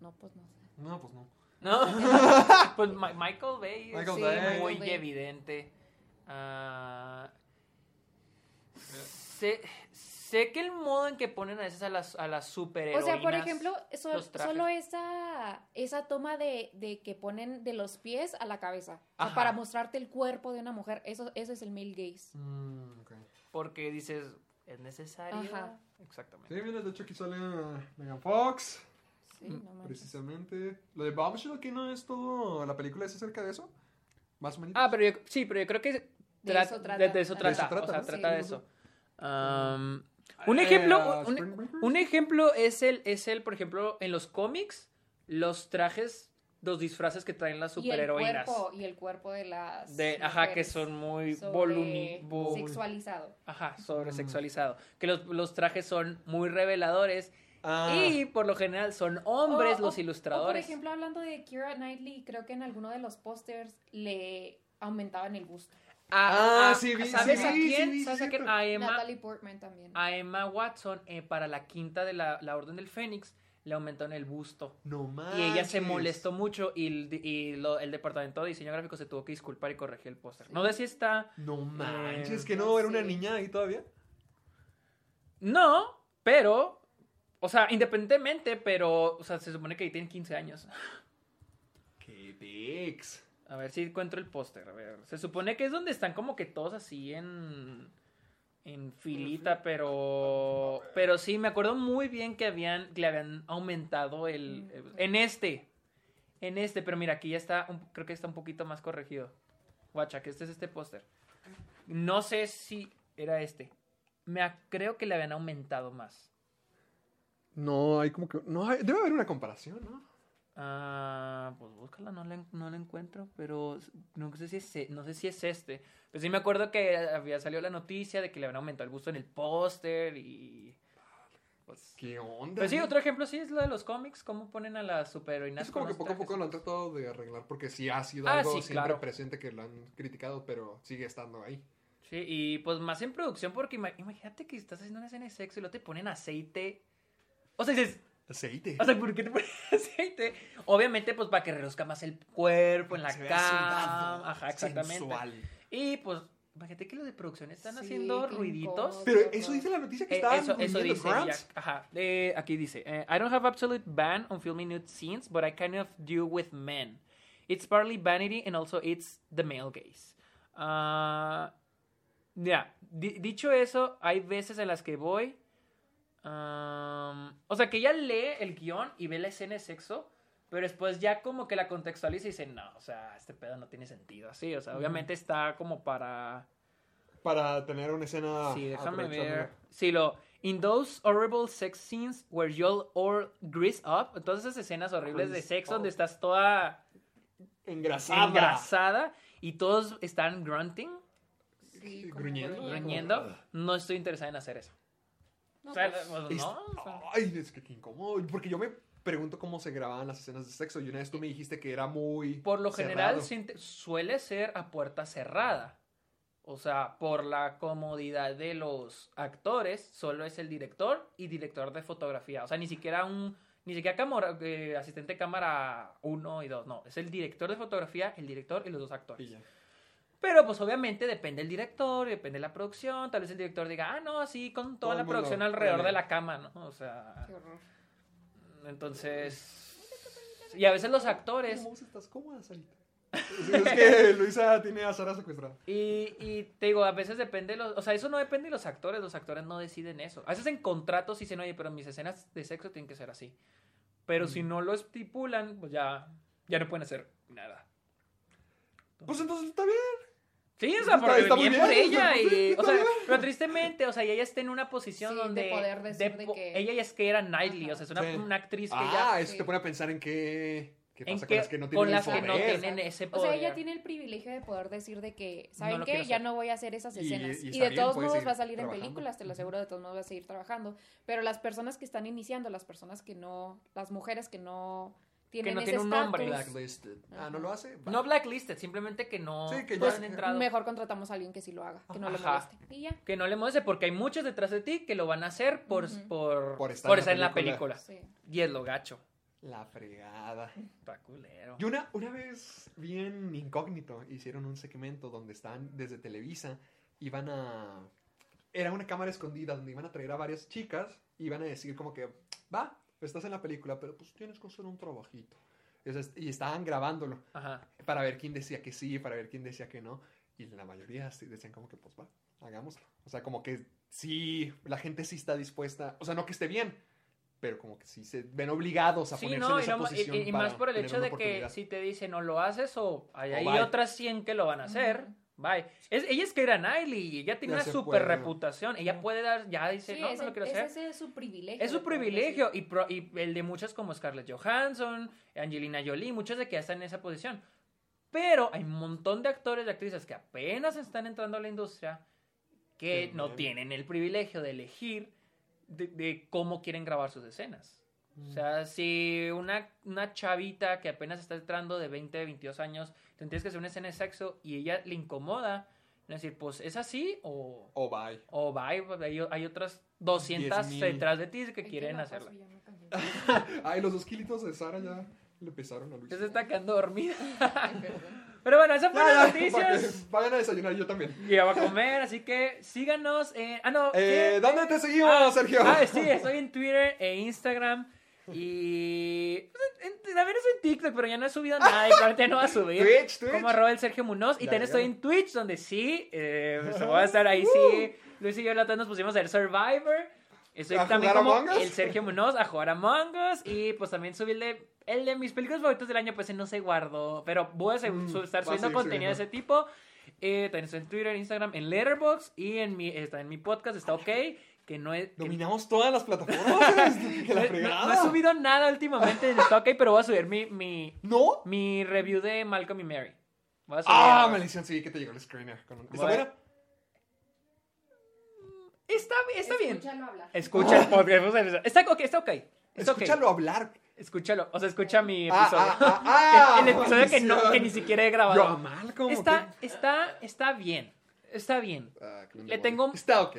No, pues no sé. No, pues no. ¿No? pues Ma- Michael Bay es Michael Sí, Bay. muy Bay. evidente. Ah, sé, sé que el modo en que ponen a veces a las, a las O superheroínas... sea, por ejemplo, so- solo esa, esa toma de, de que ponen de los pies a la cabeza. O sea, para mostrarte el cuerpo de una mujer. Eso, eso es el male gaze. Mm. Porque dices, ¿es necesario? Ajá. Exactamente. Sí, mira, de hecho aquí sale uh, Megan Fox, Sí, Mm, no manches. precisamente. Lo de Bombshell aquí no es todo, la película es acerca de eso. Más o menos. Ah, pero yo, sí, pero yo creo que De tra- eso trata. de- de eso De trata. eso trata, o sea, ¿no? trata Sí. de eso. Um, un Eh, ejemplo, uh, un, ejemplo es el, es el, por ejemplo, en los cómics, los trajes, los disfraces que traen las Y el superheroínas. cuerpo, y el cuerpo de las De, ajá, que son muy sobre- volumi, vo- sexualizado. ajá, sobresexualizado. Que los, los trajes son muy reveladores Ah, y por lo general son hombres O- los o- ilustradores. O por ejemplo, hablando de Kira Knightley, creo que en alguno de los pósters le aumentaban el busto. Ah, a- sí vi, ¿Sabes sí a sí quién? sí ¿Sabes a quién? A Emma, Natalie Portman también. a Emma Watson eh, para la quinta de la, la Orden del Fénix le aumentaron el busto. no manches. Y ella se molestó mucho y, el- y lo- el departamento de diseño gráfico se tuvo que disculpar y corregir el póster. No sé si está... No manches, Eh, que no, era una niña ahí todavía. No, pero... O sea, independientemente, pero... O sea, se supone que ahí tienen 15 años. Qué pex. A ver si encuentro el póster. A ver. Se supone que es donde están como que todos así en. En filita, pero. Pero sí, me acuerdo muy bien que habían. que le habían aumentado el. el- en este. En este, pero mira, aquí ya está. un- creo que está un poquito más corregido. Guacha, que este es este póster. No sé si era este. Me creo que le habían aumentado más. No, hay como que. No, hay- debe haber una comparación, ¿no? Ah, pues búscala, no la, no la encuentro, pero no sé si es, e- no sé si es este. Pero sí me acuerdo que había salido la noticia de que le habían aumentado el busto en el póster y... Pues, ¿Qué onda? pues sí, otro ejemplo sí es lo de los cómics, cómo ponen a las superheroínas Es como que poco a poco lo han tratado de arreglar porque sí ha sido Ah, algo sí, siempre claro. presente que lo han criticado, pero sigue estando ahí. Sí, y pues más en producción porque ima- imagínate que estás haciendo una escena de sexo y luego te ponen aceite. O sea, dices, Aceite. o sea, ¿por qué te ponen aceite? Obviamente pues para que reduzca más el cuerpo en la Se vea sudado, cama. Ajá, exactamente. sensual. Y pues, imagínate que los de producción están Sí, haciendo ruiditos. Pero eso dice la noticia que Eh, estaban eso, eso dice. Ajá. Eh, aquí dice: eh, I don't have absolute ban on filming nude scenes, but I kind of do with men. It's partly vanity and also it's the male gaze. Ah, ya, di- dicho eso, hay veces en las que voy. Am, o sea, que ella lee el guion y ve la escena de sexo, pero después ya como que la contextualiza y dice: No, o sea, este pedo no tiene sentido así. O sea, obviamente está como para. Para tener una escena. Sí, déjame ver. Sí, lo. In those horrible sex scenes where you'll all grease up. Todas esas escenas horribles de sexo up. donde estás toda Engrasada. engrasada y todos están grunting, Sí, gruñendo. gruñendo. No estoy interesada en hacer eso. No, O sea, pues, pues, Es- no, o sea. Ay, es que qué incómodo. Porque yo me pregunto cómo se grababan las escenas de sexo. Y una vez tú me dijiste que era muy. Por lo general cerrado. suele ser a puerta cerrada. O sea, por la comodidad de los actores, solo es el director y director de fotografía. O sea, ni siquiera un Ni siquiera cámara, eh, asistente de cámara 1 y 2, no. Es el director de fotografía, el director y los dos actores. Y ya. Pero pues obviamente depende del director, depende de la producción. Tal vez el director diga, ah, no, así con toda Todo la producción alrededor de la cama, ¿no? O sea, Qué horror. entonces... Y a veces los actores... ¿Cómo estás cómoda, Sarita? Es que Luisa tiene a Sara secuestrada. Y, y te digo, a veces depende, de los, o sea, eso no depende de los actores, los actores no deciden eso. A veces en contratos dicen, oye, pero mis escenas de sexo tienen que ser así. Pero si no lo estipulan, pues ya, ya no pueden hacer nada. Pues entonces está bien. Sí, o sea, Está- por, está muy bien por bien, ella. está- y- o sea, bien. pero tristemente, o sea, y ella está en una posición Sí, de donde. poder decir de po- que- Ella ya es que era Knightley, Ajá. o sea, es una, Sí. una actriz que Ah, ya. eso sí. te pone a pensar en qué, qué En pasa que, con las que no tienen con las que no poder. tienen ese O poder. sea, ella tiene el privilegio de poder decir de que, ¿saben qué? Ya no voy a hacer esas escenas. y de bien, todos modos va a salir en películas, te lo aseguro, de todos modos va a seguir trabajando. Pero las personas que están iniciando, las personas que no, las mujeres que no tienen no ese tienen un nombre. Blacklisted. Ah, ¿no lo hace? No blacklisted, simplemente que no, Sí, que no ya- han entrado. mejor contratamos a alguien que sí lo haga, que no le moleste. Y ya. Que no le moleste, porque hay muchos detrás de ti que lo van a hacer por, por, Por estar por en la estar en la película. Sí. Y es lo gacho. La fregada. Está culero. Y una, una vez, bien incógnito, hicieron un segmento donde estaban desde Televisa, iban a... Era una cámara escondida donde iban a traer a varias chicas y iban a decir como que, va, estás en la película, pero pues tienes que hacer un trabajito. Y, o estaban grabándolo Ajá. para ver quién decía que sí, para ver quién decía que no. Y la mayoría sí decían como que, pues va, hagámoslo. O sea, como que sí, la gente sí está dispuesta, o sea, no que esté bien, pero como que sí se ven obligados a Sí, ponerse no, en y, esa no- y- posición y- y para más por el hecho de que si te dicen no lo haces o hay, O otras 100 que lo van a hacer, bye. Es, ella es que era Knightley y ella tiene Ya una super puede. reputación. Ella puede dar, ya dice, Sí, no, ese, no lo quiero hacer. ese es su privilegio. Es su privilegio y, pro- y el de muchas como Scarlett Johansson, Angelina Jolie, muchas de que ya están en esa posición. Pero hay un montón de actores y actrices que apenas están entrando a la industria que no tienen el privilegio de elegir de, de cómo quieren grabar sus escenas. O sea, si una, una chavita que apenas está entrando de 20, 22 años, te tienes que hacer una escena de sexo y ella le incomoda, es decir, pues es así o, O bye. o bye, pues, hay, hay otras 200 10,000. detrás de ti que Ay, quieren cambié. Ay, los dos kilitos de Sara ya le pesaron a Luis. Ya se está quedando dormida. Pero bueno, esas fueron las noticias. Vayan a desayunar, yo también. Y ya va a comer, así que síganos en... Ah, no. Eh. ¿Dónde te seguimos, Ah, Sergio? Ah, sí, estoy en Twitter e Instagram. Y. pues, en- también estoy en TikTok, pero ya no he subido nada. Y probablemente no va a subir. Twitch, Twitch. Como arroba el Sergio Munoz. Y también estoy en Twitch, donde sí. Eh, pues, voy a estar ahí, sí. Luis y yo la otra nos pusimos a ver Survivor. Estoy ¿A también como el Sergio Munoz a jugar a Among Us. Y pues también subí el de, mis películas favoritas del año, pues no se guardó. Pero voy a Mm, estar a subiendo contenido de ese tipo. Eh, también estoy en Twitter, Instagram, en Letterboxd. Y en mi, está en mi podcast, está ok. Que no es. que- Dominamos todas las plataformas. que la no, fregada. no he subido nada últimamente en Está ok, pero voy a subir mi, mi, ¿No? mi review de Malcolm y Mary. Voy a subir Ah, algo. maldición, sí, que te llegó el screener. Con... ¿Está Bueno. buena? Está, está bien. Escúchalo hablar. Escucha el podcast. Está ok, está ok. Está. Escúchalo hablar. Escúchalo. O sea, escucha mi Ah, episodio. ah, ah, ah, el episodio que, no, que ni siquiera he Yo a grabado. Está, está, está bien. Está bien. Ah, Le tengo- Está ok.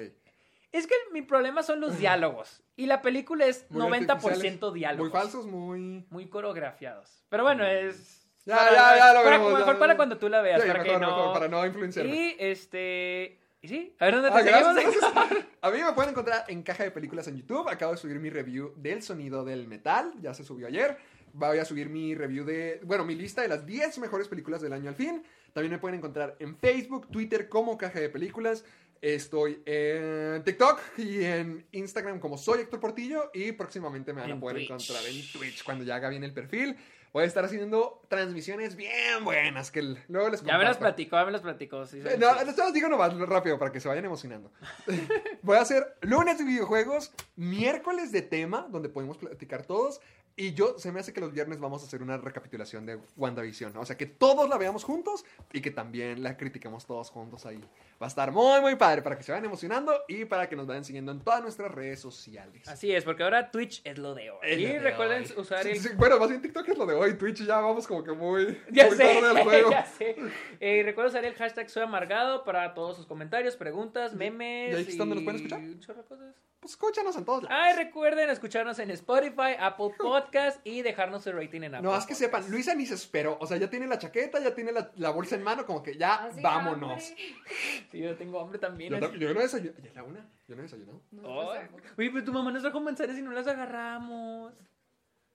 Es que mi problema son los diálogos. Y la película es Muy 90% artificiales, diálogos. Muy falsos, muy. Muy coreografiados. Pero bueno, es. Ya, para- ya, ya lo para- veremos, Mejor ya. para cuando tú la veas. Sí, para mejor, que no. mejor, para no influenciarme. Y este. Y sí, a ver dónde te Ah, gracias, gracias. A mí me pueden encontrar en Caja de Películas en YouTube. Acabo de subir mi review del sonido del metal. Ya se subió ayer. Voy a subir mi review de, bueno, mi lista de las 10 mejores películas del año al fin. También me pueden encontrar en Facebook, Twitter como Caja de Películas. Estoy en TikTok y en Instagram como soy Héctor Portillo. Y próximamente me van a poder Twitch. encontrar en Twitch cuando ya haga bien el perfil. Voy a estar haciendo transmisiones bien buenas que luego les Ya me las platico, ya me las platico. sí, sí, Eh, No, sí. los digo nomás rápido para que se vayan emocionando. Voy a hacer lunes de videojuegos, miércoles de tema, donde podemos platicar todos. Y yo, se me hace que los viernes vamos a hacer una recapitulación de WandaVision. O sea, que todos la veamos juntos y que también la critiquemos todos juntos ahí. Va a estar muy, muy padre para que se vayan emocionando y para que nos vayan siguiendo en todas nuestras redes sociales. Así es, porque ahora Twitch es lo de hoy. Es y de recuerden hoy. usar Sí, el. sí, bueno, más bien TikTok es lo de hoy. Twitch ya vamos como que muy, Ya muy sé, tarde al juego. ya sé. Eh, recuerden usar el hashtag Soy Amargado para todos sus comentarios, preguntas, memes. ¿Y ahí es donde nos pueden escuchar? un chorro de cosas. Pues escúchanos en todos lados. Ay, recuerden escucharnos en Spotify, Apple Podcast y dejarnos su rating en Apple No, es que Podcast. sepan, Luisa ni se esperó. O sea, ya tiene la chaqueta, ya tiene la, la bolsa en mano, como que ya Así, vámonos. hambre. Sí, yo tengo hambre también. Yo, no- yo no he desayunado. Ya es la una. Yo no he desayunado. Ay, tampoco. Oye, pero tu mamá nos trajo manzanas y no las agarramos.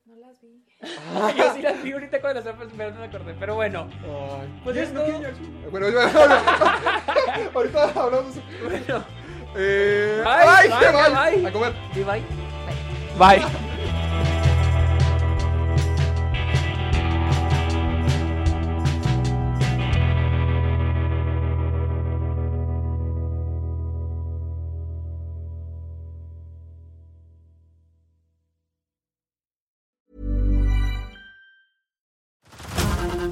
No las vi. Yo sí las vi ahorita cuando las estaba esperando, no me acordé. Pero bueno, Ay, Pues ¿quién- es no ya el- Bueno, yo- ahorita hablamos. bueno. Eh, Bye, ¡Ay, bye, qué mal! bye. A comer. ¿Y bye? Bye.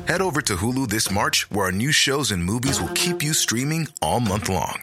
Head over to Hulu this March, where our new shows and movies will keep you streaming all month long.